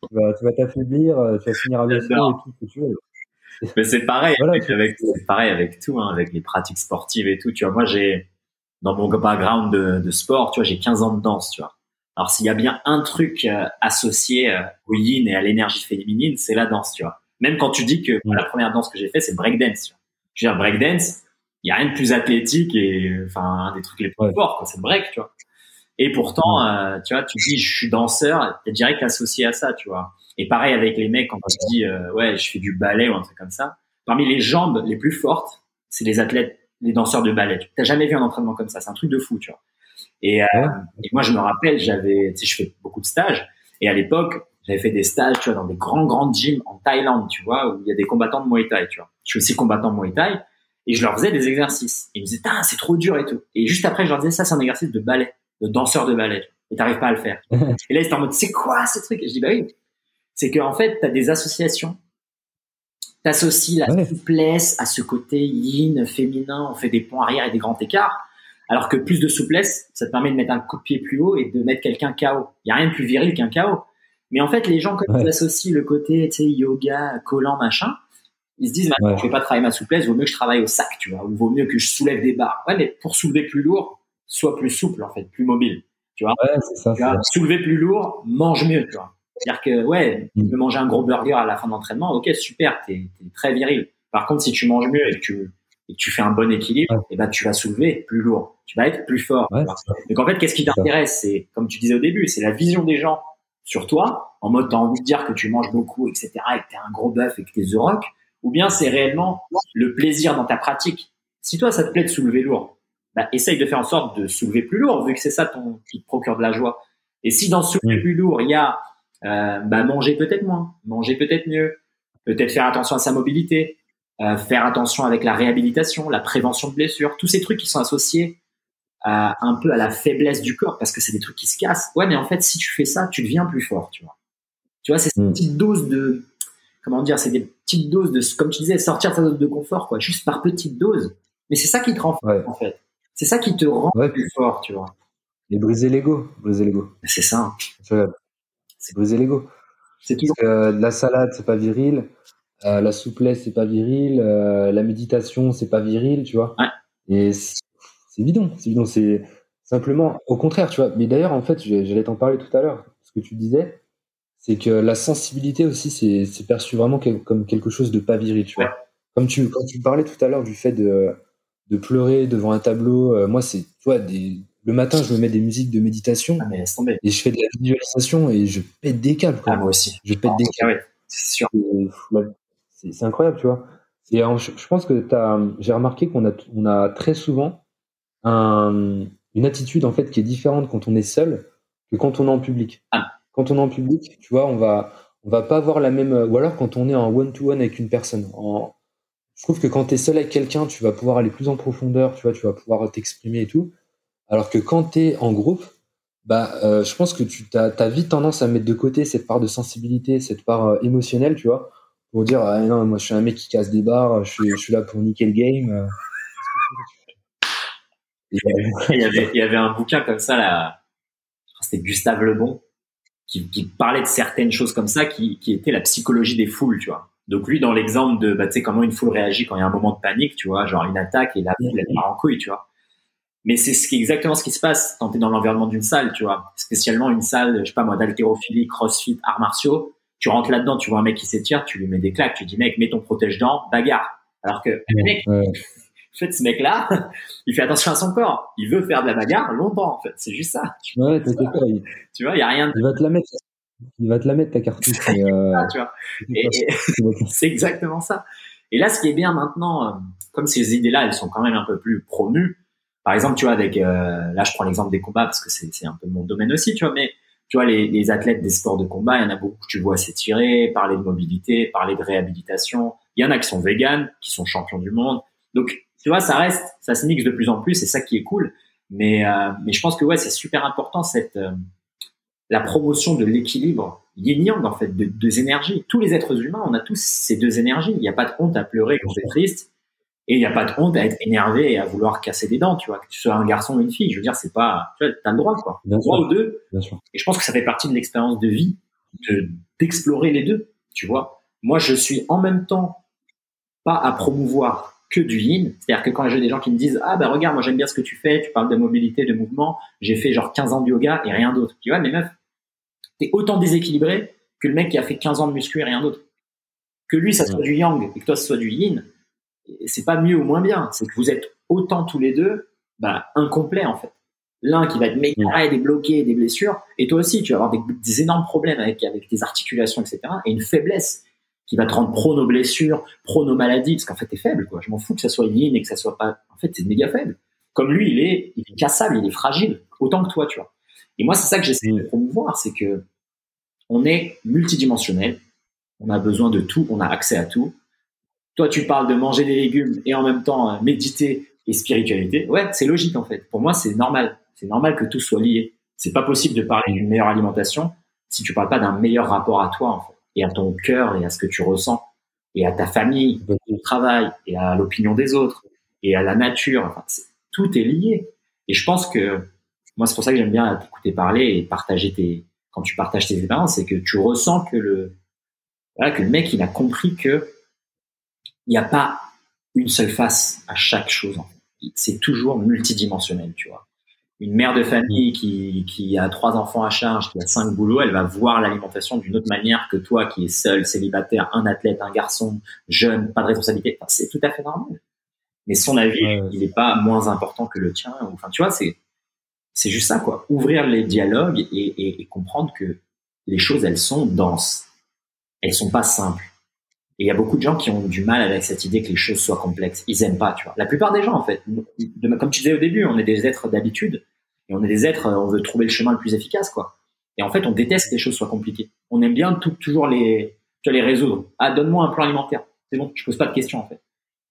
tu vas, t'affaiblir, euh, tu vas finir à l'hosto et tout ce que tu veux. Mais c'est pareil Voilà, avec, pareil avec tout, hein, avec les pratiques sportives et tout. Tu vois, moi, j'ai, dans mon background de, de sport, tu vois, j'ai 15 ans de danse, tu vois. Alors, s'il y a bien un truc euh, associé euh, au yin et à l'énergie féminine, c'est la danse, tu vois. Même quand tu dis que la première danse que j'ai fait, c'est breakdance, tu vois. Je veux dire, breakdance, il y a rien de plus athlétique et, enfin, un des trucs les plus forts. C'est le break, tu vois. Et pourtant, euh, tu vois, tu dis, je suis danseur, t'es direct associé à ça, tu vois. Et pareil avec les mecs, quand tu dis, euh, ouais, je fais du ballet ou un truc comme ça. Parmi les jambes les plus fortes, c'est les athlètes, les danseurs de ballet. Tu T'as jamais vu un entraînement comme ça. C'est un truc de fou, tu vois. Et, euh, et moi, je me rappelle, j'avais, tu sais, je fais beaucoup de stages. Et à l'époque, j'avais fait des stages, tu vois, dans des grands, grands gyms en Thaïlande, tu vois, où il y a des combattants de Muay Thai, tu vois. Je suis aussi combattant de Muay Thai. Et je leur faisais des exercices. Et ils me disaient, Tain, c'est trop dur et tout. Et juste après, je leur disais, ça, c'est un exercice de ballet, de danseur de ballet. Et t'arrives pas à le faire. et là, ils étaient en mode, c'est quoi ce truc? Et je dis, bah oui. C'est qu'en fait, t'as des associations. T'associes la Ouais. souplesse à ce côté yin, féminin, on fait des ponts arrière et des grands écarts. Alors que plus de souplesse, ça te permet de mettre un coup de pied plus haut et de mettre quelqu'un KO. Il y a rien de plus viril qu'un KO. Mais en fait, les gens, quand Ouais. ils associent le côté, tu sais, yoga, collant, machin, ils se disent, bah, Ouais. je vais pas travailler ma souplesse, vaut mieux que je travaille au sac, tu vois, ou vaut mieux que je soulève des barres. Ouais, mais pour soulever plus lourd, sois plus souple, en fait, plus mobile. Ouais, c'est ça. Tu vois, soulever plus lourd, mange mieux, tu vois. C'est-à-dire que, ouais, tu Mm. veux manger un gros burger à la fin de l'entraînement, ok, super, t'es, très viril. Par contre, si tu manges mieux et que tu, et que tu fais un bon équilibre, et ben tu vas soulever plus lourd, tu vas être plus fort. Donc en fait, qu'est-ce qui t'intéresse C'est comme tu disais au début, c'est la vision des gens sur toi, en mode t'as envie de dire que tu manges beaucoup, etc., et que t'es un gros bœuf et que t'es the rock, ou bien c'est réellement le plaisir dans ta pratique. Si toi ça te plaît de soulever lourd, bah, essaye de faire en sorte de soulever plus lourd, vu que c'est ça ton, qui te procure de la joie. Et si dans soulever plus lourd, il y a euh, bah, manger peut-être moins, manger peut-être mieux, peut-être faire attention à sa mobilité, euh, faire attention avec la réhabilitation, la prévention de blessures, tous ces trucs qui sont associés à, un peu à la faiblesse du corps parce que c'est des trucs qui se cassent. Ouais, mais en fait, si tu fais ça, tu deviens plus fort, tu vois. Tu vois, c'est cette mm. petite dose de, comment dire, c'est des petites doses de, comme tu disais, sortir de sa zone de confort, quoi, juste par petites doses. Mais c'est ça qui te rend fort, en fait. C'est ça qui te rend plus fort, tu vois. Et briser l'ego, briser l'ego. C'est ça. C'est briser l'ego. C'est toujours. Euh, la salade, c'est pas viril. Euh, la souplesse, c'est pas viril. Euh, la méditation, c'est pas viril, tu vois. Et c'est bidon, c'est bidon. C'est simplement, au contraire, tu vois. Mais d'ailleurs, en fait, j'allais t'en parler tout à l'heure. Ce que tu disais, c'est que la sensibilité aussi, c'est perçu vraiment comme quelque chose de pas viril, tu vois. Comme tu, quand tu parlais tout à l'heure du fait de, de pleurer devant un tableau, moi, c'est, tu vois, des, le matin, je me mets des musiques de méditation ah, et je fais de la visualisation et je pète des câbles. Ah, moi aussi. Je pète des câbles. c'est sûr. C'est incroyable, tu vois. Et je, pense que j'ai remarqué qu'on a, on a très souvent un, une attitude en fait qui est différente quand on est seul que quand on est en public. Ah. Quand on est en public, tu vois, on va, on va pas avoir la même. Ou alors quand on est en one-to-one avec une personne. En, je trouve que quand tu es seul avec quelqu'un, tu vas pouvoir aller plus en profondeur, tu vois, tu vas pouvoir t'exprimer et tout. Alors que quand tu es en groupe, bah, euh, je pense que tu as, vite tendance à mettre de côté cette part de sensibilité, cette part euh, émotionnelle, tu vois, pour dire ah, non, moi je suis un mec qui casse des barres, je suis, je suis là pour niquer le game. Euh. il, y avait, il y avait un bouquin comme ça, là, c'était Gustave Lebon, qui, qui, parlait de certaines choses comme ça, qui, qui était la psychologie des foules, tu vois. Donc lui, dans l'exemple de, bah, tu sais, comment une foule réagit quand il y a un moment de panique, tu vois, genre une attaque et la foule, elle part en couille, tu vois. Mais c'est ce qui, exactement ce qui se passe quand tu es dans l'environnement d'une salle, tu vois. Spécialement une salle, je sais pas moi, d'haltérophilie, crossfit, arts martiaux. Tu rentres là-dedans, tu vois un mec qui s'étire, tu lui mets des claques, tu dis mec, mets ton protège-dents, bagarre. Alors que mec, en fait, ce mec-là, il fait attention à son corps. Il veut faire de la bagarre longtemps, en fait. C'est juste ça. Tu ouais, vois, il... tu vois, il y a rien. Il va te la mettre. Il va te la mettre ta cartouche. euh... tu vois. c'est exactement ça. Et là, ce qui est bien maintenant, euh, comme ces idées-là, elles sont quand même un peu plus promues par exemple, tu vois, avec euh, là, je prends l'exemple des combats parce que c'est un peu mon domaine aussi, tu vois, mais tu vois, les, les, athlètes des sports de combat, il y en a beaucoup que tu vois s'étirer, parler de mobilité, parler de réhabilitation. Il y en a qui sont véganes, qui sont champions du monde. Donc, tu vois, ça reste, ça se mixe de plus en plus, c'est ça qui est cool. Mais, euh, mais je pense que ouais, c'est super important cette euh, la promotion de l'équilibre yin-yang en fait, de deux énergies. Tous les êtres humains, on a tous ces deux énergies. Il n'y a pas de honte à pleurer quand es triste. Et il n'y a pas de honte à être énervé et à vouloir casser des dents, tu vois, que tu sois un garçon ou une fille. Je veux dire, c'est pas, tu vois, t'as le droit, quoi. Bien droit aux deux. Bien sûr. Et je pense que ça fait partie de l'expérience de vie, de, d'explorer les deux, tu vois. Moi, je suis en même temps pas à promouvoir que du yin. C'est-à-dire que quand j'ai des gens qui me disent, ah, ben, regarde, moi, j'aime bien ce que tu fais, tu parles de mobilité, de mouvement, j'ai fait genre 15 ans de yoga et rien d'autre. Tu vois, mais meuf, t'es autant déséquilibré que le mec qui a fait 15 ans de muscu et rien d'autre. Que lui, ça soit du yang et que toi, ce soit du yin c'est pas mieux ou moins bien, c'est que vous êtes autant tous les deux bah, incomplets en fait. L'un qui va être méga des bloqués, des blessures, et toi aussi, tu vas avoir des, énormes problèmes avec, avec tes articulations, etc. Et une faiblesse qui va te rendre pro nos blessures, pro nos maladies, parce qu'en fait, t'es faible, quoi. Je m'en fous que ça soit yin et que ça soit pas. En fait, t'es méga faible. Comme lui, il est, il est cassable, il est fragile, autant que toi, tu vois. Et moi, c'est ça que j'essaie de promouvoir, c'est que on est multidimensionnel, on a besoin de tout, on a accès à tout, toi, tu parles de manger des légumes et en même temps euh, méditer et spiritualité. Ouais, c'est logique en fait. Pour moi, c'est normal. C'est normal que tout soit lié. C'est pas possible de parler d'une meilleure alimentation si tu parles pas d'un meilleur rapport à toi en fait, et à ton cœur et à ce que tu ressens et à ta famille, au travail et à l'opinion des autres et à la nature. Enfin, tout est lié. Et je pense que moi, c'est pour ça que j'aime bien t'écouter parler et partager tes quand tu partages tes expériences, c'est que tu ressens que le voilà, que le mec il a compris que il n'y a pas une seule face à chaque chose. C'est toujours multidimensionnel, tu vois. Une mère de famille qui, qui a trois enfants à charge, qui a cinq boulots, elle va voir l'alimentation d'une autre manière que toi qui es seul, célibataire, un athlète, un garçon, jeune, pas de responsabilité. c'est tout à fait normal. mais son avis, il n'est pas moins important que le tien. Enfin, tu vois, c'est c'est juste ça, quoi. Ouvrir les dialogues et, et, et, comprendre que les choses, elles sont denses. Elles sont pas simples. Et il y a beaucoup de gens qui ont du mal avec cette idée que les choses soient complexes. Ils aiment pas, tu vois. La plupart des gens, en fait, comme tu disais au début, on est des êtres d'habitude. Et on est des êtres, on veut trouver le chemin le plus efficace, quoi. Et en fait, on déteste que les choses soient compliquées. On aime bien tout, toujours les, tu les résoudre. Ah, donne-moi un plan alimentaire. C'est bon, je pose pas de questions, en fait.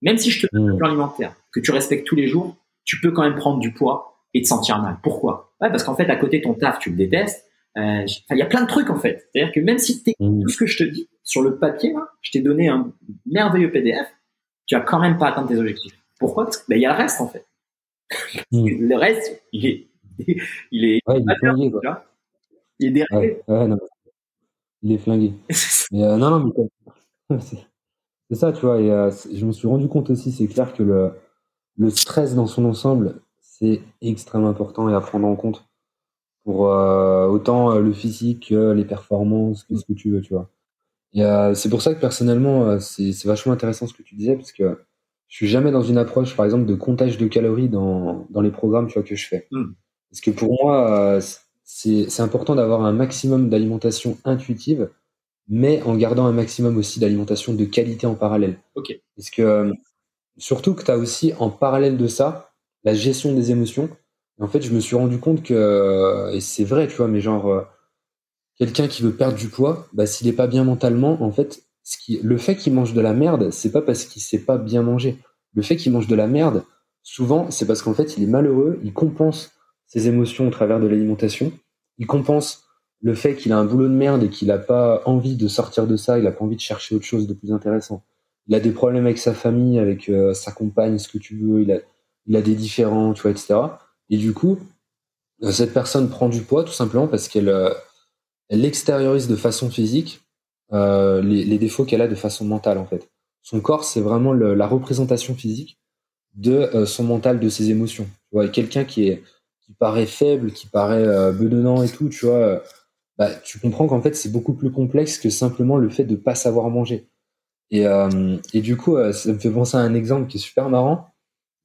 Même si je te donne un mmh. plan alimentaire que tu respectes tous les jours, tu peux quand même prendre du poids et te sentir mal. Pourquoi? Ouais, Parce qu'en fait, à côté de ton taf, tu le détestes. Euh, il y a plein de trucs en fait. C'est-à-dire que même si tu mmh. tout ce que je te dis sur le papier, là, je t'ai donné un merveilleux PDF, tu as quand même pas atteint tes objectifs. Pourquoi? Parce qu'il ben, y a le reste en fait. Mmh. le reste, il est, il est, ouais, il est flingué, quoi. Il est. Ouais, non. Il est flingué. mais euh, non, non, mais c'est ça, tu vois. Et euh, je me suis rendu compte aussi, c'est clair que le, le stress dans son ensemble, c'est extrêmement important et à prendre en compte pour euh, autant euh, le physique que les performances, que ce que tu veux, tu vois. Et euh, c'est pour ça que personnellement, c'est vachement intéressant ce que tu disais, parce que je suis jamais dans une approche, par exemple, de comptage de calories dans, dans les programmes tu vois, que je fais. Hmm. Parce que pour moi, c'est important d'avoir un maximum d'alimentation intuitive, mais en gardant un maximum aussi d'alimentation de qualité en parallèle. Ok. Parce que surtout que tu as aussi en parallèle de ça la gestion des émotions. en fait, je me suis rendu compte que, et c'est vrai, tu vois, mais genre, euh, quelqu'un qui veut perdre du poids, bah, s'il est pas bien mentalement, en fait, ce qui, le fait qu'il mange de la merde, c'est pas parce qu'il sait pas bien manger. Le fait qu'il mange de la merde, souvent, c'est parce qu'en fait, il est malheureux, il compense ses émotions au travers de l'alimentation, il compense le fait qu'il a un boulot de merde et qu'il a pas envie de sortir de ça, il a pas envie de chercher autre chose de plus intéressant. Il a des problèmes avec sa famille, avec euh, sa compagne, ce que tu veux, il a, il a des différents, tu vois, etc. Et du coup, euh, cette personne prend du poids tout simplement parce qu'elle euh, elle extériorise de façon physique euh, les, défauts qu'elle a de façon mentale en fait. Son corps, c'est vraiment la représentation physique de son mental, de ses émotions. Tu vois, quelqu'un qui est qui paraît faible, qui paraît euh, bedonnant et tout, tu vois, bah, tu comprends qu'en fait c'est beaucoup plus complexe que simplement le fait de pas savoir manger. Et, et du coup, ça me fait penser à un exemple qui est super marrant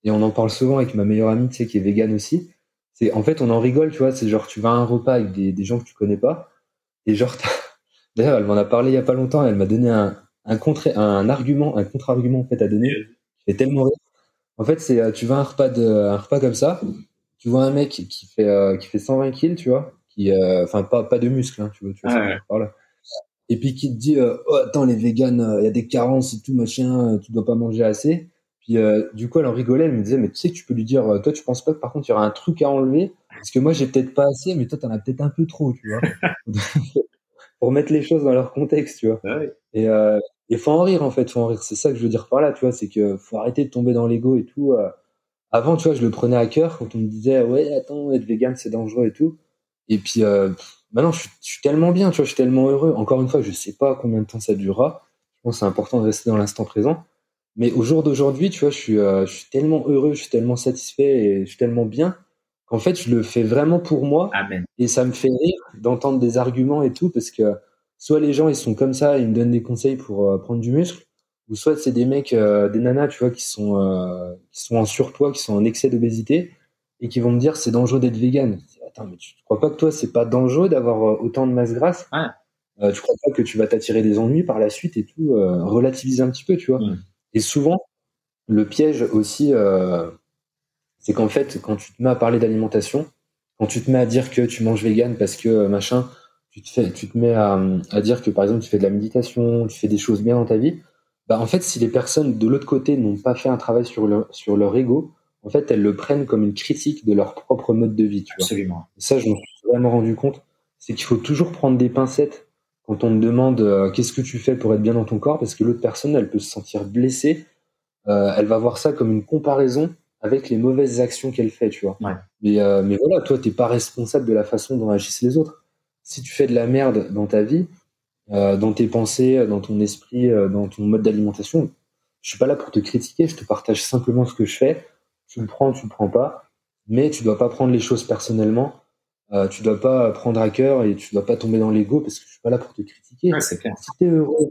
et on en parle souvent avec ma meilleure amie, tu sais, qui est végane aussi. C'est en fait, on en rigole, tu vois. C'est genre, tu vas à un repas avec des, des gens que tu connais pas, et genre, d'ailleurs, elle m'en a parlé il y a pas longtemps. Elle m'a donné un, un contre, un argument, un contre-argument en fait à donner. J'ai tellement rire. En fait, c'est, euh, tu vas à un repas de, un repas comme ça, tu vois un mec qui fait, euh, qui fait 120 kills, tu vois, qui, euh, enfin, pas, pas de muscles, hein, tu vois, tu vois, voilà. Et puis qui te dit, oh, attends, les véganes, il y a des carences et tout, machin, tu dois pas manger assez. Puis euh, du coup, elle en rigolait, elle me disait, mais tu sais que tu peux lui dire, euh, toi, tu penses pas que par contre, il y aura un truc à enlever? Parce que moi, j'ai peut-être pas assez, mais toi, t'en as peut-être un peu trop, tu vois. Pour mettre les choses dans leur contexte, tu vois. Ah et euh, il faut en rire, en fait, faut en rire. C'est ça que je veux dire par là, tu vois, c'est que faut arrêter de tomber dans l'ego et tout. Euh. Avant, tu vois, je le prenais à cœur quand on me disait, ouais, attends, être vegan, c'est dangereux et tout. Et puis, euh, maintenant, je suis, je suis tellement bien, tu vois, je suis tellement heureux. Encore une fois, je sais pas combien de temps ça durera. Je pense que c'est important de rester dans l'instant présent. Mais au jour d'aujourd'hui, tu vois, je suis, euh, je suis tellement heureux, je suis tellement satisfait et je suis tellement bien qu'en fait, je le fais vraiment pour moi. Amen. Et ça me fait rire d'entendre des arguments et tout parce que soit les gens, ils sont comme ça, ils me donnent des conseils pour euh, prendre du muscle, ou soit c'est des mecs, euh, des nanas, tu vois, qui sont, qui sont en surpoids, qui sont en excès d'obésité et qui vont me dire c'est dangereux d'être vegan. Attends, mais tu crois pas que toi, c'est pas dangereux d'avoir autant de masse grasse? Ouais. Tu crois pas que tu vas t'attirer des ennuis par la suite et tout Relativiser un petit peu, tu vois? Mm. Et souvent, le piège aussi, euh, c'est qu'en fait, quand tu te mets à parler d'alimentation, quand tu te mets à dire que tu manges vegan parce que euh, machin, tu te, fais, tu te mets à, à, dire que par exemple tu fais de la méditation, tu fais des choses bien dans ta vie, bah en fait, si les personnes de l'autre côté n'ont pas fait un travail sur leur, sur leur ego, en fait, elles le prennent comme une critique de leur propre mode de vie. Tu Absolument. Vois. ça, je me suis vraiment rendu compte, c'est qu'il faut toujours prendre des pincettes quand on te demande euh, qu'est-ce que tu fais pour être bien dans ton corps, parce que l'autre personne, elle peut se sentir blessée, euh, elle va voir ça comme une comparaison avec les mauvaises actions qu'elle fait, tu vois. Ouais. Mais, euh, mais voilà, toi, t'es pas responsable de la façon dont agissent les autres. Si tu fais de la merde dans ta vie, dans tes pensées, dans ton esprit, dans ton mode d'alimentation, je suis pas là pour te critiquer, je te partage simplement ce que je fais. Tu le prends, tu le prends pas, mais tu dois pas prendre les choses personnellement euh, tu dois pas prendre à cœur et tu dois pas tomber dans l'ego parce que je suis pas là pour te critiquer. Ouais, clair. Si t'es heureux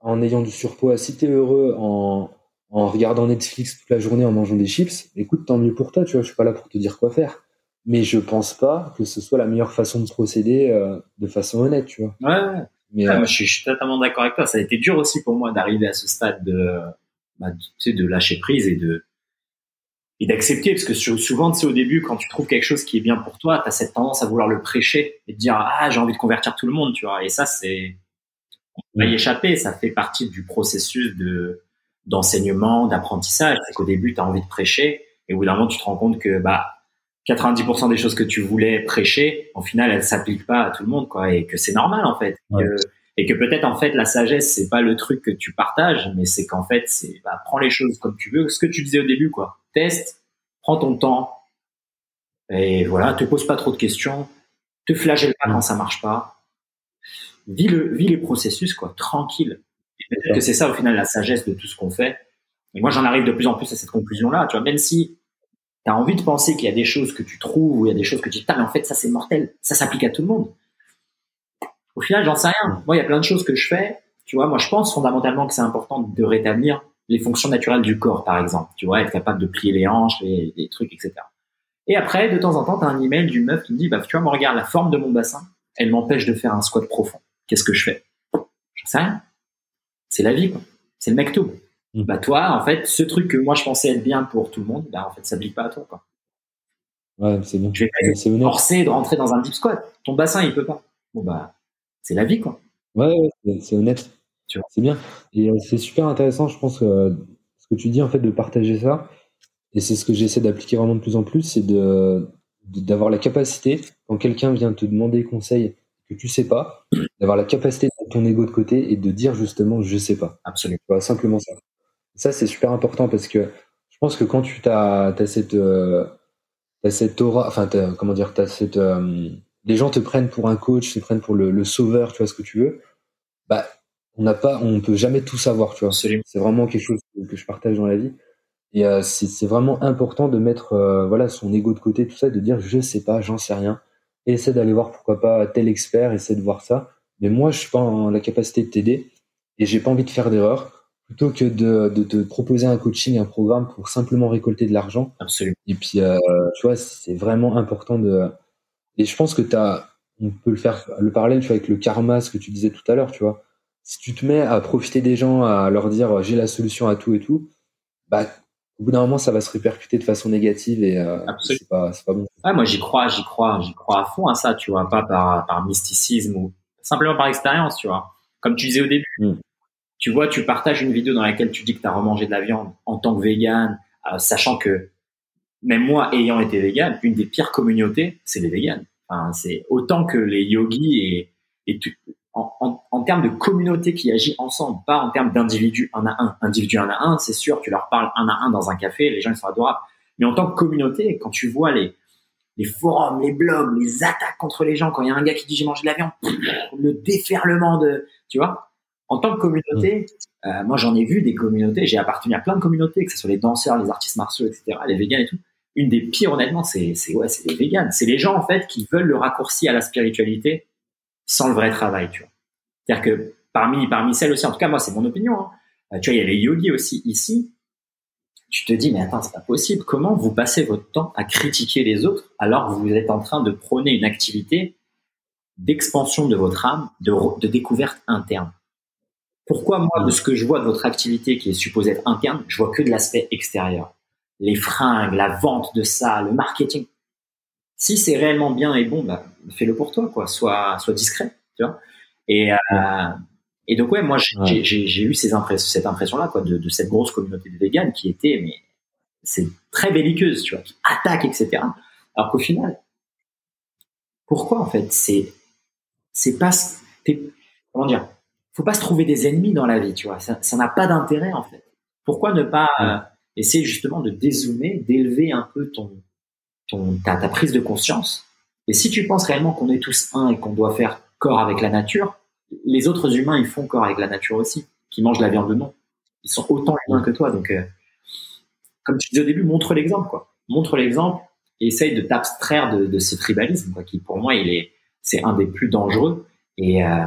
en ayant du surpoids, si t'es heureux en, en regardant Netflix toute la journée en mangeant des chips, écoute, tant mieux pour toi, tu vois, je suis pas là pour te dire quoi faire. Mais je pense pas que ce soit la meilleure façon de procéder euh, de façon honnête, tu vois. Ouais, ouais. Mais euh, je, suis, totalement d'accord avec toi. Ça a été dur aussi pour moi d'arriver à ce stade de, bah, tu sais, de lâcher prise et de et d'accepter parce que souvent, c'est au début, quand tu trouves quelque chose qui est bien pour toi, tu as cette tendance à vouloir le prêcher et te dire ah j'ai envie de convertir tout le monde, tu vois. Et ça, c'est on va y échapper. Ça fait partie du processus de d'enseignement, d'apprentissage. C'est qu'au début, tu as envie de prêcher et au bout d'un moment, tu te rends compte que bah 90% des choses que tu voulais prêcher, en final, elles s'appliquent pas à tout le monde, quoi, et que c'est normal en fait. et que peut-être en fait la sagesse c'est pas le truc que tu partages, mais c'est qu'en fait c'est bah, prends les choses comme tu veux. Ce que tu disais au début, quoi. Teste, prends ton temps, et voilà, te pose pas trop de questions, te flagelle pas quand ça marche pas, vis le vis les processus, quoi, tranquille. peut-être que c'est ça au final la sagesse de tout ce qu'on fait. Et moi j'en arrive de plus en plus à cette conclusion là, tu vois, même si tu as envie de penser qu'il y a des choses que tu trouves ou il y a des choses que tu dis, mais en fait, ça c'est mortel, ça s'applique à tout le monde. Au final, j'en sais rien. Moi, il y a plein de choses que je fais. Tu vois, moi, je pense fondamentalement que c'est important de rétablir les fonctions naturelles du corps, par exemple. Tu vois, être capable de plier les hanches, les, les trucs, etc. Et après, de temps en temps, tu as un email d'une meuf qui me dit, bah, tu vois, moi, regarde, la forme de mon bassin, elle m'empêche de faire un squat profond. Qu'est-ce que je fais? J'en sais rien. C'est la vie, quoi. C'est le mec tout. Mm. Bah toi, en fait, ce truc que moi je pensais être bien pour tout le monde, bah en fait, ça s'applique pas à toi, quoi. Ouais, c'est bien. Je vais forcer de rentrer dans un deep squat. Ton bassin, il peut pas. Bon bah, c'est la vie, quoi. Ouais, c'est honnête. C'est bien. Et euh, c'est super intéressant, je pense, euh, ce que tu dis, en fait, de partager ça. Et c'est ce que j'essaie d'appliquer vraiment de plus en plus, c'est de d'avoir la capacité, quand quelqu'un vient te demander conseil que tu sais pas, d'avoir la capacité de ton ego de côté et de dire justement je sais pas. Absolument. simplement ça. Ça, c'est super important parce que je pense que quand tu as, cette, euh, cette aura, enfin, comment dire, as cette, euh, les gens te prennent pour un coach, te prennent pour le, sauveur, tu vois ce que tu veux, bah, on n'a pas, on peut jamais tout savoir, tu vois. C'est vraiment quelque chose que je partage dans la vie. Et euh, c'est vraiment important de mettre euh, voilà son ego de côté, tout ça, de dire je sais pas, j'en sais rien. Et essaie d'aller voir pourquoi pas tel expert, essaie de voir ça. Mais moi, je suis pas en la capacité de t'aider et j'ai pas envie de faire d'erreur plutôt que de, de, te proposer un coaching, un programme pour simplement récolter de l'argent. Absolument. Et puis, euh, tu vois, c'est vraiment important de. Et je pense que tu as, on peut le faire, le parallèle, tu vois, avec le karma, ce que tu disais tout à l'heure, tu vois. Si tu te mets à profiter des gens, à leur dire j'ai la solution à tout et tout, bah, au bout d'un moment, ça va se répercuter de façon négative et euh, c'est pas, pas bon. Moi, j'y crois, j'y crois, j'y crois à fond à ça, tu vois, pas par, par mysticisme ou simplement par expérience, tu vois. Comme tu disais au début, hmm tu vois, tu partages une vidéo dans laquelle tu dis que tu as remangé de la viande en tant que vegan, euh, sachant que même moi, ayant été vegan, une des pires communautés, c'est les. Enfin, c'est autant que les yogis et, et en, en, termes de communauté qui agit ensemble, pas en termes d'individu un à un. Individu un à un, c'est sûr, tu leur parles un à un dans un café, les gens ils sont adorables. Mais en tant que communauté, quand tu vois les, les forums, les blogs, les attaques contre les gens, quand il y a un gars qui dit j'ai mangé de la viande, le déferlement de, tu vois, en tant que communauté, mm. euh, moi j'en ai vu des communautés, j'ai appartenu à plein de communautés, que ce soit les danseurs, les artistes martiaux, etc., les végans et tout. Une des pires, honnêtement, c'est ouais, c'est les végans. C'est les gens en fait qui veulent le raccourci à la spiritualité sans le vrai travail, tu vois. C'est-à-dire que parmi parmi celles aussi, en tout cas moi c'est mon opinion. Hein, euh, tu vois, il y a les yogis aussi ici. Tu te dis mais attends, c'est pas possible. Comment vous passez votre temps à critiquer les autres alors que vous êtes en train de prôner une activité d'expansion de votre âme, de, de découverte interne? Pourquoi moi, de ce que je vois de votre activité qui est supposée être interne, je vois que de l'aspect extérieur? Les fringues, la vente de ça, le marketing. Si c'est réellement bien et bon, bah, fais-le pour toi, quoi. Sois, sois discret, tu vois. Et, euh, et donc ouais, moi j'ai eu ces impressions, cette impression-là, quoi, de, de, cette grosse communauté de véganes qui était, mais c'est très belliqueuse, tu vois, qui attaque, etc. Alors qu'au final, pourquoi en fait, c'est, c'est pas, comment dire, faut pas se trouver des ennemis dans la vie, tu vois. Ça n'a pas d'intérêt en fait. Pourquoi ne pas euh, essayer justement de dézoomer, d'élever un peu ton, ton ta, ta, prise de conscience. Et si tu penses réellement qu'on est tous un et qu'on doit faire corps avec la nature, les autres humains ils font corps avec la nature aussi, qui mangent la viande de non. Ils sont autant humains que toi, donc euh, comme tu disais au début, montre l'exemple quoi. Montre l'exemple et essaye de t'abstraire de, de, ce tribalisme quoi, qui pour moi il est c'est un des plus dangereux et euh,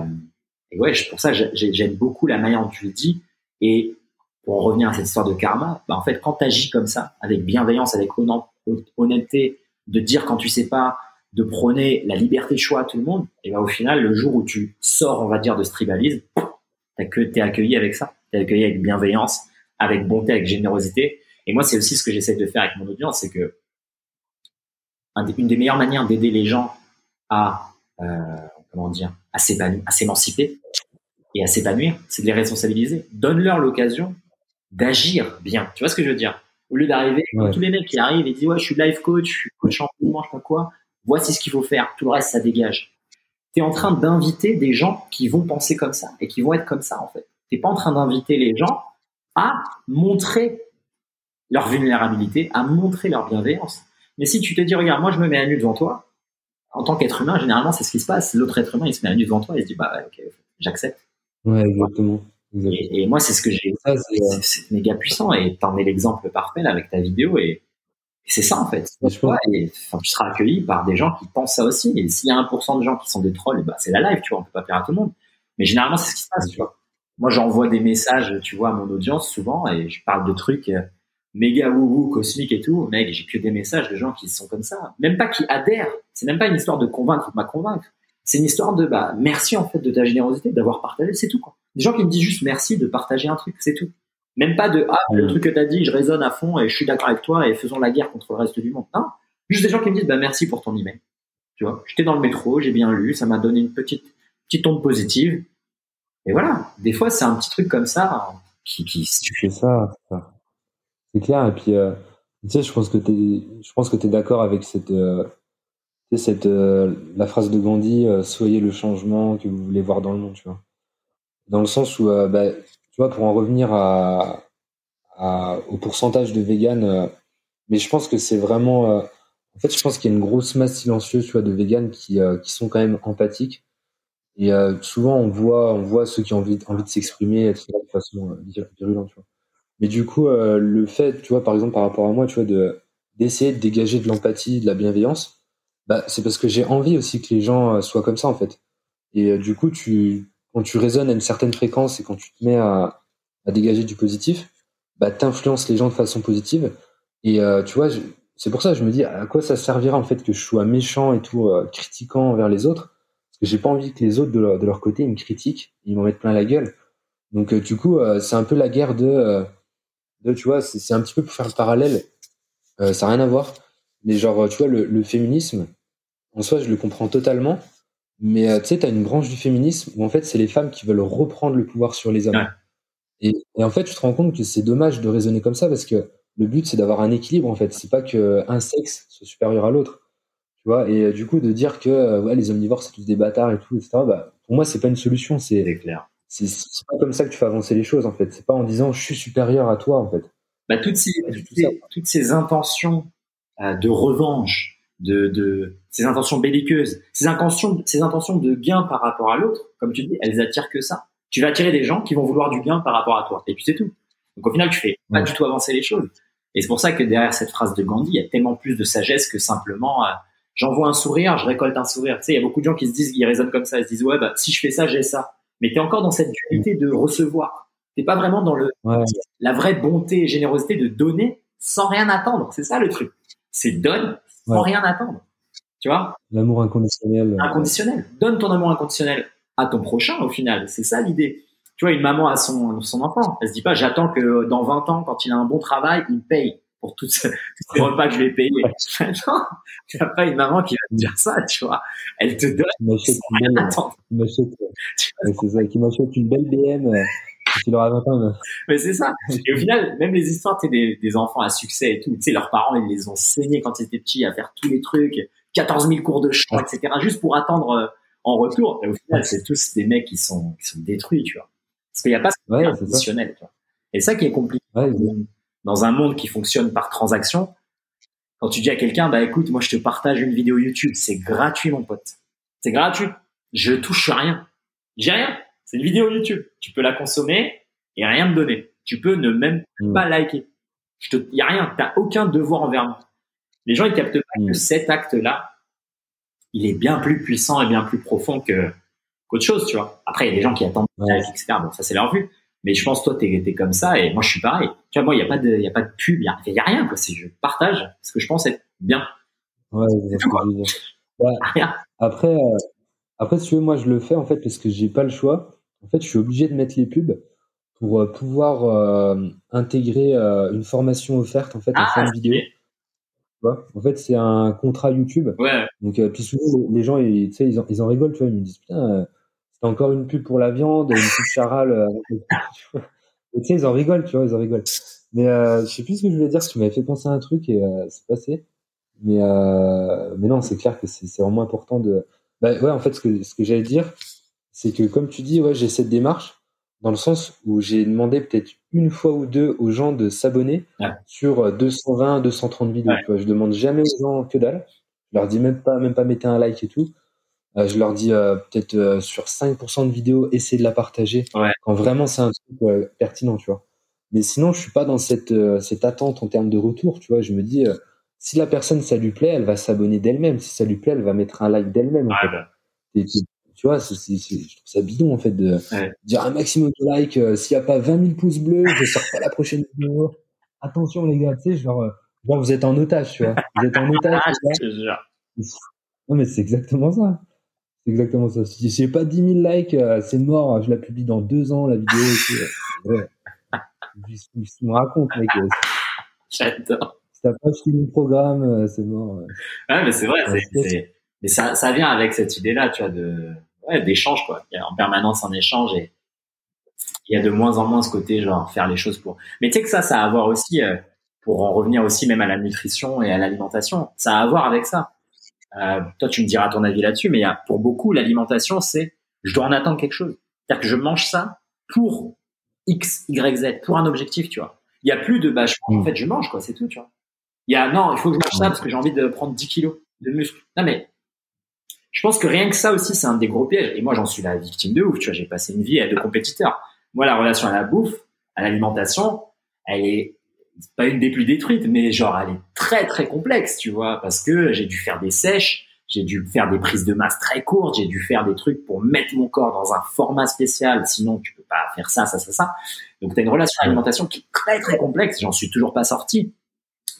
et ouais, pour ça, j'aime beaucoup la manière dont tu le dis. Et pour en revenir à cette histoire de karma, bah en fait, quand tu agis comme ça, avec bienveillance, avec honnêteté, de dire quand tu sais pas, de prôner la liberté de choix à tout le monde, et ben au final, le jour où tu sors, on va dire, de ce tribalisme, t'as que t'es accueilli avec ça, t'es accueilli avec bienveillance, avec bonté, avec générosité. Et moi, c'est aussi ce que j'essaie de faire avec mon audience, c'est que une des meilleures manières d'aider les gens à euh, comment dire, à s'épanouir, à s'émanciper et à s'épanouir, c'est de les responsabiliser. Donne-leur l'occasion d'agir bien. Tu vois ce que je veux dire? Au lieu d'arriver, tous les mecs qui arrivent et disent ouais, je suis life coach, je suis coach en mouvement, je sais pas quoi. Voici ce qu'il faut faire. Tout le reste, ça dégage. Tu es en train d'inviter des gens qui vont penser comme ça et qui vont être comme ça en fait. T'es pas en train d'inviter les gens à montrer leur vulnérabilité, à montrer leur bienveillance. Mais si tu te dis, regarde, moi je me mets à nu devant toi, en tant qu'être humain, généralement, c'est ce qui se passe. L'autre être humain, il se met à nu devant toi et il se dit, bah, ok, j'accepte. Ouais, exactement. Et, moi, c'est ce que j'ai. C'est méga puissant et t'en es l'exemple parfait avec ta vidéo et, c'est ça en fait. et, tu seras accueilli par des gens qui pensent ça aussi. Et s'il y a 1% de gens qui sont des trolls, bah, c'est la live, tu vois, on peut pas faire à tout le monde. Mais généralement, c'est ce qui se passe, tu vois. Moi, j'envoie des messages, tu vois, à mon audience souvent et je parle de trucs euh, méga wouhou cosmique et tout, mec, j'ai que des messages de gens qui sont comme ça, même pas qui adhèrent. C'est même pas une histoire de convaincre ou de convaincre. C'est une histoire de bah merci en fait de ta générosité, d'avoir partagé, c'est tout quoi. Des gens qui me disent juste merci de partager un truc, c'est tout. Même pas de ah le truc que t'as dit, je résonne à fond et je suis d'accord avec toi et faisons la guerre contre le reste du monde. Non, juste des gens qui me disent bah merci pour ton email. Tu vois, j'étais dans le métro, j'ai bien lu, ça m'a donné une petite petite onde positive. Et voilà, des fois c'est un petit truc comme ça qui qui tu fais ça, c'est clair. Et puis, euh, tu sais, je pense que tu je pense que d'accord avec cette, euh, cette, euh, la phrase de Gandhi, soyez le changement que vous voulez voir dans le monde, tu vois. Dans le sens où, bah, tu vois, pour en revenir à, au pourcentage de véganes, mais je pense que c'est vraiment, en fait, je pense qu'il y a une grosse masse silencieuse, tu vois, de véganes qui, qui sont quand même empathiques. Et souvent, on voit, on voit ceux qui ont envie, envie de s'exprimer de façon virulente, tu vois. Mais du coup, euh, le fait, tu vois, par exemple, par rapport à moi, tu vois, de d'essayer de dégager de l'empathie, de la bienveillance, bah, c'est parce que j'ai envie aussi que les gens euh, soient comme ça, en fait. Et euh, du coup, tu, quand tu résonnes à une certaine fréquence et quand tu te mets à, dégager du positif, bah, t'influences les gens de façon positive. Et tu vois, c'est pour ça que je me dis, à quoi ça servira, en fait, que je sois méchant et tout, critiquant envers les autres? Parce que j'ai pas envie que les autres, de leur, côté, me critiquent, ils m'en mettent plein la gueule. Donc, du coup, c'est un peu la guerre de tu vois, c'est un petit peu pour faire le parallèle. Euh, ça n'a rien à voir. Mais genre, tu vois, le, féminisme, en soi, je le comprends totalement. Mais euh, tu sais, tu as une branche du féminisme où en fait, c'est les femmes qui veulent reprendre le pouvoir sur les hommes. Et, en fait, tu te rends compte que c'est dommage de raisonner comme ça parce que le but, c'est d'avoir un équilibre en fait. C'est pas qu'un sexe soit supérieur à l'autre. Tu vois, et euh, du coup, de dire que ouais, les omnivores, c'est tous des bâtards et tout, etc., bah, pour moi, c'est pas une solution. C'est clair c'est pas comme ça que tu fais avancer les choses en fait. C'est pas en disant je suis supérieur à toi en fait. Bah, toutes ces toutes ces, intentions euh, de revanche, de, de ces intentions belliqueuses, ces intentions ces intentions de gain par rapport à l'autre, comme tu dis, elles attirent que ça. Tu vas attirer des gens qui vont vouloir du gain par rapport à toi. Et puis c'est tout. Donc au final, tu fais pas du tout avancer les choses. Et c'est pour ça que derrière cette phrase de Gandhi, il y a tellement plus de sagesse que simplement euh, j'envoie un sourire, je récolte un sourire. Tu sais, il y a beaucoup de gens qui se disent, ils raisonnent comme ça, ils se disent ouais, bah si je fais ça, j'ai ça mais tu es encore dans cette dualité de recevoir. Tu pas vraiment dans le la vraie bonté et générosité de donner sans rien attendre. C'est ça le truc. C'est donne sans rien attendre. Tu vois? L'amour inconditionnel. Inconditionnel. Donne ton amour inconditionnel à ton prochain au final. C'est ça l'idée. Tu vois, une maman a son, son enfant. Elle se dit pas, j'attends que dans 20 ans, quand il a un bon travail, il paye pour tous ces repas que je vais payer. non, tu n'as pas une maman qui va te dire ça, tu vois. Elle te donne sans rien attendre. C'est ça, qui m'achète une belle BM. Tu leur 20 ans. Mais c'est ça. Et au final, même les histoires, tu des, des enfants à succès et tout, tu sais, leurs parents, ils les ont saignés quand ils étaient petits à faire tous les trucs, 14 000 cours de chant, etc., juste pour attendre euh, en retour. Et au final, c'est tous des mecs qui sont, qui sont détruits, tu vois. Parce qu'il n'y a pas ce ouais, conditionnel, tu vois. Et ça qui est compliqué. Ouais, dans un monde qui fonctionne par transaction, quand tu dis à quelqu'un, bah écoute, moi je te partage une vidéo YouTube, c'est gratuit mon pote. C'est gratuit. Je touche rien. J'ai rien. C'est une vidéo YouTube. Tu peux la consommer et rien me donner. Tu peux ne même mm. pas liker. Je te, y a rien. T'as aucun devoir envers moi. Les gens ils captent pas que mm. cet acte-là, il est bien plus puissant et bien plus profond que qu'autre chose, tu vois. Après, il y a des gens qui attendent, etc. Bon, ça c'est leur vue. Mais je pense, toi, t'es es comme ça et moi, je suis pareil. Tu vois, moi, il n'y a pas de, y a pas de pub, il n'y a, y a, rien, quoi. Je partage ce que je pense être bien. Ouais, que après, euh, après, si tu veux, moi, je le fais, en fait, parce que j'ai pas le choix. En fait, je suis obligé de mettre les pubs pour euh, pouvoir euh, intégrer une formation offerte, en fait, en ah, fin de vidéo. En fait, c'est un contrat YouTube. Ouais. Donc, puis souvent, les gens, ils, ils, en, ils en rigolent, tu vois, ils me disent, putain, c'est encore une pub pour la viande, une pub charal. Euh, tu sais, ils en rigolent, tu vois, ils en rigolent. Mais euh, je sais plus ce que je voulais dire, parce que tu m'avais fait penser à un truc et euh, c'est passé. Mais, euh, mais non, c'est clair que c'est vraiment important de. Bah, ouais, en fait, ce que, ce que j'allais dire, c'est que comme tu dis, ouais, j'ai cette démarche dans le sens où j'ai demandé peut-être une fois ou deux aux gens de s'abonner sur 220, 230 vidéos. Tu vois, je demande jamais aux gens que dalle. Je leur dis même pas, même pas mettez un like et tout. Euh, je leur dis euh, peut-être euh, sur 5% de vidéos, essayez de la partager quand vraiment c'est un truc pertinent, tu vois. Mais sinon, je suis pas dans cette, cette attente en termes de retour, tu vois. Je me dis, si la personne, ça lui plaît, elle va s'abonner d'elle-même. Si ça lui plaît, elle va mettre un like d'elle-même. tu vois, c'est, je trouve ça bidon, en fait, de dire un maximum de likes. s'il n'y a pas 20 000 pouces bleus, je sors pas la prochaine vidéo. Attention, les gars, tu sais, genre, genre, vous êtes en otage, tu vois. Vous êtes en otage. non, mais c'est exactement ça. C'est exactement ça. Si j'ai pas 10 000 likes, euh, c'est mort. Je la publie dans deux ans, la vidéo. Et ouais. me raconte, mec. J'adore. T'as pas fini le programme, euh, c'est mort. Ouais, mais c'est vrai. c'est, Mais ça, ça vient avec cette idée-là, tu vois, de, ouais, d'échange, quoi. Il y a en permanence un échange et il y a de moins en moins ce côté, genre, faire les choses pour. Mais tu sais que ça, ça a à voir aussi, euh, pour en revenir aussi même à la nutrition et à l'alimentation, ça a à voir avec ça. Euh, toi, tu me diras ton avis là-dessus, mais pour beaucoup, l'alimentation, c'est je dois en attendre quelque chose. C'est-à-dire que je mange ça pour X, Y, Z, pour un objectif, tu vois. Il y a plus de bah, je, en mm. fait, je mange, quoi, c'est tout, tu vois. Il y a non, il faut que je mange ça parce que j'ai envie de prendre 10 kilos de muscle. Non, mais je pense que rien que ça aussi, c'est un des gros pièges. Et moi, j'en suis la victime de ouf, tu vois. J'ai passé une vie à deux compétiteurs. Moi, la relation à la bouffe, à l'alimentation, elle est pas une des plus détruites, mais genre elle est très très complexe, tu vois, parce que j'ai dû faire des sèches, j'ai dû faire des prises de masse très courtes, j'ai dû faire des trucs pour mettre mon corps dans un format spécial, sinon tu peux pas faire ça, ça, ça, ça. Donc tu as une relation à l'alimentation qui est très très complexe, j'en suis toujours pas sorti.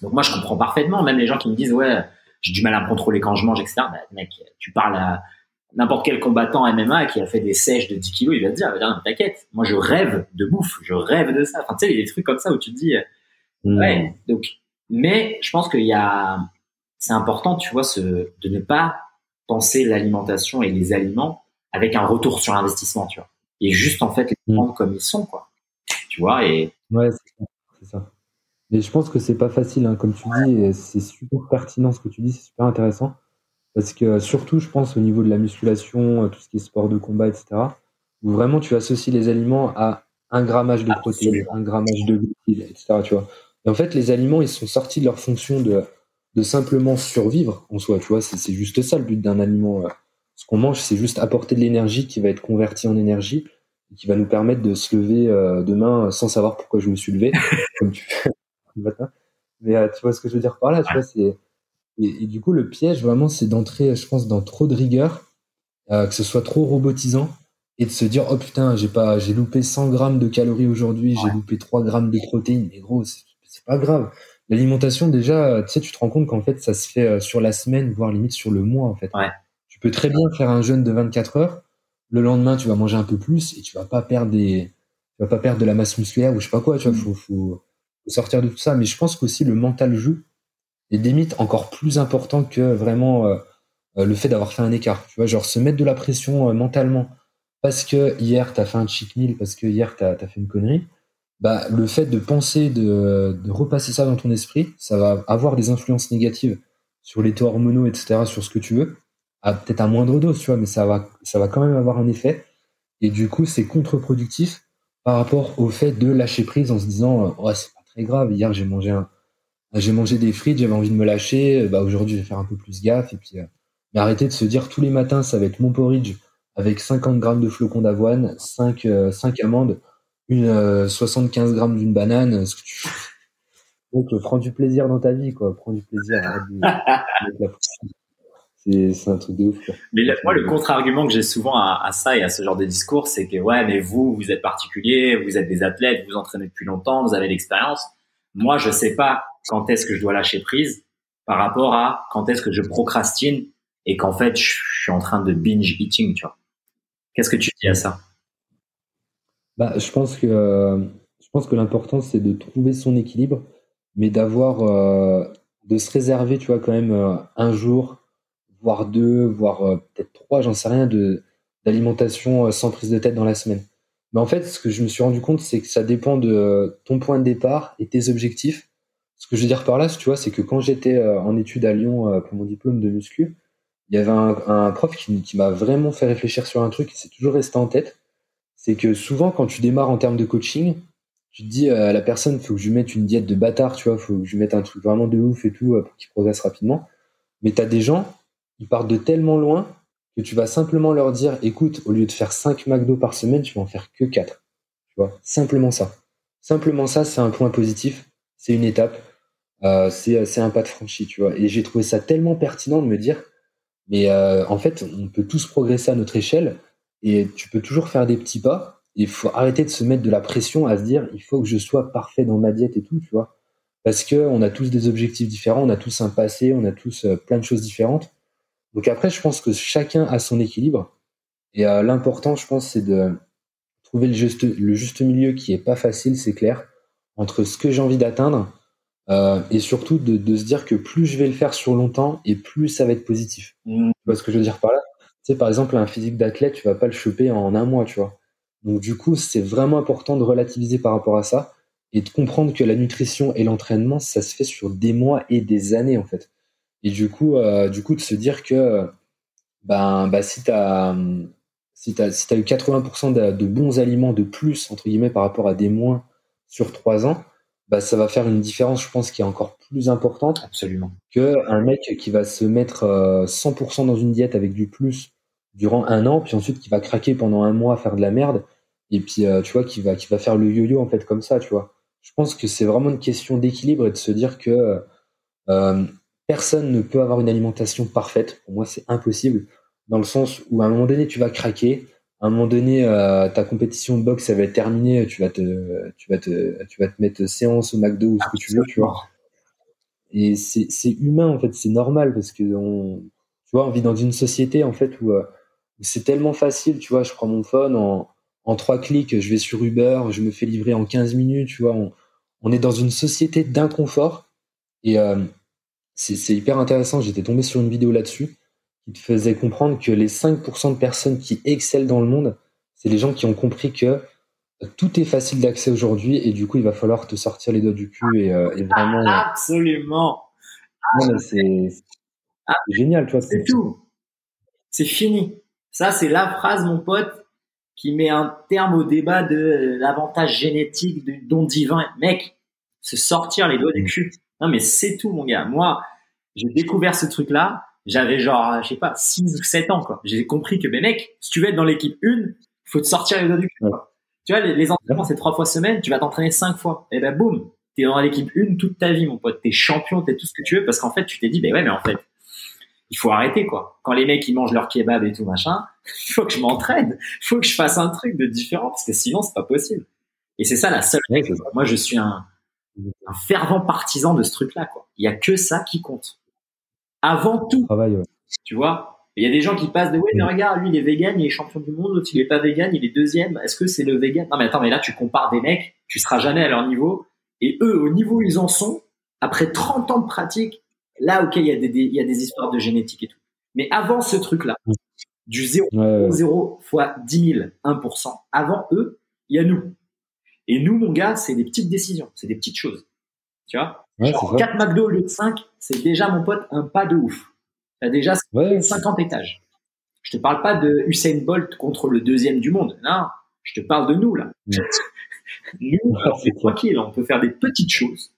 Donc moi je comprends parfaitement, même les gens qui me disent ouais j'ai du mal à me contrôler quand je mange, etc. Bah, mec, tu parles à n'importe quel combattant MMA qui a fait des sèches de 10 kilos, il va te dire, non, t'inquiète, moi je rêve de bouffe, je rêve de ça. Enfin, tu sais, il y a des trucs comme ça où tu te dis, Mm. Ouais. Donc, mais je pense qu'il y a, c'est important, tu vois, ce, de ne pas penser l'alimentation et les aliments avec un retour sur investissement, tu vois. Et juste en fait les mm. prendre comme ils sont, quoi. Tu vois et. Ouais, c'est ça. Mais je pense que c'est pas facile, hein, comme tu dis, c'est super pertinent ce que tu dis, c'est super intéressant. Parce que surtout, je pense au niveau de la musculation, tout ce qui est sport de combat, etc., où vraiment tu associes les aliments à un grammage de protéines, un grammage de glucides, etc. Tu vois. Et en fait, les aliments, ils sont sortis de leur fonction de, de simplement survivre en soi, tu vois. C'est juste ça le but d'un aliment. Euh. Ce qu'on mange, c'est juste apporter de l'énergie qui va être convertie en énergie et qui va nous permettre de se lever euh, demain sans savoir pourquoi je me suis levé, comme tu Mais euh, tu vois ce que je veux dire par là, tu vois, c'est et, du coup le piège vraiment, c'est d'entrer, je pense, dans trop de rigueur, que ce soit trop robotisant et de se dire oh putain j'ai pas j'ai loupé 100 grammes de calories aujourd'hui, j'ai loupé 3 grammes de protéines, mais gros c'est pas grave. L'alimentation, déjà, tu sais, tu te rends compte qu'en fait, ça se fait euh, sur la semaine, voire limite sur le mois, en fait. Tu peux très bien faire un jeûne de 24 heures. Le lendemain, tu vas manger un peu plus et tu vas pas perdre des, tu vas pas perdre de la masse musculaire ou je sais pas quoi, tu vois, mm. faut, faut, sortir de tout ça. Mais je pense qu'aussi le mental joue et des mythes encore plus important que vraiment euh, euh, le fait d'avoir fait un écart. Tu vois, genre se mettre de la pression mentalement parce que hier t'as fait un cheat meal, parce que hier t'as as fait une connerie bah, le fait de penser, de, de, repasser ça dans ton esprit, ça va avoir des influences négatives sur les taux hormonaux, etc., sur ce que tu veux, peut-être à moindre dose, tu vois, mais ça va, ça va quand même avoir un effet. Et du coup, c'est contre-productif par rapport au fait de lâcher prise en se disant, euh, oh, c'est pas grave, hier j'ai mangé un, j'ai mangé des frites, j'avais envie de me lâcher, bah aujourd'hui je vais faire un peu plus gaffe, et puis, euh, mais arrêter de se dire tous les matins ça va être mon porridge avec 50 grammes de flocons d'avoine, 5, 5 euh, amandes, une 75 euh, grammes d'une banane, ce que tu Donc, prends du plaisir dans ta vie, quoi. Prends du plaisir. C'est un truc de ouf. Mais moi, le contre-argument que j'ai souvent à, ça et à ce genre de discours, c'est que ouais, mais vous, vous êtes particulier, vous êtes des athlètes, vous, vous entraînez depuis longtemps, vous avez l'expérience. Moi, je sais pas quand est-ce que je dois lâcher prise par rapport à quand est-ce que je procrastine et qu'en fait, je suis en train de binge eating, tu vois. Qu'est-ce que tu dis à ça? Bah, je pense que je pense que l'important c'est de trouver son équilibre, mais d'avoir euh, de se réserver, tu vois, quand même euh, un jour, voire deux, voire euh, peut-être trois, j'en sais rien, d'alimentation sans prise de tête dans la semaine. Mais en fait, ce que je me suis rendu compte, c'est que ça dépend de ton point de départ et tes objectifs. Ce que je veux dire par là, tu vois, c'est que quand j'étais en études à Lyon pour mon diplôme de muscu, il y avait un, prof qui, qui m'a vraiment fait réfléchir sur un truc et c'est toujours resté en tête. C'est que souvent, quand tu démarres en termes de coaching, tu te dis à la personne, faut que je lui mette une diète de bâtard, tu vois, faut que je lui mette un truc vraiment de ouf et tout pour qu'il progresse rapidement. Mais tu as des gens, ils partent de tellement loin que tu vas simplement leur dire, écoute, au lieu de faire 5 McDo par semaine, tu vas en faire que 4. Tu vois, simplement ça. Simplement ça, c'est un point positif, c'est une étape, euh, c'est un pas de franchi, tu vois. Et j'ai trouvé ça tellement pertinent de me dire, mais euh, en fait, on peut tous progresser à notre échelle et tu peux toujours faire des petits pas. Il faut arrêter de se mettre de la pression à se dire il faut que je sois parfait dans ma diète et tout, tu vois. Parce que on a tous des objectifs différents, on a tous un passé, on a tous euh, plein de choses différentes. Donc après, je pense que chacun a son équilibre. Et euh, l'important, je pense, c'est de trouver le juste, le juste milieu qui est pas facile, c'est clair, entre ce que j'ai envie d'atteindre euh, et surtout de, de, se dire que plus je vais le faire sur longtemps et plus ça va être positif. Mmh. Tu vois ce que je veux dire par là? Tu sais, par exemple, un physique d'athlète, tu vas pas le choper en un mois, tu vois. Donc du coup, c'est vraiment important de relativiser par rapport à ça et de comprendre que la nutrition et l'entraînement, ça se fait sur des mois et des années en fait. Et du coup, euh, du coup, de se dire que ben, bah, si tu as si t'as si as eu 80% de, de, bons aliments de plus entre guillemets par rapport à des moins sur trois ans, bah, ça va faire une différence, je pense, qui est encore plus importante. Absolument. Que un mec qui va se mettre 100% euh, dans une diète avec du plus durant un an, puis ensuite qui va craquer pendant un mois à faire de la merde, et puis euh, tu vois, qui va, qui va faire le yo-yo en fait comme ça, tu vois. Je pense que c'est vraiment une question d'équilibre et de se dire que euh, personne ne peut avoir une alimentation parfaite. Pour moi, c'est impossible, dans le sens où à un moment donné, tu vas craquer, à un moment donné, euh, ta compétition de boxe, elle va être terminée, tu vas te, tu vas te, tu vas te mettre séance au McDo ou ce que tu veux, tu vois. Et c'est, humain, en fait, c'est normal parce que on, tu vois, on vit dans une société, en fait, où, euh, où c'est tellement facile, tu vois, je prends mon phone en, en trois clics, je vais sur Uber, je me fais livrer en 15 minutes, tu vois, on, on est dans une société d'inconfort. Et euh, c'est, hyper intéressant, j'étais tombé sur une vidéo là-dessus qui te faisait comprendre que les 5% de personnes qui excellent dans le monde, c'est les gens qui ont compris que tout est facile d'accès aujourd'hui et du coup il va falloir te sortir les doigts du cul et, euh, vraiment. Ah, absolument. c'est génial, tu vois. C'est tout. C'est fini. Ça, c'est la phrase, mon pote, qui met un terme au débat de l'avantage génétique du don divin. Mec, se sortir les doigts du cul. Non, mais c'est tout, mon gars. Moi, j'ai découvert ce truc-là j'avais genre, je sais pas, 6 ou 7 ans, quoi. J'ai compris que, mais mec, si tu veux être dans l'équipe 1, il faut te sortir les doigts du cul. Tu vois, les, entraînements, c'est trois fois semaine, tu vas t'entraîner cinq fois. Et ben, boum, t'es dans l'équipe 1 toute ta vie, mon pote. T'es champion, t'es tout ce que tu veux, parce qu'en fait, tu t'es dit, ben ouais, mais en fait, il faut arrêter, quoi. Quand les mecs, ils mangent leur kebab et tout, machin, il faut que je m'entraîne. Il faut que je fasse un truc de différent, parce que sinon, c'est pas possible. Et c'est ça la seule. Moi, je suis un, un fervent partisan de ce truc-là, quoi. Il y a que ça qui compte avant tout. Tu vois Il y a des gens qui passent de ouais, mais regarde, lui il est vegan, il est champion du monde, l'autre il est pas vegan, il est deuxième. Est-ce que c'est le vegan? Non mais attends, mais là tu compares des mecs, tu seras jamais à leur niveau. Et eux, au niveau où ils en sont, après 30 ans de pratique, là ok, il y a des, il y a des histoires de génétique et tout. Mais avant ce truc-là, du 0, 0 fois 10 000, 1%, avant eux, il y a nous. Et nous, mon gars, c'est des petites décisions, c'est des petites choses. Tu vois? 4 McDo au lieu de 5, c'est déjà, mon pote, un pas de ouf. Tu as déjà 50 étages. Je te parle pas de Usain Bolt contre le deuxième du monde. Non, je te parle de nous, là. nous, on fait tranquille. On peut faire des petites choses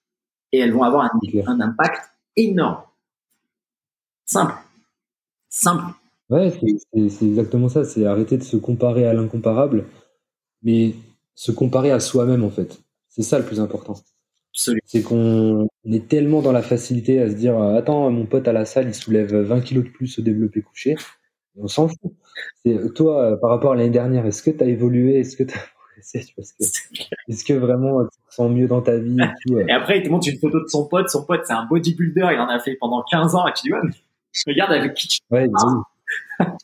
et elles vont avoir un, impact énorme. Simple. Simple. Ouais, c'est exactement ça. C'est arrêter de se comparer à l'incomparable, mais se comparer à soi-même, en fait. C'est ça le plus important. C'est qu'on est tellement dans la facilité à se dire euh, Attends, mon pote à la salle, il soulève 20 kilos de plus au développé couché. On s'en fout. Toi, euh, par rapport à l'année dernière, est-ce que tu as évolué? Est-ce que tu as progressé Est-ce que vraiment tu te sens mieux dans ta vie et, tout, euh? et après, il te montre une photo de son pote. Son pote, c'est un bodybuilder. Il en a fait pendant 15 ans. Et tu dis Ouais, mais regarde avec qui tu Ouais,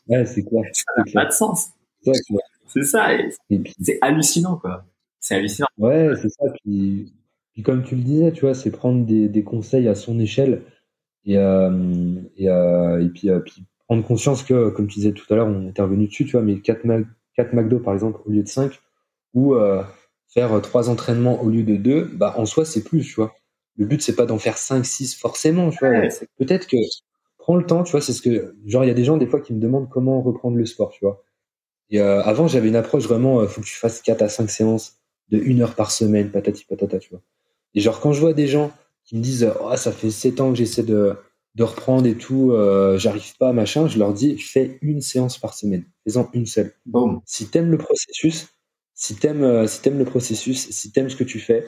ouais c'est clair. Ça n'a pas de sens. C'est ça. C'est hallucinant, quoi. C'est hallucinant. Ouais, c'est ça. Puis, puis, comme tu le disais, tu vois, c'est prendre des, des, conseils à son échelle et, euh, et, euh, et puis, euh, puis, prendre conscience que, comme tu disais tout à l'heure, on est intervenu dessus, tu vois, mais 4, 4 McDo par exemple au lieu de 5 ou faire 3 entraînements au lieu de 2, bah, en soi, c'est plus, tu vois. Le but, c'est pas d'en faire 5, 6 forcément, tu vois. Peut-être que prends le temps, tu vois, c'est ce que, genre, il y a des gens des fois qui me demandent comment reprendre le sport, tu vois. Et euh, avant, j'avais une approche vraiment, il faut que tu fasses 4 à 5 séances de 1 heure par semaine, patati patata, tu vois. Et genre, quand je vois des gens qui me disent, oh, ça fait 7 ans que j'essaie de, de reprendre et tout, euh, j'arrive pas, machin, je leur dis, fais une séance par semaine. Fais-en une seule. Bon. Si t'aimes le processus, si t'aimes, euh, si t'aimes le processus, si t'aimes ce que tu fais,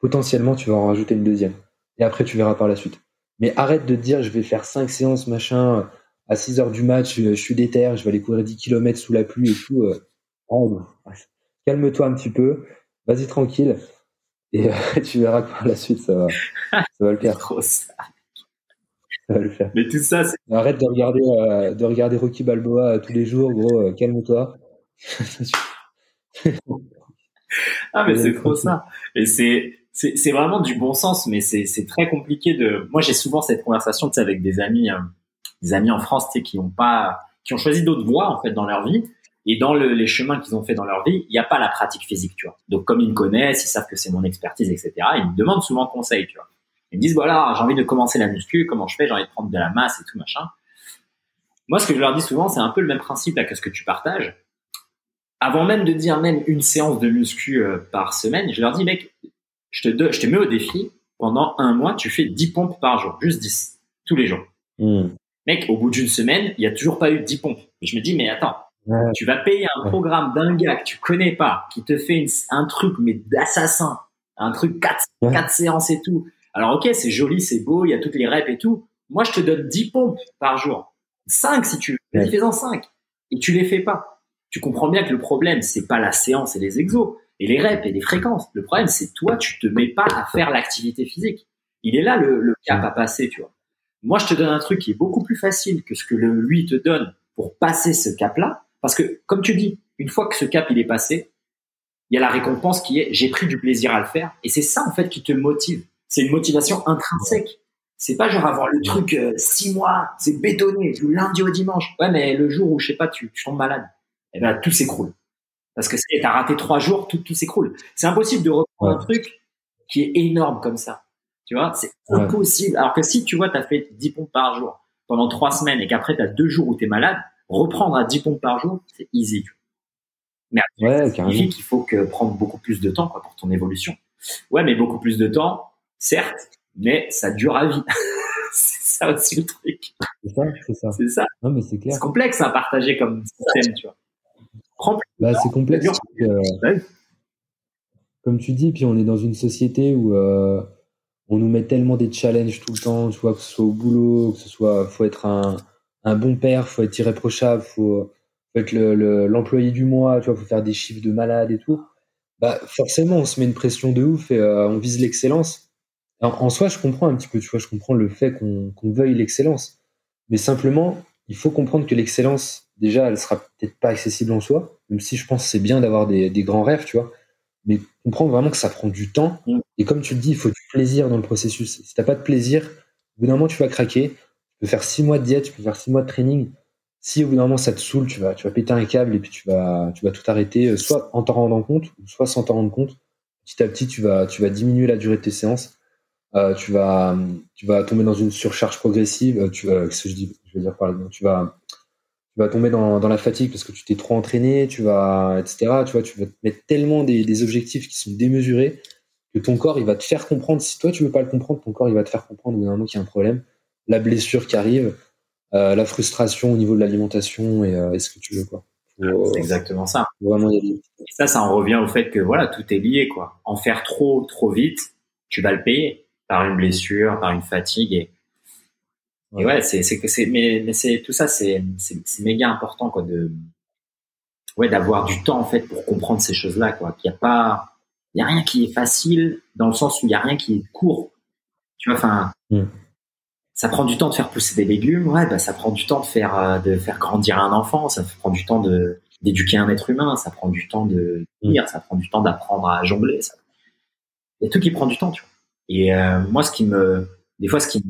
potentiellement, tu vas en rajouter une deuxième. Et après, tu verras par la suite. Mais arrête de dire, je vais faire 5 séances, machin, à 6 heures du match, je, suis déter, je vais aller courir 10 km sous la pluie et tout. Euh, oh, calme-toi un petit peu, vas-y tranquille, et euh, tu verras que par la suite, ça va, ça va le faire. Trop ça. ça va le faire. Mais tout ça, c'est... Arrête de regarder, euh, de regarder Rocky Balboa tous les jours, gros, calme-toi. ah, mais c'est trop ça. Et c'est, c'est, vraiment du bon sens, mais c'est, c'est très compliqué de. Moi, j'ai souvent cette conversation, tu sais, avec des amis des amis en France, qui ont pas, qui ont choisi d'autres voies en fait dans leur vie. Et dans le, les chemins qu'ils ont fait dans leur vie, il n'y a pas la pratique physique. Donc comme ils me connaissent, ils savent que c'est mon expertise, etc. Ils me demandent souvent conseil. Ils me disent voilà, j'ai envie de commencer la muscu, comment je fais J'ai envie de prendre de la masse et tout machin. Moi, ce que je leur dis souvent, c'est un peu le même principe là que ce que tu partages. Avant même de dire même une séance de muscu euh, par semaine, je leur dis mec, je te, je te mets au défi pendant un mois, tu fais 10 pompes par jour, juste 10 tous les jours. Mmh. Mec, au bout d'une semaine, il y a toujours pas eu 10 pompes. Et je me dis, mais attends, tu vas payer un programme d'un gars que tu connais pas, qui te fait un truc, mais d'assassin, un truc 4, quatre séances et tout. Alors ok, c'est joli, c'est beau, il y a toutes les reps et tout. Moi, je te donne 10 pompes par jour. 5 si tu veux. Fais-en 5. Et tu les fais pas. Tu comprends bien que le problème, c'est pas la séance et les exos, et les reps et les fréquences. Le problème, c'est toi, tu te mets pas à faire l'activité physique. Il est là le, le cap à passer, tu vois. Moi, je te donne un truc qui est beaucoup plus facile que ce que le, lui te donne pour passer ce cap-là. Parce que, comme tu dis, une fois que ce cap il est passé, il y a la récompense qui est j'ai pris du plaisir à le faire. Et c'est ça, en fait, qui te motive. C'est une motivation intrinsèque. C'est pas genre avoir le truc euh, six mois, c'est bétonné, du lundi au dimanche. Ouais, mais le jour où, je sais pas, tu, tu tombes malade, eh ben, tout s'écroule. Parce que t'as raté trois jours, tout, tout s'écroule. C'est impossible de reprendre un truc qui est énorme comme ça. Tu vois, c'est impossible. Alors que si tu vois, tu as fait 10 pompes par jour pendant 3 semaines et qu'après tu as 2 jours où tu es malade, reprendre à 10 pompes par jour, c'est easy. Mais après, ça signifie qu'il faut que prendre beaucoup plus de temps quoi, pour ton évolution. Ouais, mais beaucoup plus de temps, certes, mais ça dure à vie. c'est ça aussi le truc. C'est ça, c'est ça. C'est ça. Non, mais c'est clair. C'est complexe à partager comme système, tu vois. Prends bah, c'est complexe. Comme tu dis, puis on est dans une société où euh, on nous met tellement des challenges tout le temps, tu vois, que ce soit au boulot, que ce soit, faut être un, bon père, faut être irréprochable, faut, faut être l'employé du mois, tu vois, faut faire des chiffres de malade et tout. Bah, forcément, on se met une pression de ouf et euh, on vise l'excellence. En, soi, je comprends un petit peu, tu vois, je comprends le fait qu'on veuille l'excellence. Mais simplement, il faut comprendre que l'excellence, déjà, elle sera peut-être pas accessible en soi, même si je pense c'est bien d'avoir des, des grands rêves, tu vois mais comprends vraiment que ça prend du temps. Mm. Et comme tu le dis, il faut du plaisir dans le processus. Si t'as pas de plaisir, au bout d'un moment, tu vas craquer. Tu peux faire six mois de diète, tu peux faire six mois de training. Si au bout d'un moment ça te saoule, tu vas, tu vas péter un câble et puis tu vas, tu vas tout arrêter, euh, soit en t'en rendant compte, soit sans t'en rendre compte. Petit à petit, tu vas, tu vas diminuer la durée de tes séances. Euh, tu vas, tu vas tomber dans une surcharge progressive. Euh, tu, euh, ce que je dis, je veux dire par tu vas, tu vas tomber dans, dans, la fatigue parce que tu t'es trop entraîné, tu vas, etc. Tu vois, tu vas te mettre tellement des, des, objectifs qui sont démesurés que ton corps, il va te faire comprendre. Si toi, tu veux pas le comprendre, ton corps, il va te faire comprendre au bout d'un moment qu'il y a un problème. La blessure qui arrive, euh, la frustration au niveau de l'alimentation et, euh, ce que tu veux, quoi. c'est exactement ça. Vraiment Et ça, ça en revient au fait que voilà, tout est lié, quoi. En faire trop, trop vite, tu vas le payer par une blessure, par une fatigue et ouais, ouais c'est c'est c'est mais, mais c'est tout ça c'est c'est méga important quoi de ouais d'avoir du temps en fait pour comprendre ces choses là quoi. Qu'il y a pas il y a rien qui est facile dans le sens où il y a rien qui est court. Tu vois enfin mm. ça prend du temps de faire pousser des légumes ouais bah ça prend du temps de faire euh, de faire grandir un enfant ça prend du temps de d'éduquer un être humain ça prend du temps de lire ça prend du temps d'apprendre à jongler ça. Il y a tout qui prend du temps tu vois. Et euh, moi ce qui me des fois ce qui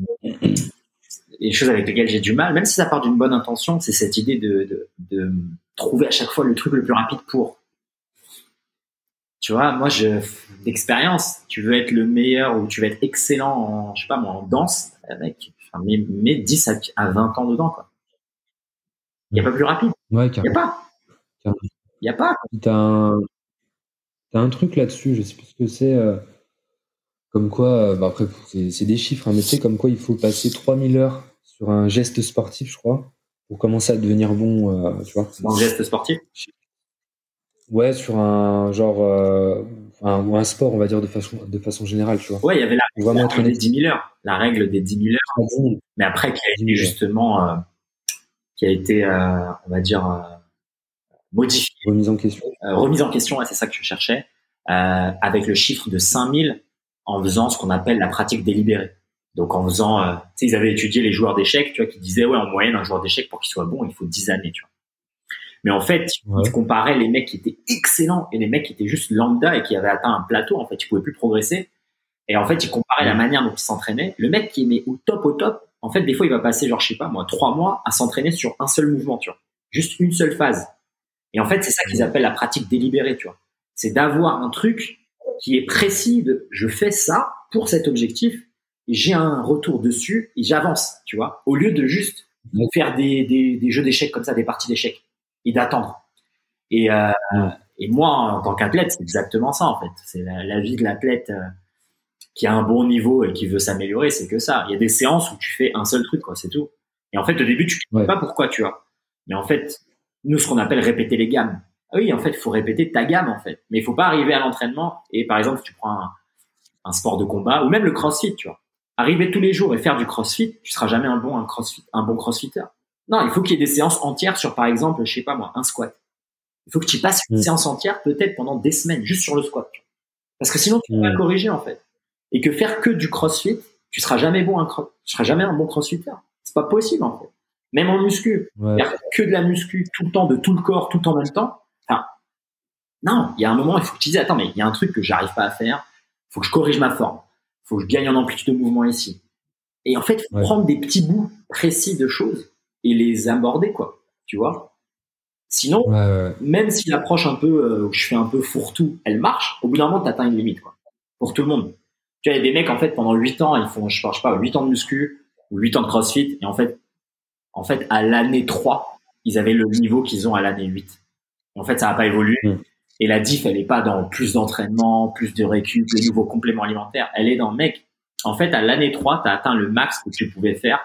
les choses avec lesquelles j'ai du mal, même si ça part d'une bonne intention, c'est cette idée de, de, de, trouver à chaque fois le truc le plus rapide pour. Tu vois, moi, je, d'expérience, tu veux être le meilleur ou tu veux être excellent en, je sais pas moi, en danse, avec, enfin, mets, 10 à, 20 ans dedans, quoi. Il n'y a pas plus rapide. Ouais, Il n'y a pas. Il n'y a pas. T'as un, as un truc là-dessus, je sais plus ce que c'est. Euh, comme quoi, euh, bah après, c'est des chiffres, hein, mais tu sais, comme quoi il faut passer 3000 heures sur un geste sportif, je crois, pour commencer à devenir bon, euh, tu vois. Un geste sportif? Ouais, sur un genre, euh, ou un sport, on va dire de façon, de façon générale, tu vois. Ouais, il y avait la, règle des 10 000 heures, la règle des 10 000 heures, mais après qui a été justement, euh, qui a été, on va dire, modifiée. Remise en question. remise en question, c'est ça que je cherchais, avec le chiffre de 5000 en faisant ce qu'on appelle la pratique délibérée. Donc en faisant, euh, tu sais, ils avaient étudié les joueurs d'échecs, tu vois, qui disaient ouais en moyenne un joueur d'échecs pour qu'il soit bon, il faut 10 années, tu vois. Mais en fait, ils comparaient les mecs qui étaient excellents et les mecs qui étaient juste lambda et qui avaient atteint un plateau, en fait, ils pouvaient plus progresser. Et en fait, ils comparaient la manière dont ils s'entraînaient. Le mec qui est au top au top, en fait, des fois, il va passer genre je sais pas moi trois mois à s'entraîner sur un seul mouvement, tu vois, juste une seule phase. Et en fait, c'est ça qu'ils appellent la pratique délibérée, tu vois. C'est d'avoir un truc qui est précis de je fais ça pour cet objectif et j'ai un retour dessus et j'avance, tu vois, au lieu de juste faire des, des, des jeux d'échecs comme ça, des parties d'échecs et d'attendre. Et, euh, et moi, en tant qu'athlète, c'est exactement ça en fait. C'est la, vie de l'athlète euh, qui a un bon niveau et qui veut s'améliorer, c'est que ça. Il y a des séances où tu fais un seul truc, quoi, c'est tout. Et en fait, au début, tu ne sais pas pourquoi, tu vois. Mais en fait, nous, ce qu'on appelle répéter les gammes. Ah oui, en fait, il faut répéter ta gamme, en fait. Mais il faut pas arriver à l'entraînement et, par exemple, tu prends un, un sport de combat ou même le crossfit, tu vois arriver tous les jours et faire du crossfit, tu seras jamais un bon un crossfit, un bon crossfitter. Non, il faut qu'il y ait des séances entières sur, par exemple, je sais pas moi, un squat. Il faut que tu passes une mm. séance entière, peut-être pendant des semaines, juste sur le squat. Parce que sinon, tu peux pas mm. corriger, en fait. Et que faire que du crossfit, tu seras jamais bon un tu seras jamais un bon crossfitter. C'est pas possible, en fait. Même en muscu. Faire que de la muscu tout le temps, de tout le corps, tout en même temps. Enfin, non, il y a un moment, il faut que tu dises, attends, mais il y a un truc que j'arrive pas à faire. Il faut que je corrige ma forme faut que je gagne en amplitude de mouvement ici. Et en fait, faut prendre des petits bouts précis de choses et les aborder, quoi. Tu vois? Sinon, même si l'approche un peu, euh, je fais un peu fourre-tout, elle marche, au bout d'un moment, tu atteins une limite, quoi. Pour tout le monde. Tu vois, il y a des mecs, en fait, pendant 8 ans, ils font, je sais pas, 8 ans de muscu ou 8 ans de crossfit, et en fait, en fait, à l'année 3, ils avaient le niveau qu'ils ont à l'année 8. En fait, ça n'a pas évolué. Mm. Et la diff, elle est pas dans plus d'entraînement, plus de récup, les nouveaux compléments alimentaires. Elle est dans, mec, en fait, à l'année 3, tu as atteint le max que tu pouvais faire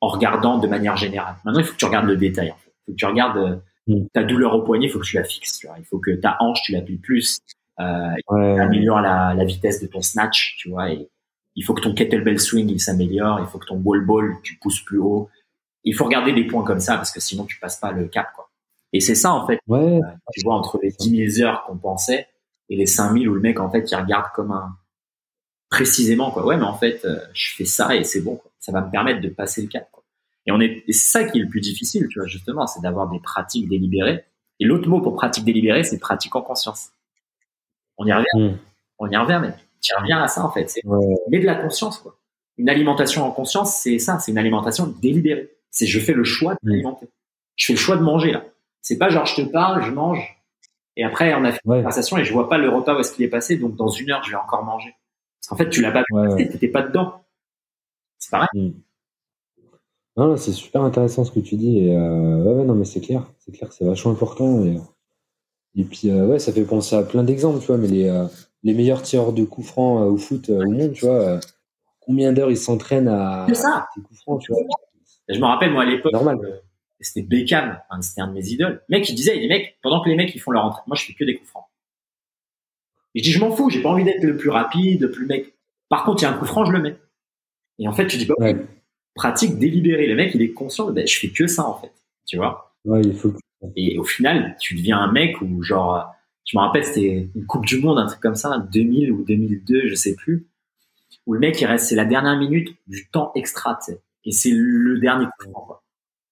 en regardant de manière générale. Maintenant, il faut que tu regardes le détail. Il faut que tu regardes euh, mm. ta douleur au poignet, il faut que tu la fixes. Tu vois. Il faut que ta hanche, tu l'appuies plus. Euh, la, la, vitesse de ton snatch, tu vois. Et il faut que ton kettlebell swing, il s'améliore. Il faut que ton ball ball, tu pousses plus haut. Il faut regarder des points comme ça parce que sinon, tu passes pas le cap, quoi. Et c'est ça, en fait. Ouais. tu vois, entre les 10 000 heures qu'on pensait et les 5 000 où le mec, en fait, il regarde comme un, précisément, quoi. Ouais, mais en fait, euh, je fais ça et c'est bon, quoi. Ça va me permettre de passer le cap, quoi. Et on est, c'est ça qui est le plus difficile, tu vois, justement, c'est d'avoir des pratiques délibérées. Et l'autre mot pour pratique délibérée, c'est pratique en conscience. On y revient. Hmm. On y revient, mais tu reviens à ça, en fait. C'est mais de la conscience, quoi. Une alimentation en conscience, c'est ça, c'est une alimentation délibérée. C'est je fais le choix de m'alimenter. Je fais le choix de manger, là. C'est pas genre je te parle, je mange, et après on a fait une conversation et je vois pas le repas où est-ce qu'il est passé, donc dans une heure je vais encore manger. Parce qu'en fait tu l'as pas ouais, t'étais pas dedans. C'est pareil. Hmm. Non, c'est super intéressant ce que tu dis. Et euh, ouais, non, mais c'est clair, c'est clair, c'est vachement important. Et, et puis euh, ouais, ça fait penser à plein d'exemples, tu vois. Mais les, euh, les meilleurs tireurs de coups francs au foot au monde, tu vois, combien d'heures ils s'entraînent à, ça. coups francs, tu vois. Je me rappelle moi à l'époque. Normal c'était Beckham, c'était un de mes idoles. Le mec, il disait, les mecs, pendant que les mecs ils font leur entraînement, moi je fais que des coups francs. Et je dis, je m'en fous, j'ai pas envie d'être le plus rapide, le plus mec. Par contre, il y a un coup franc, je le mets. Et en fait, tu dis, bah, pratique délibérée. Le mec, il est conscient ben, je fais que ça, en fait. Tu vois? Ouais, il faut. Et au final, tu deviens un mec où, genre, je me rappelle, c'était une Coupe du Monde, un truc comme ça, 2000 ou 2002, je sais plus, où le mec, il reste, c'est la dernière minute du temps extra, tu sais. Et c'est le dernier coup franc, quoi.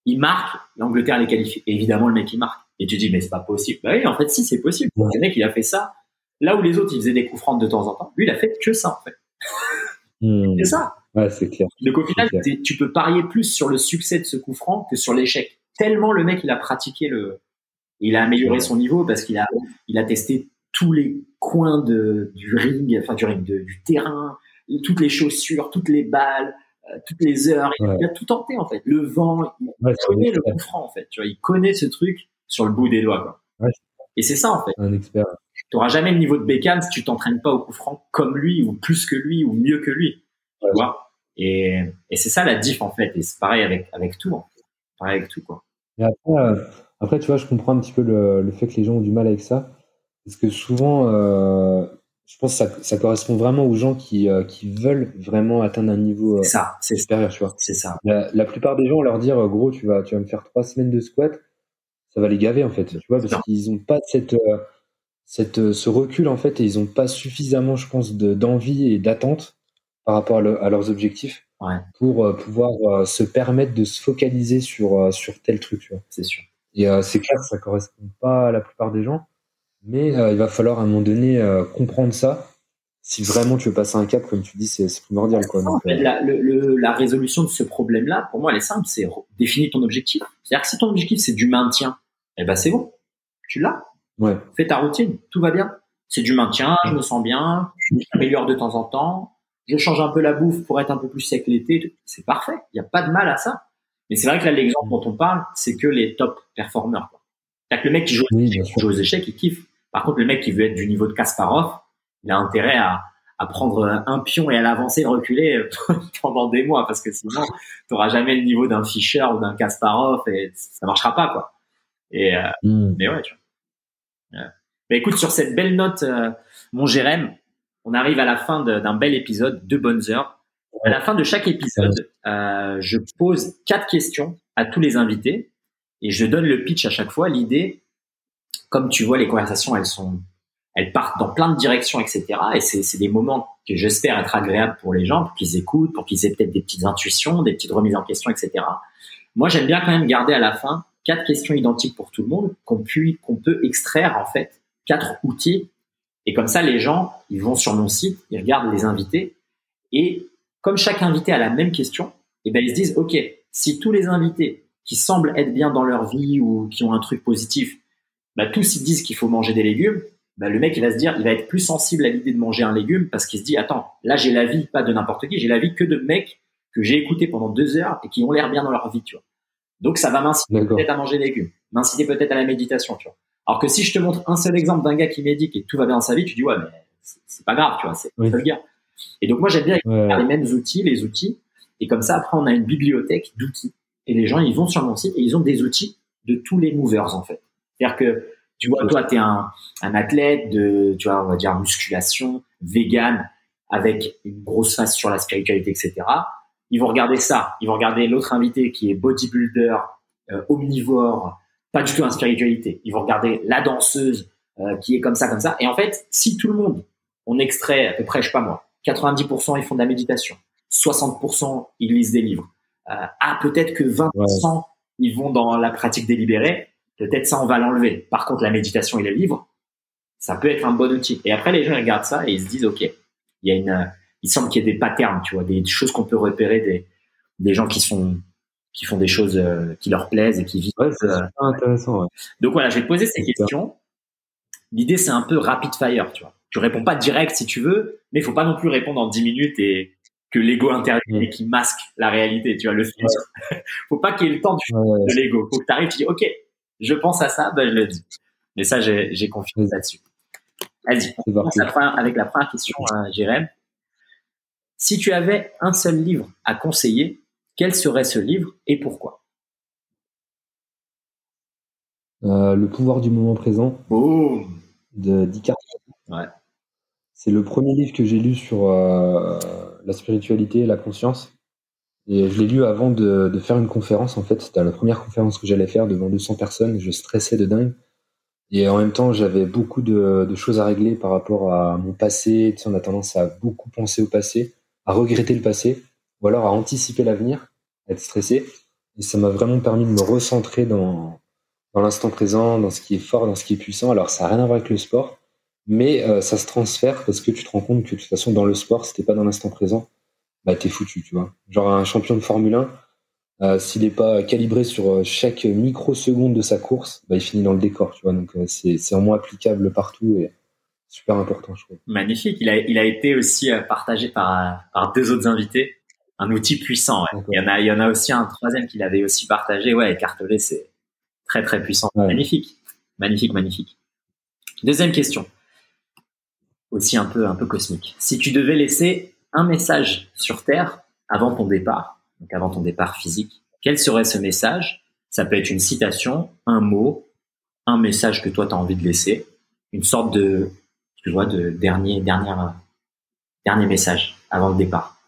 Il marque, l'Angleterre les qualifie. Et évidemment, le mec, il marque. Et tu dis, mais c'est pas possible. Bah oui, en fait, si, c'est possible. Le mec, il a fait ça. Là où les autres, ils faisaient des coups francs de temps en temps. Lui, il a fait que ça, en fait. Hmm. C'est ça. Ouais, c'est clair. Donc au final, tu peux parier plus sur le succès de ce coup franc que sur l'échec. Tellement le mec, il a pratiqué le, il a amélioré son niveau parce qu'il a, il a testé tous les coins de, du ring, enfin du ring, du terrain, toutes les chaussures, toutes les balles, toutes les heures. Il, a tout tenté en fait. Le vent, il connaît le coup franc en fait. Tu vois, il connaît ce truc sur le bout des doigts. Quoi. Et c'est ça en fait. Un expert. Tu n'auras jamais le niveau de Beckham si tu t'entraînes pas au coup franc comme lui ou plus que lui ou mieux que lui. Tu vois et, et c'est ça la diff en fait. Et c'est pareil avec avec tout. Pareil avec tout quoi. Et après, euh, après, tu vois, je comprends un petit peu le, le, fait que les gens ont du mal avec ça, parce que souvent, euh, je pense que ça, ça, correspond vraiment aux gens qui, euh, qui veulent vraiment atteindre un niveau ça, c'est supérieur, tu vois. C'est ça. La, la, plupart des gens, leur dire, gros, tu vas, tu vas me faire trois semaines de squat, ça va les gaver en fait, tu vois, parce qu'ils n'ont pas cette, cette, ce recul en fait, et ils n'ont pas suffisamment, je pense, d'envie et d'attente par rapport à, à leurs objectifs ouais. pour euh, pouvoir euh, se permettre de se focaliser sur, euh, sur tel truc. Tu vois. C'est sûr. Et c'est clair, ça correspond pas à la plupart des gens, mais il va falloir à un moment donné comprendre ça. Si vraiment tu veux passer un cap, comme tu dis, c'est primordial. Quoi. Donc, la, le, la, résolution de ce problème-là, pour moi, elle est simple. C'est définir ton objectif. C'est-à-dire que si ton objectif c'est du maintien, eh ben c'est bon, tu l'as. Ouais. Fais ta routine, tout va bien. C'est du maintien, je me sens bien, je m'améliore de temps en temps, je change un peu la bouffe pour être un peu plus sec l'été, c'est parfait. Il n'y a pas de mal à ça. Mais c'est vrai que là, l'exemple dont on parle, c'est que les top performeurs. cest que le mec qui joue, aux échecs, il kiffe. Par contre, le mec qui veut être du niveau de Kasparov, il a intérêt à, à prendre un pion et à l'avancer, reculer pendant des mois, parce que sinon, tu n'auras jamais le niveau d'un Fischer ou d'un Kasparov et ça marchera pas, quoi. Et, euh, mm. mais ouais, tu vois. Mais écoute, sur cette belle note, euh, mon Jérém, on arrive à la fin d'un bel épisode, de bonnes heures. À la fin de chaque épisode, euh, je pose quatre questions à tous les invités et je donne le pitch à chaque fois. L'idée, comme tu vois, les conversations, elles sont, elles partent dans plein de directions, etc. Et c'est des moments que j'espère être agréables pour les gens, pour qu'ils écoutent, pour qu'ils aient peut-être des petites intuitions, des petites remises en question, etc. Moi, j'aime bien quand même garder à la fin quatre questions identiques pour tout le monde qu'on qu'on peut extraire en fait quatre outils et comme ça, les gens, ils vont sur mon site, ils regardent les invités, et comme chaque invité a la même question, et eh ben ils se disent, ok, si tous les invités qui semblent être bien dans leur vie ou qui ont un truc positif, bah, tous ils disent qu'il faut manger des légumes, bah, le mec il va se dire, il va être plus sensible à l'idée de manger un légume parce qu'il se dit, attends, là j'ai la vie pas de n'importe qui, j'ai la vie que de mecs que j'ai écoutés pendant deux heures et qui ont l'air bien dans leur vie, tu vois. Donc ça va m'inciter peut-être à manger des légumes, m'inciter peut-être à la méditation, tu vois. Alors que si je te montre un seul exemple d'un gars qui médite et tout va bien dans sa vie, tu dis ouais mais c'est pas grave, tu vois, c'est oui. le gars. Et donc moi j'aime bien ouais. les mêmes outils, les outils, et comme ça après on a une bibliothèque d'outils. Et les gens ils vont sur mon site et ils ont des outils de tous les movers en fait. C'est-à-dire que tu vois toi tu es un, un athlète de tu vois on va dire musculation, vegan avec une grosse face sur la spiritualité etc. Ils vont regarder ça, ils vont regarder l'autre invité qui est bodybuilder, euh, omnivore, pas du tout en spiritualité. Ils vont regarder la danseuse euh, qui est comme ça, comme ça. Et en fait, si tout le monde, on extrait à peu près, je sais pas moi, 90% ils font de la méditation, 60% ils lisent des livres. Euh, ah, peut-être que 20% ils vont dans la pratique délibérée. Peut-être ça, on va l'enlever. Par contre, la méditation et les livres, ça peut être un bon outil. Et après, les gens regardent ça et ils se disent, ok, il y a une, il semble qu'il y ait des patterns, tu vois, des choses qu'on peut repérer, des, des gens qui sont qui font des choses euh, qui leur plaisent et qui vivent. Ouais, c'est euh, intéressant. Ouais. Donc voilà, je vais te poser ces questions. L'idée, c'est un peu rapid fire, tu vois. Tu réponds pas direct si tu veux, mais il faut pas non plus répondre en 10 minutes et que l'ego intervienne et qui masque la réalité, tu vois, le filtre. Ouais. faut pas qu'il y ait le temps du de l'ego. Faut que tu arrives, tu dis, OK, je pense à ça, ben je le dis. Mais ça, j'ai confiance là-dessus. Vas-y, on commence avec la première question, hein, Jérém. Si tu avais un seul livre à conseiller quel serait ce livre et pourquoi? Euh, Le pouvoir du moment présent oh de Ouais. C'est le premier livre que j'ai lu sur euh, la spiritualité et la conscience. Et je l'ai lu avant de, de, faire une conférence. En fait, c'était la première conférence que j'allais faire devant 200 personnes. Je stressais de dingue. Et en même temps, j'avais beaucoup de, de, choses à régler par rapport à mon passé. Tu sais, on a tendance à beaucoup penser au passé, à regretter le passé, ou alors à anticiper l'avenir, à être stressé. Et ça m'a vraiment permis de me recentrer dans, dans l'instant présent, dans ce qui est fort, dans ce qui est puissant. Alors, ça n'a rien à voir avec le sport, mais euh, ça se transfère parce que tu te rends compte que de toute façon, dans le sport, si t'es pas dans l'instant présent, bah t'es foutu, tu vois. Genre un champion de Formule 1, euh, s'il n'est pas calibré sur euh, chaque microseconde de sa course, bah, il finit dans le décor, tu vois. Donc c'est c'est moins applicable partout et super important, je trouve. Magnifique. Il a il a été aussi partagé par par deux autres invités. Un outil puissant. Ouais. Il y en a il y en a aussi un troisième qu'il avait aussi partagé. Ouais, écartelé, c'est très très puissant. Ouais. Magnifique, magnifique, magnifique. Deuxième question, aussi un peu un peu cosmique. Si tu devais laisser un message sur Terre avant ton départ, donc avant ton départ physique, quel serait ce message? Ça peut être une citation, un mot, un message que toi tu as envie de laisser, une sorte de dernier message avant le départ.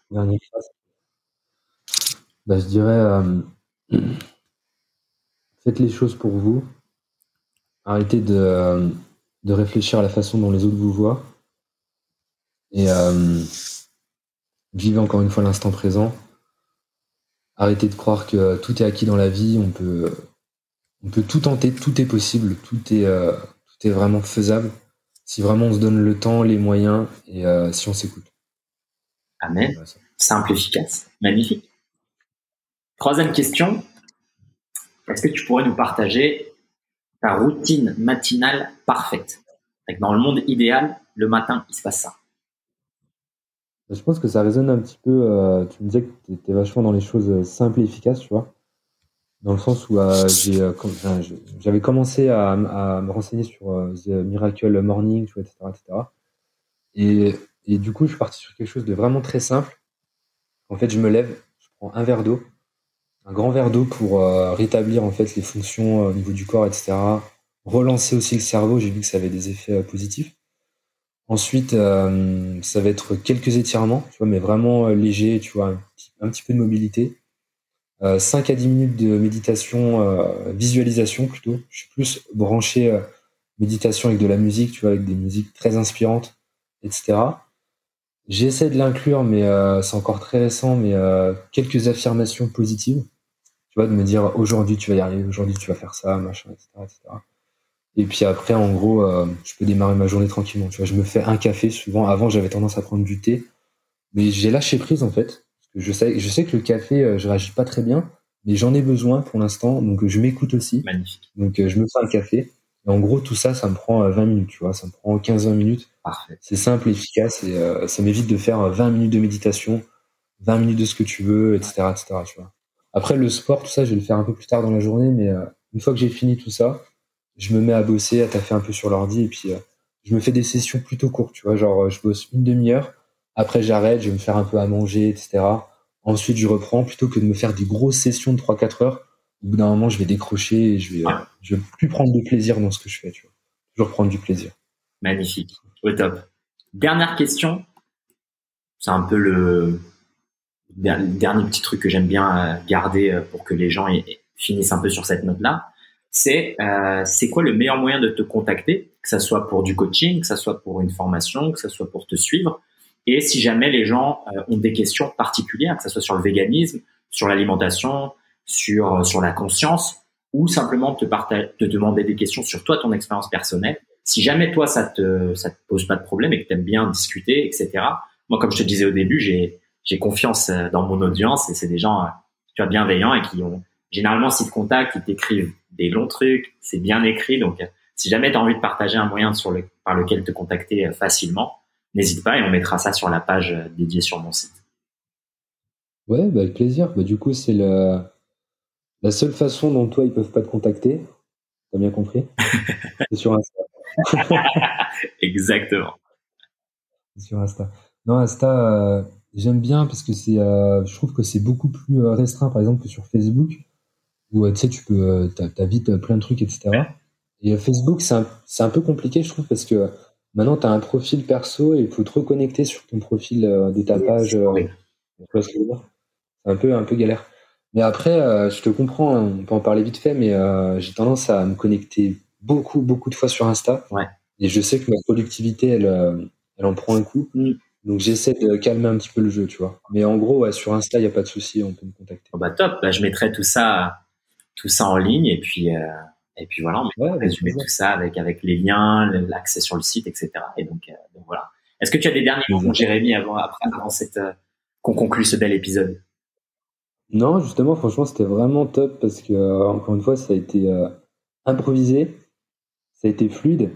Bah, je dirais euh, faites les choses pour vous. Arrêtez de, de, réfléchir à la façon dont les autres vous voient. Et euh, vivez encore une fois l'instant présent. Arrêtez de croire que tout est acquis dans la vie. On peut, on peut tout tenter, tout est possible, tout est, euh, tout est vraiment faisable si vraiment on se donne le temps, les moyens et euh, si on s'écoute. Amen. Simple, efficace, magnifique. Troisième question, est-ce que tu pourrais nous partager ta routine matinale parfaite? Dans le monde idéal, le matin, il se passe ça. Je pense que ça résonne un petit peu. Euh, tu me disais que tu étais vachement dans les choses simples et efficaces, tu vois. Dans le sens où euh, j'ai, euh, j'avais commencé à, me renseigner sur euh, The Miracle Morning, tu vois, etc., etc. Et, et du coup, je suis parti sur quelque chose de vraiment très simple. En fait, je me lève, je prends un verre d'eau, un grand verre d'eau pour euh, rétablir en fait les fonctions euh, au niveau du corps, etc. Relancer aussi le cerveau, j'ai vu que ça avait des effets euh, positifs. Ensuite, ça va être quelques étirements, tu vois, mais vraiment légers, tu vois, un petit, peu de mobilité. 5 à 10 minutes de méditation, visualisation plutôt. Je suis plus branché méditation avec de la musique, tu vois, avec des musiques très inspirantes, etc. J'essaie de l'inclure, mais euh, c'est encore très récent, mais euh, quelques affirmations positives de me dire aujourd'hui tu vas y arriver, aujourd'hui tu vas faire ça, machin, etc. etc. Et puis après, en gros, euh, je peux démarrer ma journée tranquillement. Tu vois, je me fais un café souvent. Avant, j'avais tendance à prendre du thé, mais j'ai lâché prise en fait. Parce que je sais, je sais que le café, euh, je réagis pas très bien, mais j'en ai besoin pour l'instant, donc je m'écoute aussi. Magnifique. Donc euh, je me fais un café. Et en gros, tout ça, ça me prend 20 minutes, tu vois, ça me prend 15-20 minutes. Parfait. C'est simple, efficace, et ça m'évite de faire 20 minutes de méditation, 20 minutes de ce que tu veux, etc., etc. Tu vois. Après, le sport, tout ça, je vais le faire un peu plus tard dans la journée, mais euh, une fois que j'ai fini tout ça, je me mets à bosser, à taffer un peu sur l'ordi, et puis euh, je me fais des sessions plutôt courtes, tu vois, genre euh, je bosse une demi-heure, après j'arrête, je vais me faire un peu à manger, etc. Ensuite, je reprends, plutôt que de me faire des grosses sessions de 3-4 heures, au bout d'un moment, je vais décrocher et je vais, je vais plus prendre de plaisir dans ce que je fais, tu vois. Toujours prendre du plaisir. Magnifique, au top. Dernière question, c'est un peu le, dernier petit truc que j'aime bien euh, garder euh, pour que les gens finissent un peu sur cette note-là, c'est euh, c'est quoi le meilleur moyen de te contacter, que ça soit pour du coaching, que ça soit pour une formation, que ça soit pour te suivre, et si jamais les gens ont des questions particulières, que ça soit sur le véganisme, sur l'alimentation, sur sur la conscience, ou simplement te, te demander des questions sur toi, ton expérience personnelle. Si jamais toi ça te ça te pose pas de problème et que tu aimes bien discuter, etc. Moi, comme je te disais au début, j'ai j'ai confiance euh, dans mon audience et c'est des gens euh, tu vois, bienveillants et qui ont généralement s'ils te contactent, ils t'écrivent des longs trucs, c'est bien écrit. Donc, euh, si jamais tu as envie de partager un moyen sur le, par lequel te contacter facilement, n'hésite pas et on mettra ça sur la page dédiée sur mon site. Ouais, bah avec plaisir. Bah, du coup, c'est la, la seule façon dont toi, ils peuvent pas te contacter. T'as bien compris? C'est sur Insta. Exactement. Sur Insta. Non, Insta, J'aime bien parce que c'est, euh, je trouve que c'est beaucoup plus euh, restreint, par exemple, que sur Facebook, où euh, tu sais, tu peux, t'as, vite plein de trucs, etc. Et Facebook, c'est un, c'est un peu compliqué, je trouve, parce que Maintenant, tu as un profil perso et il faut te reconnecter sur ton profil de ta page. c'est un peu, un peu galère. Mais après, je te comprends, hein, on peut en parler vite fait, mais j'ai tendance à me connecter beaucoup, beaucoup de fois sur Insta. Ouais. Et je sais que ma productivité, elle, elle en prend un coup. Mm. Donc j'essaie de calmer un petit peu le jeu, tu vois. Mais en gros, sur Insta, il n'y a pas de souci, on peut me contacter. Oh bah top, bah, je mettrai tout ça, tout ça en ligne et puis euh, et puis voilà, on va résumer tout ça avec avec les liens, l'accès sur le site, etc. Et donc, euh, donc voilà. Est-ce que tu as des derniers mots, Jérémy, avant après avant cette euh, qu'on conclue ce bel épisode? Non, justement, franchement, c'était vraiment top parce que encore une fois, ça a été improvisé, ça a été fluide.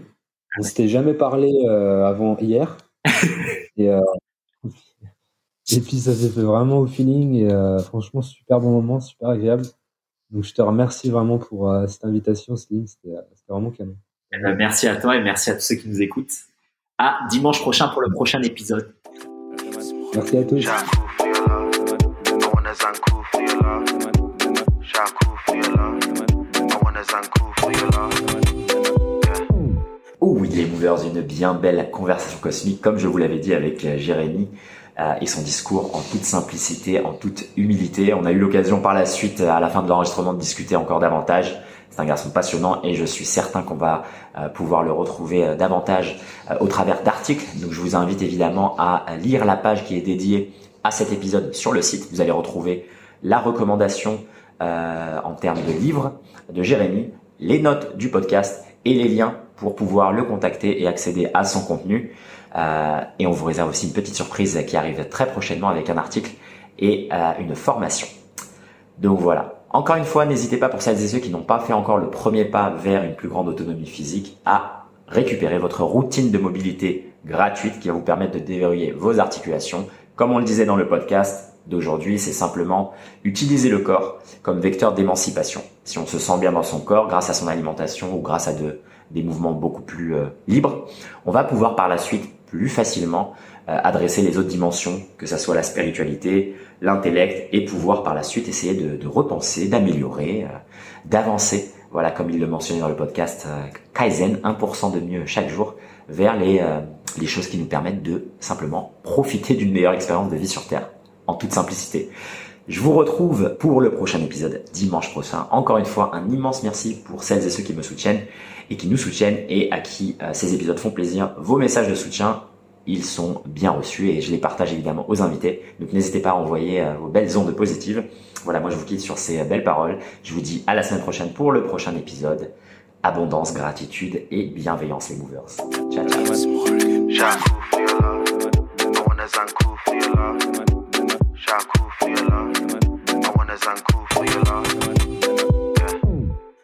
On s'était jamais parlé avant hier. et, et puis ça s'est fait vraiment au feeling et franchement super bon moment, super agréable. Donc je te remercie vraiment pour euh, cette invitation, Slim, c'était vraiment canon. Eh ben, merci à toi et merci à tous ceux qui nous écoutent. À dimanche prochain pour le prochain épisode. Merci à tous. Oh oui, les movers, une bien belle conversation cosmique, comme je vous l'avais dit avec euh, Jérémy, euh, et son discours en toute simplicité, en toute humilité. On a eu l'occasion par la suite, à la fin de l'enregistrement, de discuter encore davantage. C'est un garçon passionnant et je suis certain qu'on va euh, pouvoir le retrouver davantage au travers d'articles. Donc je vous invite évidemment à lire la page qui est dédiée à cet épisode sur le site. Vous allez retrouver la recommandation en termes de livres de Jérémy, les notes du podcast et les liens pour pouvoir le contacter et accéder à son contenu. Euh, et on vous réserve aussi une petite surprise qui arrive très prochainement avec un article et euh, une formation. Donc voilà. Encore une fois, n'hésitez pas pour celles et ceux qui n'ont pas fait encore le premier pas vers une plus grande autonomie physique à récupérer votre routine de mobilité gratuite qui va vous permettre de déverrouiller vos articulations. Comme on le disait dans le podcast d'aujourd'hui, c'est simplement utiliser le corps comme vecteur d'émancipation. Si on se sent bien dans son corps grâce à son alimentation ou grâce à de des mouvements beaucoup plus euh, libres, on va pouvoir par la suite plus facilement euh, adresser les autres dimensions, que ça soit la spiritualité, l'intellect, et pouvoir par la suite essayer de, repenser, d'améliorer, euh, d'avancer. Voilà, comme il le mentionnait dans le podcast Kaizen, 1% de mieux chaque jour, vers les, les choses qui nous permettent de simplement profiter d'une meilleure expérience de vie sur Terre, en toute simplicité. Je vous retrouve pour le prochain épisode dimanche prochain. Encore une fois, un immense merci pour celles et ceux qui me soutiennent et qui nous soutiennent et à qui euh, ces épisodes font plaisir. Vos messages de soutien, ils sont bien reçus et je les partage évidemment aux invités. Donc n'hésitez pas à envoyer euh, vos belles ondes positives. Voilà, moi je vous quitte sur ces euh, belles paroles. Je vous dis à la semaine prochaine pour le prochain épisode. Abondance, gratitude et bienveillance les movers. Ciao ciao.